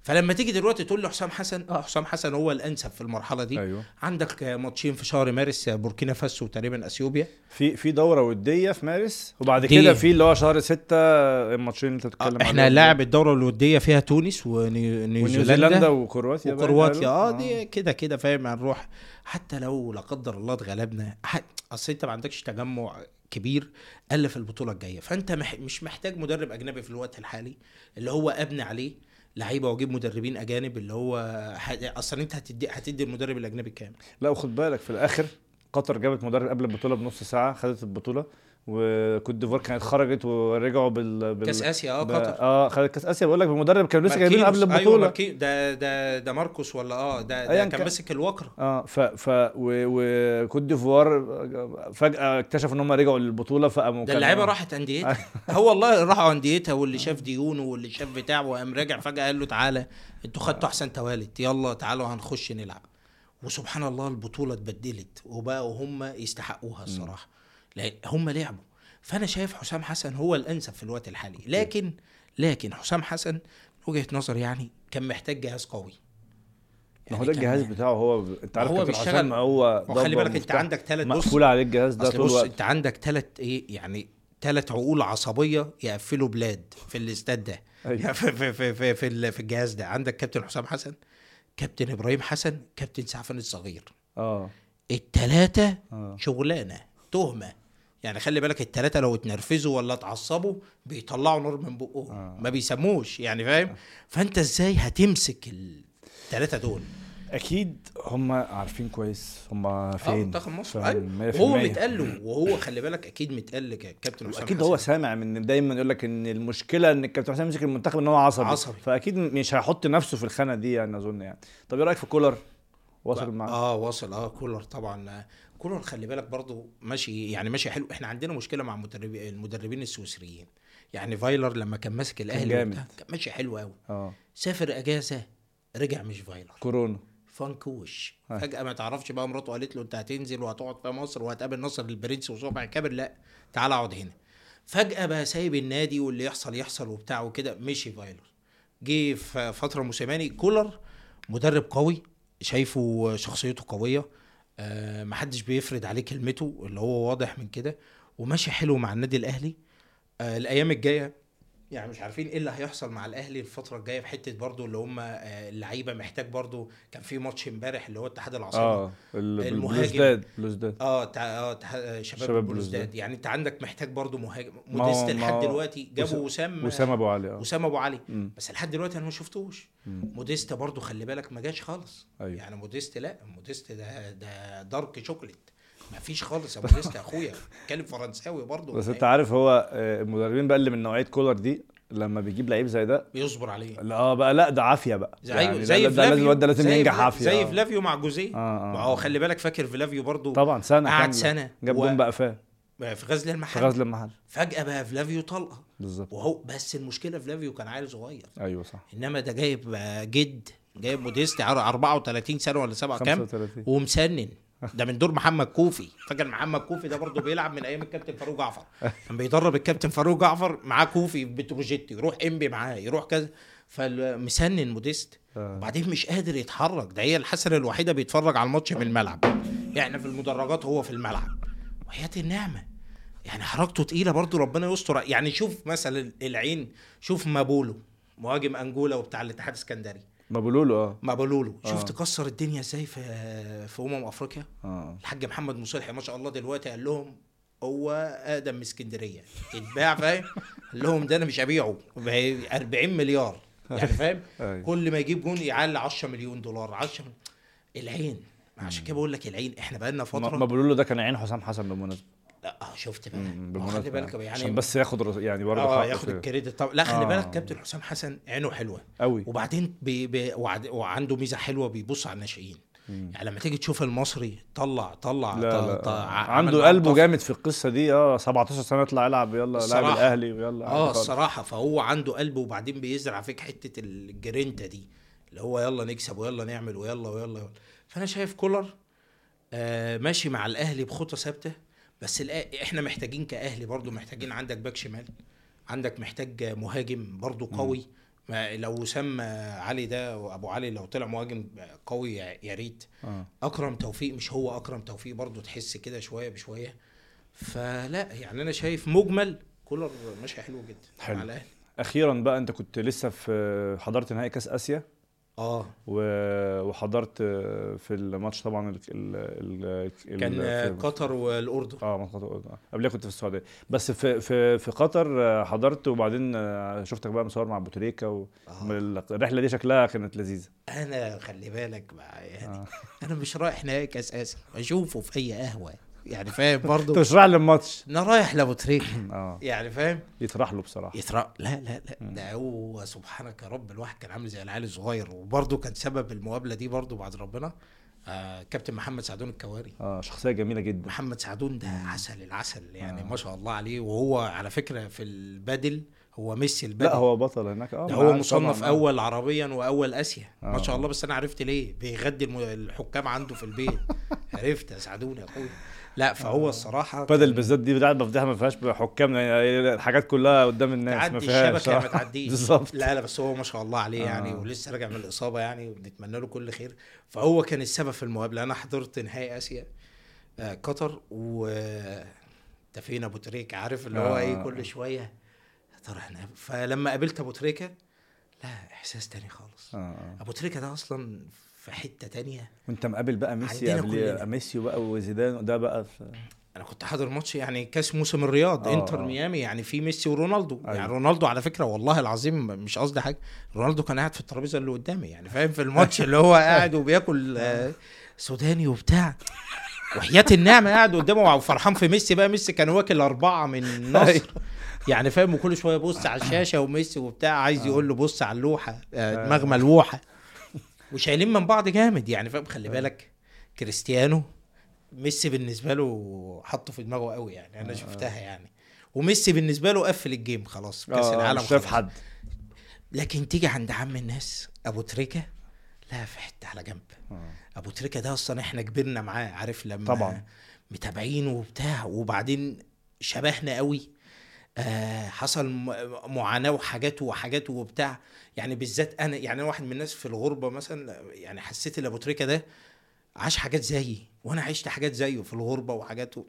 فلما تيجي دلوقتي تقول له حسام حسن آه حسام حسن هو الأنسب في المرحلة دي. أيوه. عندك ماتشين في شهر مارس بوركينا فاسو وتقريبا أثيوبيا. في في دورة ودية في مارس وبعد ودية. كده في اللي هو شهر ستة الماتشين اللي أنت بتتكلم إحنا عليهم لاعب الدورة الودية فيها تونس ونيوزيلندا وكرواتيا وكرواتيا. آه. دي كده كده فاهم هنروح. حتى لو لا قدر الله اتغلبنا أصل أنت ما عندكش تجمع كبير الا في البطولة الجاية. فأنت مح مش محتاج مدرب أجنبي في الوقت الحالي اللي هو أبني عليه. لعيبة واجيب مدربين أجانب اللي هو. أصلا أنت هتدي هتدي المدرب الأجنبي كام لا وخد بالك في الآخر قطر جابت مدرب قبل البطولة بنص ساعة خدت البطولة وكوت ديفوار كانت خرجت ورجعوا بال, بال... كأس آسيا آه قطر آه خدت كأس آسيا بقول لك بمدرب كانوا لسه جايبينه قبل ماركينوس. البطولة أيوه. ده ده ده ماركوس ولا آه ده, ده كان كان. ماسك الوكرة آه ف ف وكوت ديفوار فجأة اكتشفوا إن هم رجعوا للبطولة فقاموا ده اللعيبة راحت انديتها هو والله راحوا انديتها واللي شاف ديونه واللي شاف بتاعه وقام راجع فجأة قال له تعالى أنتوا خدتوا أحسن توالت يلا تعالوا هنخش نلعب وسبحان الله البطولة اتبدلت وبقوا هم يستحقوها الصراحة هم لعبوا. فأنا شايف حسام حسن هو الأنسب في الوقت الحالي. لكن لكن حسام حسن من وجهة نظري يعني كان محتاج جهاز قوي. ما هو يعني ده الجهاز بتاعه. هو انت عارف هو بيشتغل- حسام هو ضبة بالك انت. عندك ثلاث بص مقفول عليه الجهاز ده طول الوقت. انت عندك ثلاث إيه يعني ثلاث عقول عصبية يقفلوا بلاد في الاستاد ده. أيوة. في في في في, في, في الجهاز ده. عندك كابتن حسام حسن كابتن إبراهيم حسن كابتن سعفان الصغير. آه. الثلاثه آه. شغلانة. تهمة. يعني خلي بالك الثلاثه لو اتنرفزوا ولا اتعصبوا بيطلعوا نار من بقهم. آه. ما بيسموش يعني فاهم؟ فأنت إزاي هتمسك الثلاثه دول؟ أكيد هم عارفين كويس هم آه فين منتخب مصر؟ أيوه. 100%. وهو متقال له وهو خلي بالك أكيد متقال لكابتن حسام أكيد. هو سامع من دايما يقول لك إن المشكلة إن الكابتن حسام يمسك المنتخب إن هو عصبي. عصبي. فأكيد مش هيحط نفسه في الخانة دي يعني أظن يعني. طب إيه رأيك في كولر؟ واصل معاه آه واصل آه كولر طبعا. آه، كولر خلي بالك برضو ماشي يعني ماشي حلو. إحنا عندنا مشكلة مع المدربين المدربين السويسريين. يعني فايلر لما كان ماسك الأهلي كان ماشي حلو قوي آه. سافر أجازة رجع مش فايلر. كورونا. فانكوش أي. فجأة ما تعرفش بقى مراته قالت له أنت هتنزل وهتقعد في مصر وهتقابل نصر البرنس وصبحي. كابر لا تعال أقعد هنا. فجأة بقى سايب النادي واللي يحصل يحصل وبتاع وكده مشي فايلر. جه في فترة موسيماني كولر مدرب قوي شايفه شخصيته قوية. آه محدش بيفرض عليه كلمته اللي هو واضح من كده وماشي حلو مع النادي الأهلي. آه الأيام الجاية يعني مش عارفين إيه اللي هيحصل مع الأهلي الفترة الجاية في حتة برضو اللي هم آه، اللعيبة محتاج برضو كان في ماتش امبارح اللي هو اتحاد العاصمة آه ال- المهاجم. بلوزداد آه تع... آه تع... شباب, شباب شباب بلوزداد. يعني انت عندك محتاج برضو مهاجم موديست لحد دلوقتي جابوا وسام وسام أبو علي آه وسام أبو علي مم. بس لحد دلوقتي أنا ما شفتوش. موديست برضو خلي بالك ما جاش خالص أيوة. يعني موديست لا موديست ده ده dark chocolate مفيش خالص أبو يا أخويا. بيتكلم فرنساوي برضه. بس أنت عارف هو آه، المدربين بقى اللي من نوعية كولر دي لما بيجيب لعيب زي ده بيصبر عليه. لا آه بقى لا ده عافية بقى. زي يعني زي ده, ده لازم الواد ده لازم ينجح عافية. زي آه. فلافيو مع جوزيه. آه، آه، ما هو. خلي بالك فاكر فلافيو برضه؟ طبعا سنة قعد. سنة. جاب جون بقى فاه في غزل في المحل غزل المحل. فجأة بقى فلافيو طلقه بالظبط. وهو بس المشكلة فلافيو كان عيل صغير. أيوه صح. إنما ده جايب جد جايب موديست عر- 34 سنة ولا سبعة كام؟ 35 ومسنن. ده من دور محمد كوفي. فاكر محمد كوفي ده برضه بيلعب من أيام الكابتن فاروق جعفر. كان بيدرب الكابتن فاروق جعفر معاه كوفي في بتروجيت يروح إنبي معاه يروح كذا. فمسنن موديست. آه. وبعدين مش قادر يتحرك. ده هي الحسنة الوحيدة بيتفرج على الماتش من الملعب. إحنا في المدرجات هو في الملعب. وحياه النعمة. يعني حركته تقيلة برضه ربنا يستر. يعني شوف مثلا العين شوف مابولولو مهاجم أنجولا وبتاع الاتحاد السكندري ما له آه. مابولولو. آه. شفت كسر الدنيا إزاي في في أمم أفريقيا؟ آه. الحاج محمد مصلحي ما شاء الله دلوقتي قال لهم هو اقدم من اسكندرية. اتباع فاهم؟ قال لهم ده أنا مش هبيعه. ب 40 مليار. يعني فاهم؟ أيوة. كل ما يجيب جون يعلي 10 مليون دولار. 10 العين. عشان كده بقول لك العين. إحنا بقالنا فترة ما له ده كان عين حسام حسن بالمناسبة. لا آه، شفت بقى هو خلي بالك يعني. يعني عشان بس ياخد يعني برضه آه ياخد الكريدت طب لا خلي آه. بالك كابتن حسام حسن عينه حلوة قوي وبعدين بي بي وعنده ميزة حلوة بيبص على الناشئين يعني لما تيجي تشوف المصري طلع طلع لا طلع لا طلع آه. عنده قلبه. جامد في القصة دي آه 17 سنة يطلع يلعب يلا لاعب. الأهلي ويلا آه. الصراحة فهو عنده قلب وبعدين بيزرع فيك حتة الجرينتا دي اللي هو يلا نكسب ويلا نعمل ويلا ويلا, ويلا. فأنا شايف كولر آه ماشي مع الأهلي بخطى ثابتة بس إحنا محتاجين كاهلي برضو محتاجين عندك باك شمال عندك محتاج مهاجم برضو قوي. ما لو وسام علي ده وابو علي لو طلع مهاجم قوي يا ريت. آه. أكرم توفيق مش هو أكرم توفيق برضو تحس كده شوية بشوية. فلا يعني أنا شايف مجمل كولر ماشي حلو جدا حلو. مع الأهلي. أخيرا بقى أنت كنت لسه في حضرت نهائي كأس آسيا؟ آه. و- وحضرت في الماتش طبعا ال ال ال كان قطر والأردن. آه قطر آه. قبلها كنت في السعودية. بس في في في قطر آه، حضرت وبعدين آه، شفتك بقى مصور مع بوتريكا والرحله دي شكلها كانت لذيذة. أنا خلي بالك بقى يعني آه. أنا مش رايح نهائي كأس آسيا. أشوفه في أي قهوة. يعني فاهم؟ برضو تشرح لي الماتش. أنا رايح لأبو تريكة. آه. يعني فاهم؟ يطرح له بصراحة. يترى لا لا لا. ده هو سبحانك يا رب الواحد كان عامل زي العيال الصغير. وبرضه كان سبب المقابلة دي برضه بعد ربنا. آه كابتن محمد سعدون الكواري. آه شخصية جميلة جدا. محمد سعدون ده عسل العسل يعني آه. ما شاء الله عليه. وهو على فكرة في البادل هو ميسي البادل. لا هو بطل هناك. آه ما هو مصنف طبعاً، آه. أول عربيا وأول آسيا. ما آه. شاء الله بس أنا عرفت ليه. بيغدي الحكام عنده في البيت. عرفت يا سعدون يا اخويا لا فهو الصراحة بادل كان بالذات دي بتاعت بفضيحه ما فيهاش حكام يعني الحاجات كلها قدام الناس ما فيهاش. الشبكه آه. ما تعديش. بالظبط. لا لا بس هو ما شاء الله عليه يعني آه. ولسه راجع من الإصابة يعني وبنتمنى له كل خير. فهو كان السبب في المقابلة. أنا حضرت نهائي آسيا آه قطر و تفينا أبو تريكة. عارف اللي هو آه. إيه كل شوية ترى إحنا فلما قابلت أبو تريكة لا إحساس تاني خالص. آه، آه. أبو تريكة ده أصلا في حتة تانية. وانت مقابل بقى ميسي قبل. ميسي بقى وزيدان ده بقى في أنا كنت حاضر ماتش يعني كأس موسم الرياض آه، إنتر آه. ميامي يعني في ميسي ورونالدو. أيوة. يعني رونالدو على فكرة والله العظيم مش قصدي حاجة. رونالدو كان قاعد في الترابيزة اللي قدامي يعني فاهم؟ في الماتش اللي هو قاعد وبياكل آه، سوداني وبتاع. وحياة النعمة قاعد قدامه وفرحان في ميسي بقى. ميسي كان واكل أربعة من النصر يعني فاهم؟ وكل شوية يبص على الشاشة وميسي وبتاع عايز يقول له بص على اللوحة آه، دماغ ملوحة. وشايلين من بعض جامد يعني فاهم؟ خلي بالك كريستيانو ميسي بالنسبة له حطه في دماغه قوي يعني أنا شفتها يعني. وميسي بالنسبة له قفل الجيم خلاص كأس آه، العالم مش شايف. حد. لكن تيجي عند عم الناس أبو تريكة لا في حتة على جنب. آه. أبو تريكة ده أصلا إحنا كبرنا معاه عارف لما طبعاً. متابعينه وبتاع وبعدين شبهنا قوي. آه حصل معاناة وحاجات وحاجات وبتاع. يعني بالذات أنا يعني أنا واحد من الناس في الغربة مثلا يعني حسيت إن أبو تريكة ده عاش حاجات زيي وأنا عشت حاجات زيه في الغربة وحاجات و...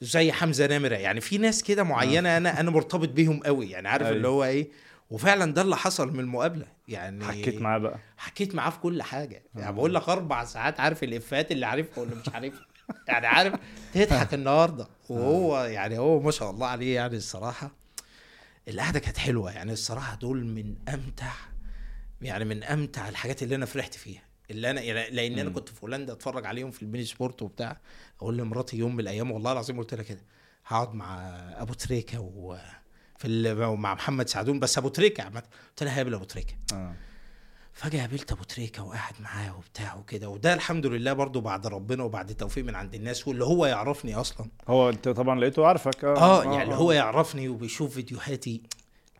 زي حمزة نمرة. يعني في ناس كده معينة أنا أنا مرتبط بيهم قوي. يعني عارف أيوة. اللي هو إيه؟ وفعلا ده اللي حصل من المقابلة. يعني حكيت معاه بقى. حكيت معاه في كل حاجة. يعني بقول لك أربع ساعات عارف الافات اللي عارفها واللي مش عارفها. يعني عارف تضحك النهارده. وهو يعني هو ما شاء الله عليه يعني الصراحة. القعدة كانت حلوة يعني الصراحة دول من أمتع يعني من أمتع الحاجات اللي أنا فرحت فيها. اللي أنا يعني لأن أنا كنت في هولندا أتفرج عليهم في البين سبورت وبتاع. أقول لمراتي يوم من الأيام والله العظيم قلت لها كده هقعد مع أبو تريكة و في مع محمد سعدون بس أبو تريكة عامة. قلت لها هقابل أبو تريكة. آه. فجأة قابلت أبو تريكة وقاعد معاه وبتاع وكده وده الحمد لله برضو بعد ربنا وبعد توفيق من عند الناس واللي هو يعرفني أصلا. هو أنت طبعا لقيته عارفك آه. يعني اللي هو يعرفني وبيشوف فيديوهاتي.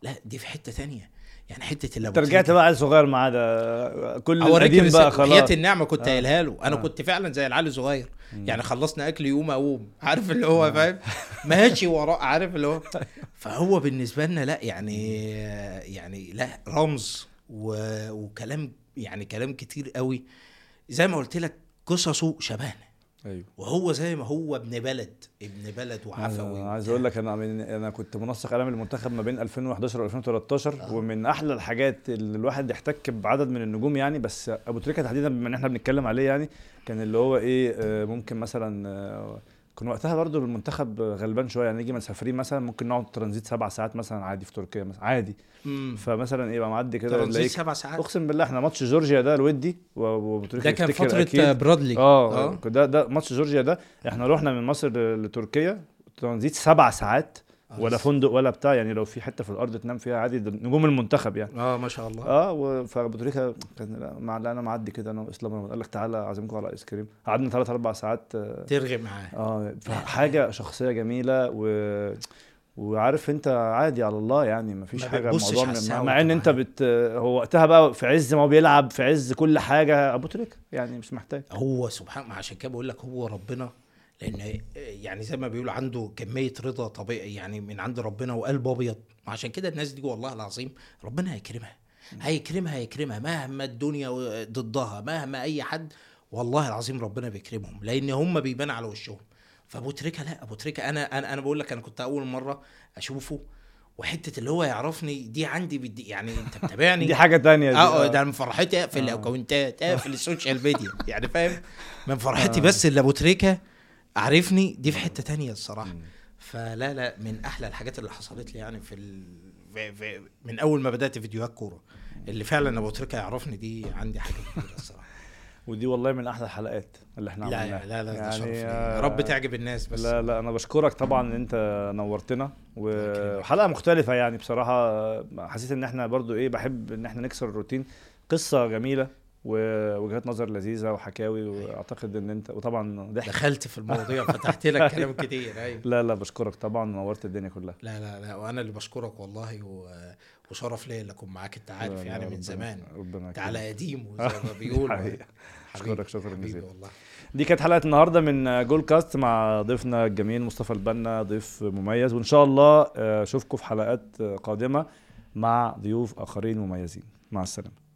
لا دي في حتة تانية. يعني حتة اللي أنت رجعت بقى عيل صغير معاه ده كل القديم بقى خلاص. حياة النعمة كنت آه. قايلها له. أنا آه. كنت فعلا زي العيال الصغير. يعني خلصنا أكل يوم أقوم. عارف اللي هو فاهم؟ ماشي وراه عارف اللي هو. فهو بالنسبة لنا لا يعني يعني لا رمز. وكلام يعني كلام كتير قوي. زي ما قلت لك قصصه شبهنا. أيوه. وهو زي ما هو ابن بلد ابن بلد وعفوي أنا عايز أقول لك أنا من أنا كنت منسق اعلامي المنتخب ما بين 2011 و 2013 آه. ومن أحلى الحاجات اللي الواحد يحتك بعدد من النجوم يعني بس أبو تريكة تحديدا بما إن إحنا بنتكلم عليه يعني كان اللي هو إيه آه، ممكن مثلا آه، كنا وقتها برضو المنتخب غلبان شوية يعني نيجي مسافرين مثلا ممكن نقعد ترانزيت سبع ساعات مثلا عادي في تركيا مثلا عادي. مم. فمثلا إيه بقى معدي كده ترانزيت سبع ساعات؟ أقسم بالله إحنا ماتش جورجيا ده الودي و- وابو تريكه ده كان فترة أكيد. برادلي. آه ده ده ماتش جورجيا ده إحنا رحنا من مصر لتركيا ترانزيت سبع ساعات. ولا. فندق ولا بتاع يعني لو في حتة في الأرض تنام فيها عادي نجوم المنتخب يعني. آه ما شاء الله. آه تريكة كان مع أنا معدي كده أنا وإسلام رمضان قال لك تعالى أعزمكم على آيس كريم. قعدنا ثلاث أربع ساعات آه ترغي معاه آه، حاجة شخصية جميلة و وعارف أنت عادي على الله يعني ما فيش ما حاجة الموضوع مع- مع إن أنت بت هو وقتها بقى في عز ما هو بيلعب في عز كل حاجة أبو تريكة يعني مش محتاج. هو سبحان عشان كده بقول لك هو ربنا لأن يعني زي ما بيقولوا عنده كمية رضا طبيعي يعني من عند ربنا وقلب أبيض. عشان كده الناس دي والله العظيم ربنا هيكرمها هيكرمها هيكرمها مهما الدنيا ضدها مهما أي حد. والله العظيم ربنا بيكرمهم لأن هم بيبان على وشهم. فأبو تريكة لا أبو تريكة أنا أنا أنا بقول لك أنا كنت أول مرة أشوفه وحتة اللي هو يعرفني دي عندي بدي يعني أنت متابعني دي حاجة تانية دي. آه ده من فرحتي أقفل آه. الأكونتات أقفل ال social media يعني فاهم؟ من فرحتي بس اللي ابو تريكة عارفني دي في حتة تانية الصراحة. فلا لا من أحلى الحاجات اللي حصلت لي يعني في, ال... في, في من أول ما بدأت فيديوهات كورة. اللي فعلا أبو تريكة يعرفني دي عندي حاجة كبيرة الصراحة. ودي والله من أحلى الحلقات اللي إحنا لا عملناها. لا لا ده يعني. آه، يا رب تعجب الناس بس. لا لا أنا بشكرك طبعا إن أنت نورتنا. وحلقه مختلفة يعني بصراحة. حسيت إن إحنا برضو إيه بحب إن إحنا نكسر الروتين. قصة جميلة. ووجهات نظر لذيذة وحكاوي وأعتقد إن انت وطبعا ضحك. دخلت في المواضيع فتحت لك كلام كتير أيوه. لا لا بشكرك طبعا نورت الدنيا كلها. لا لا لا وأنا اللي بشكرك والله و... وشرف ليا اللي اكون معاك انت عارف يعني من زمان. ربنا انت على. قديم وزي ما بيقولوا. أشكرك شكرا جزيلا. والله. دي كانت حلقة النهارده من جول كاست مع ضيفنا الجميل مصطفى البنا ضيف مميز وإن شاء الله آه، أشوفكم في حلقات قادمة مع ضيوف آخرين مميزين. مع السلامة.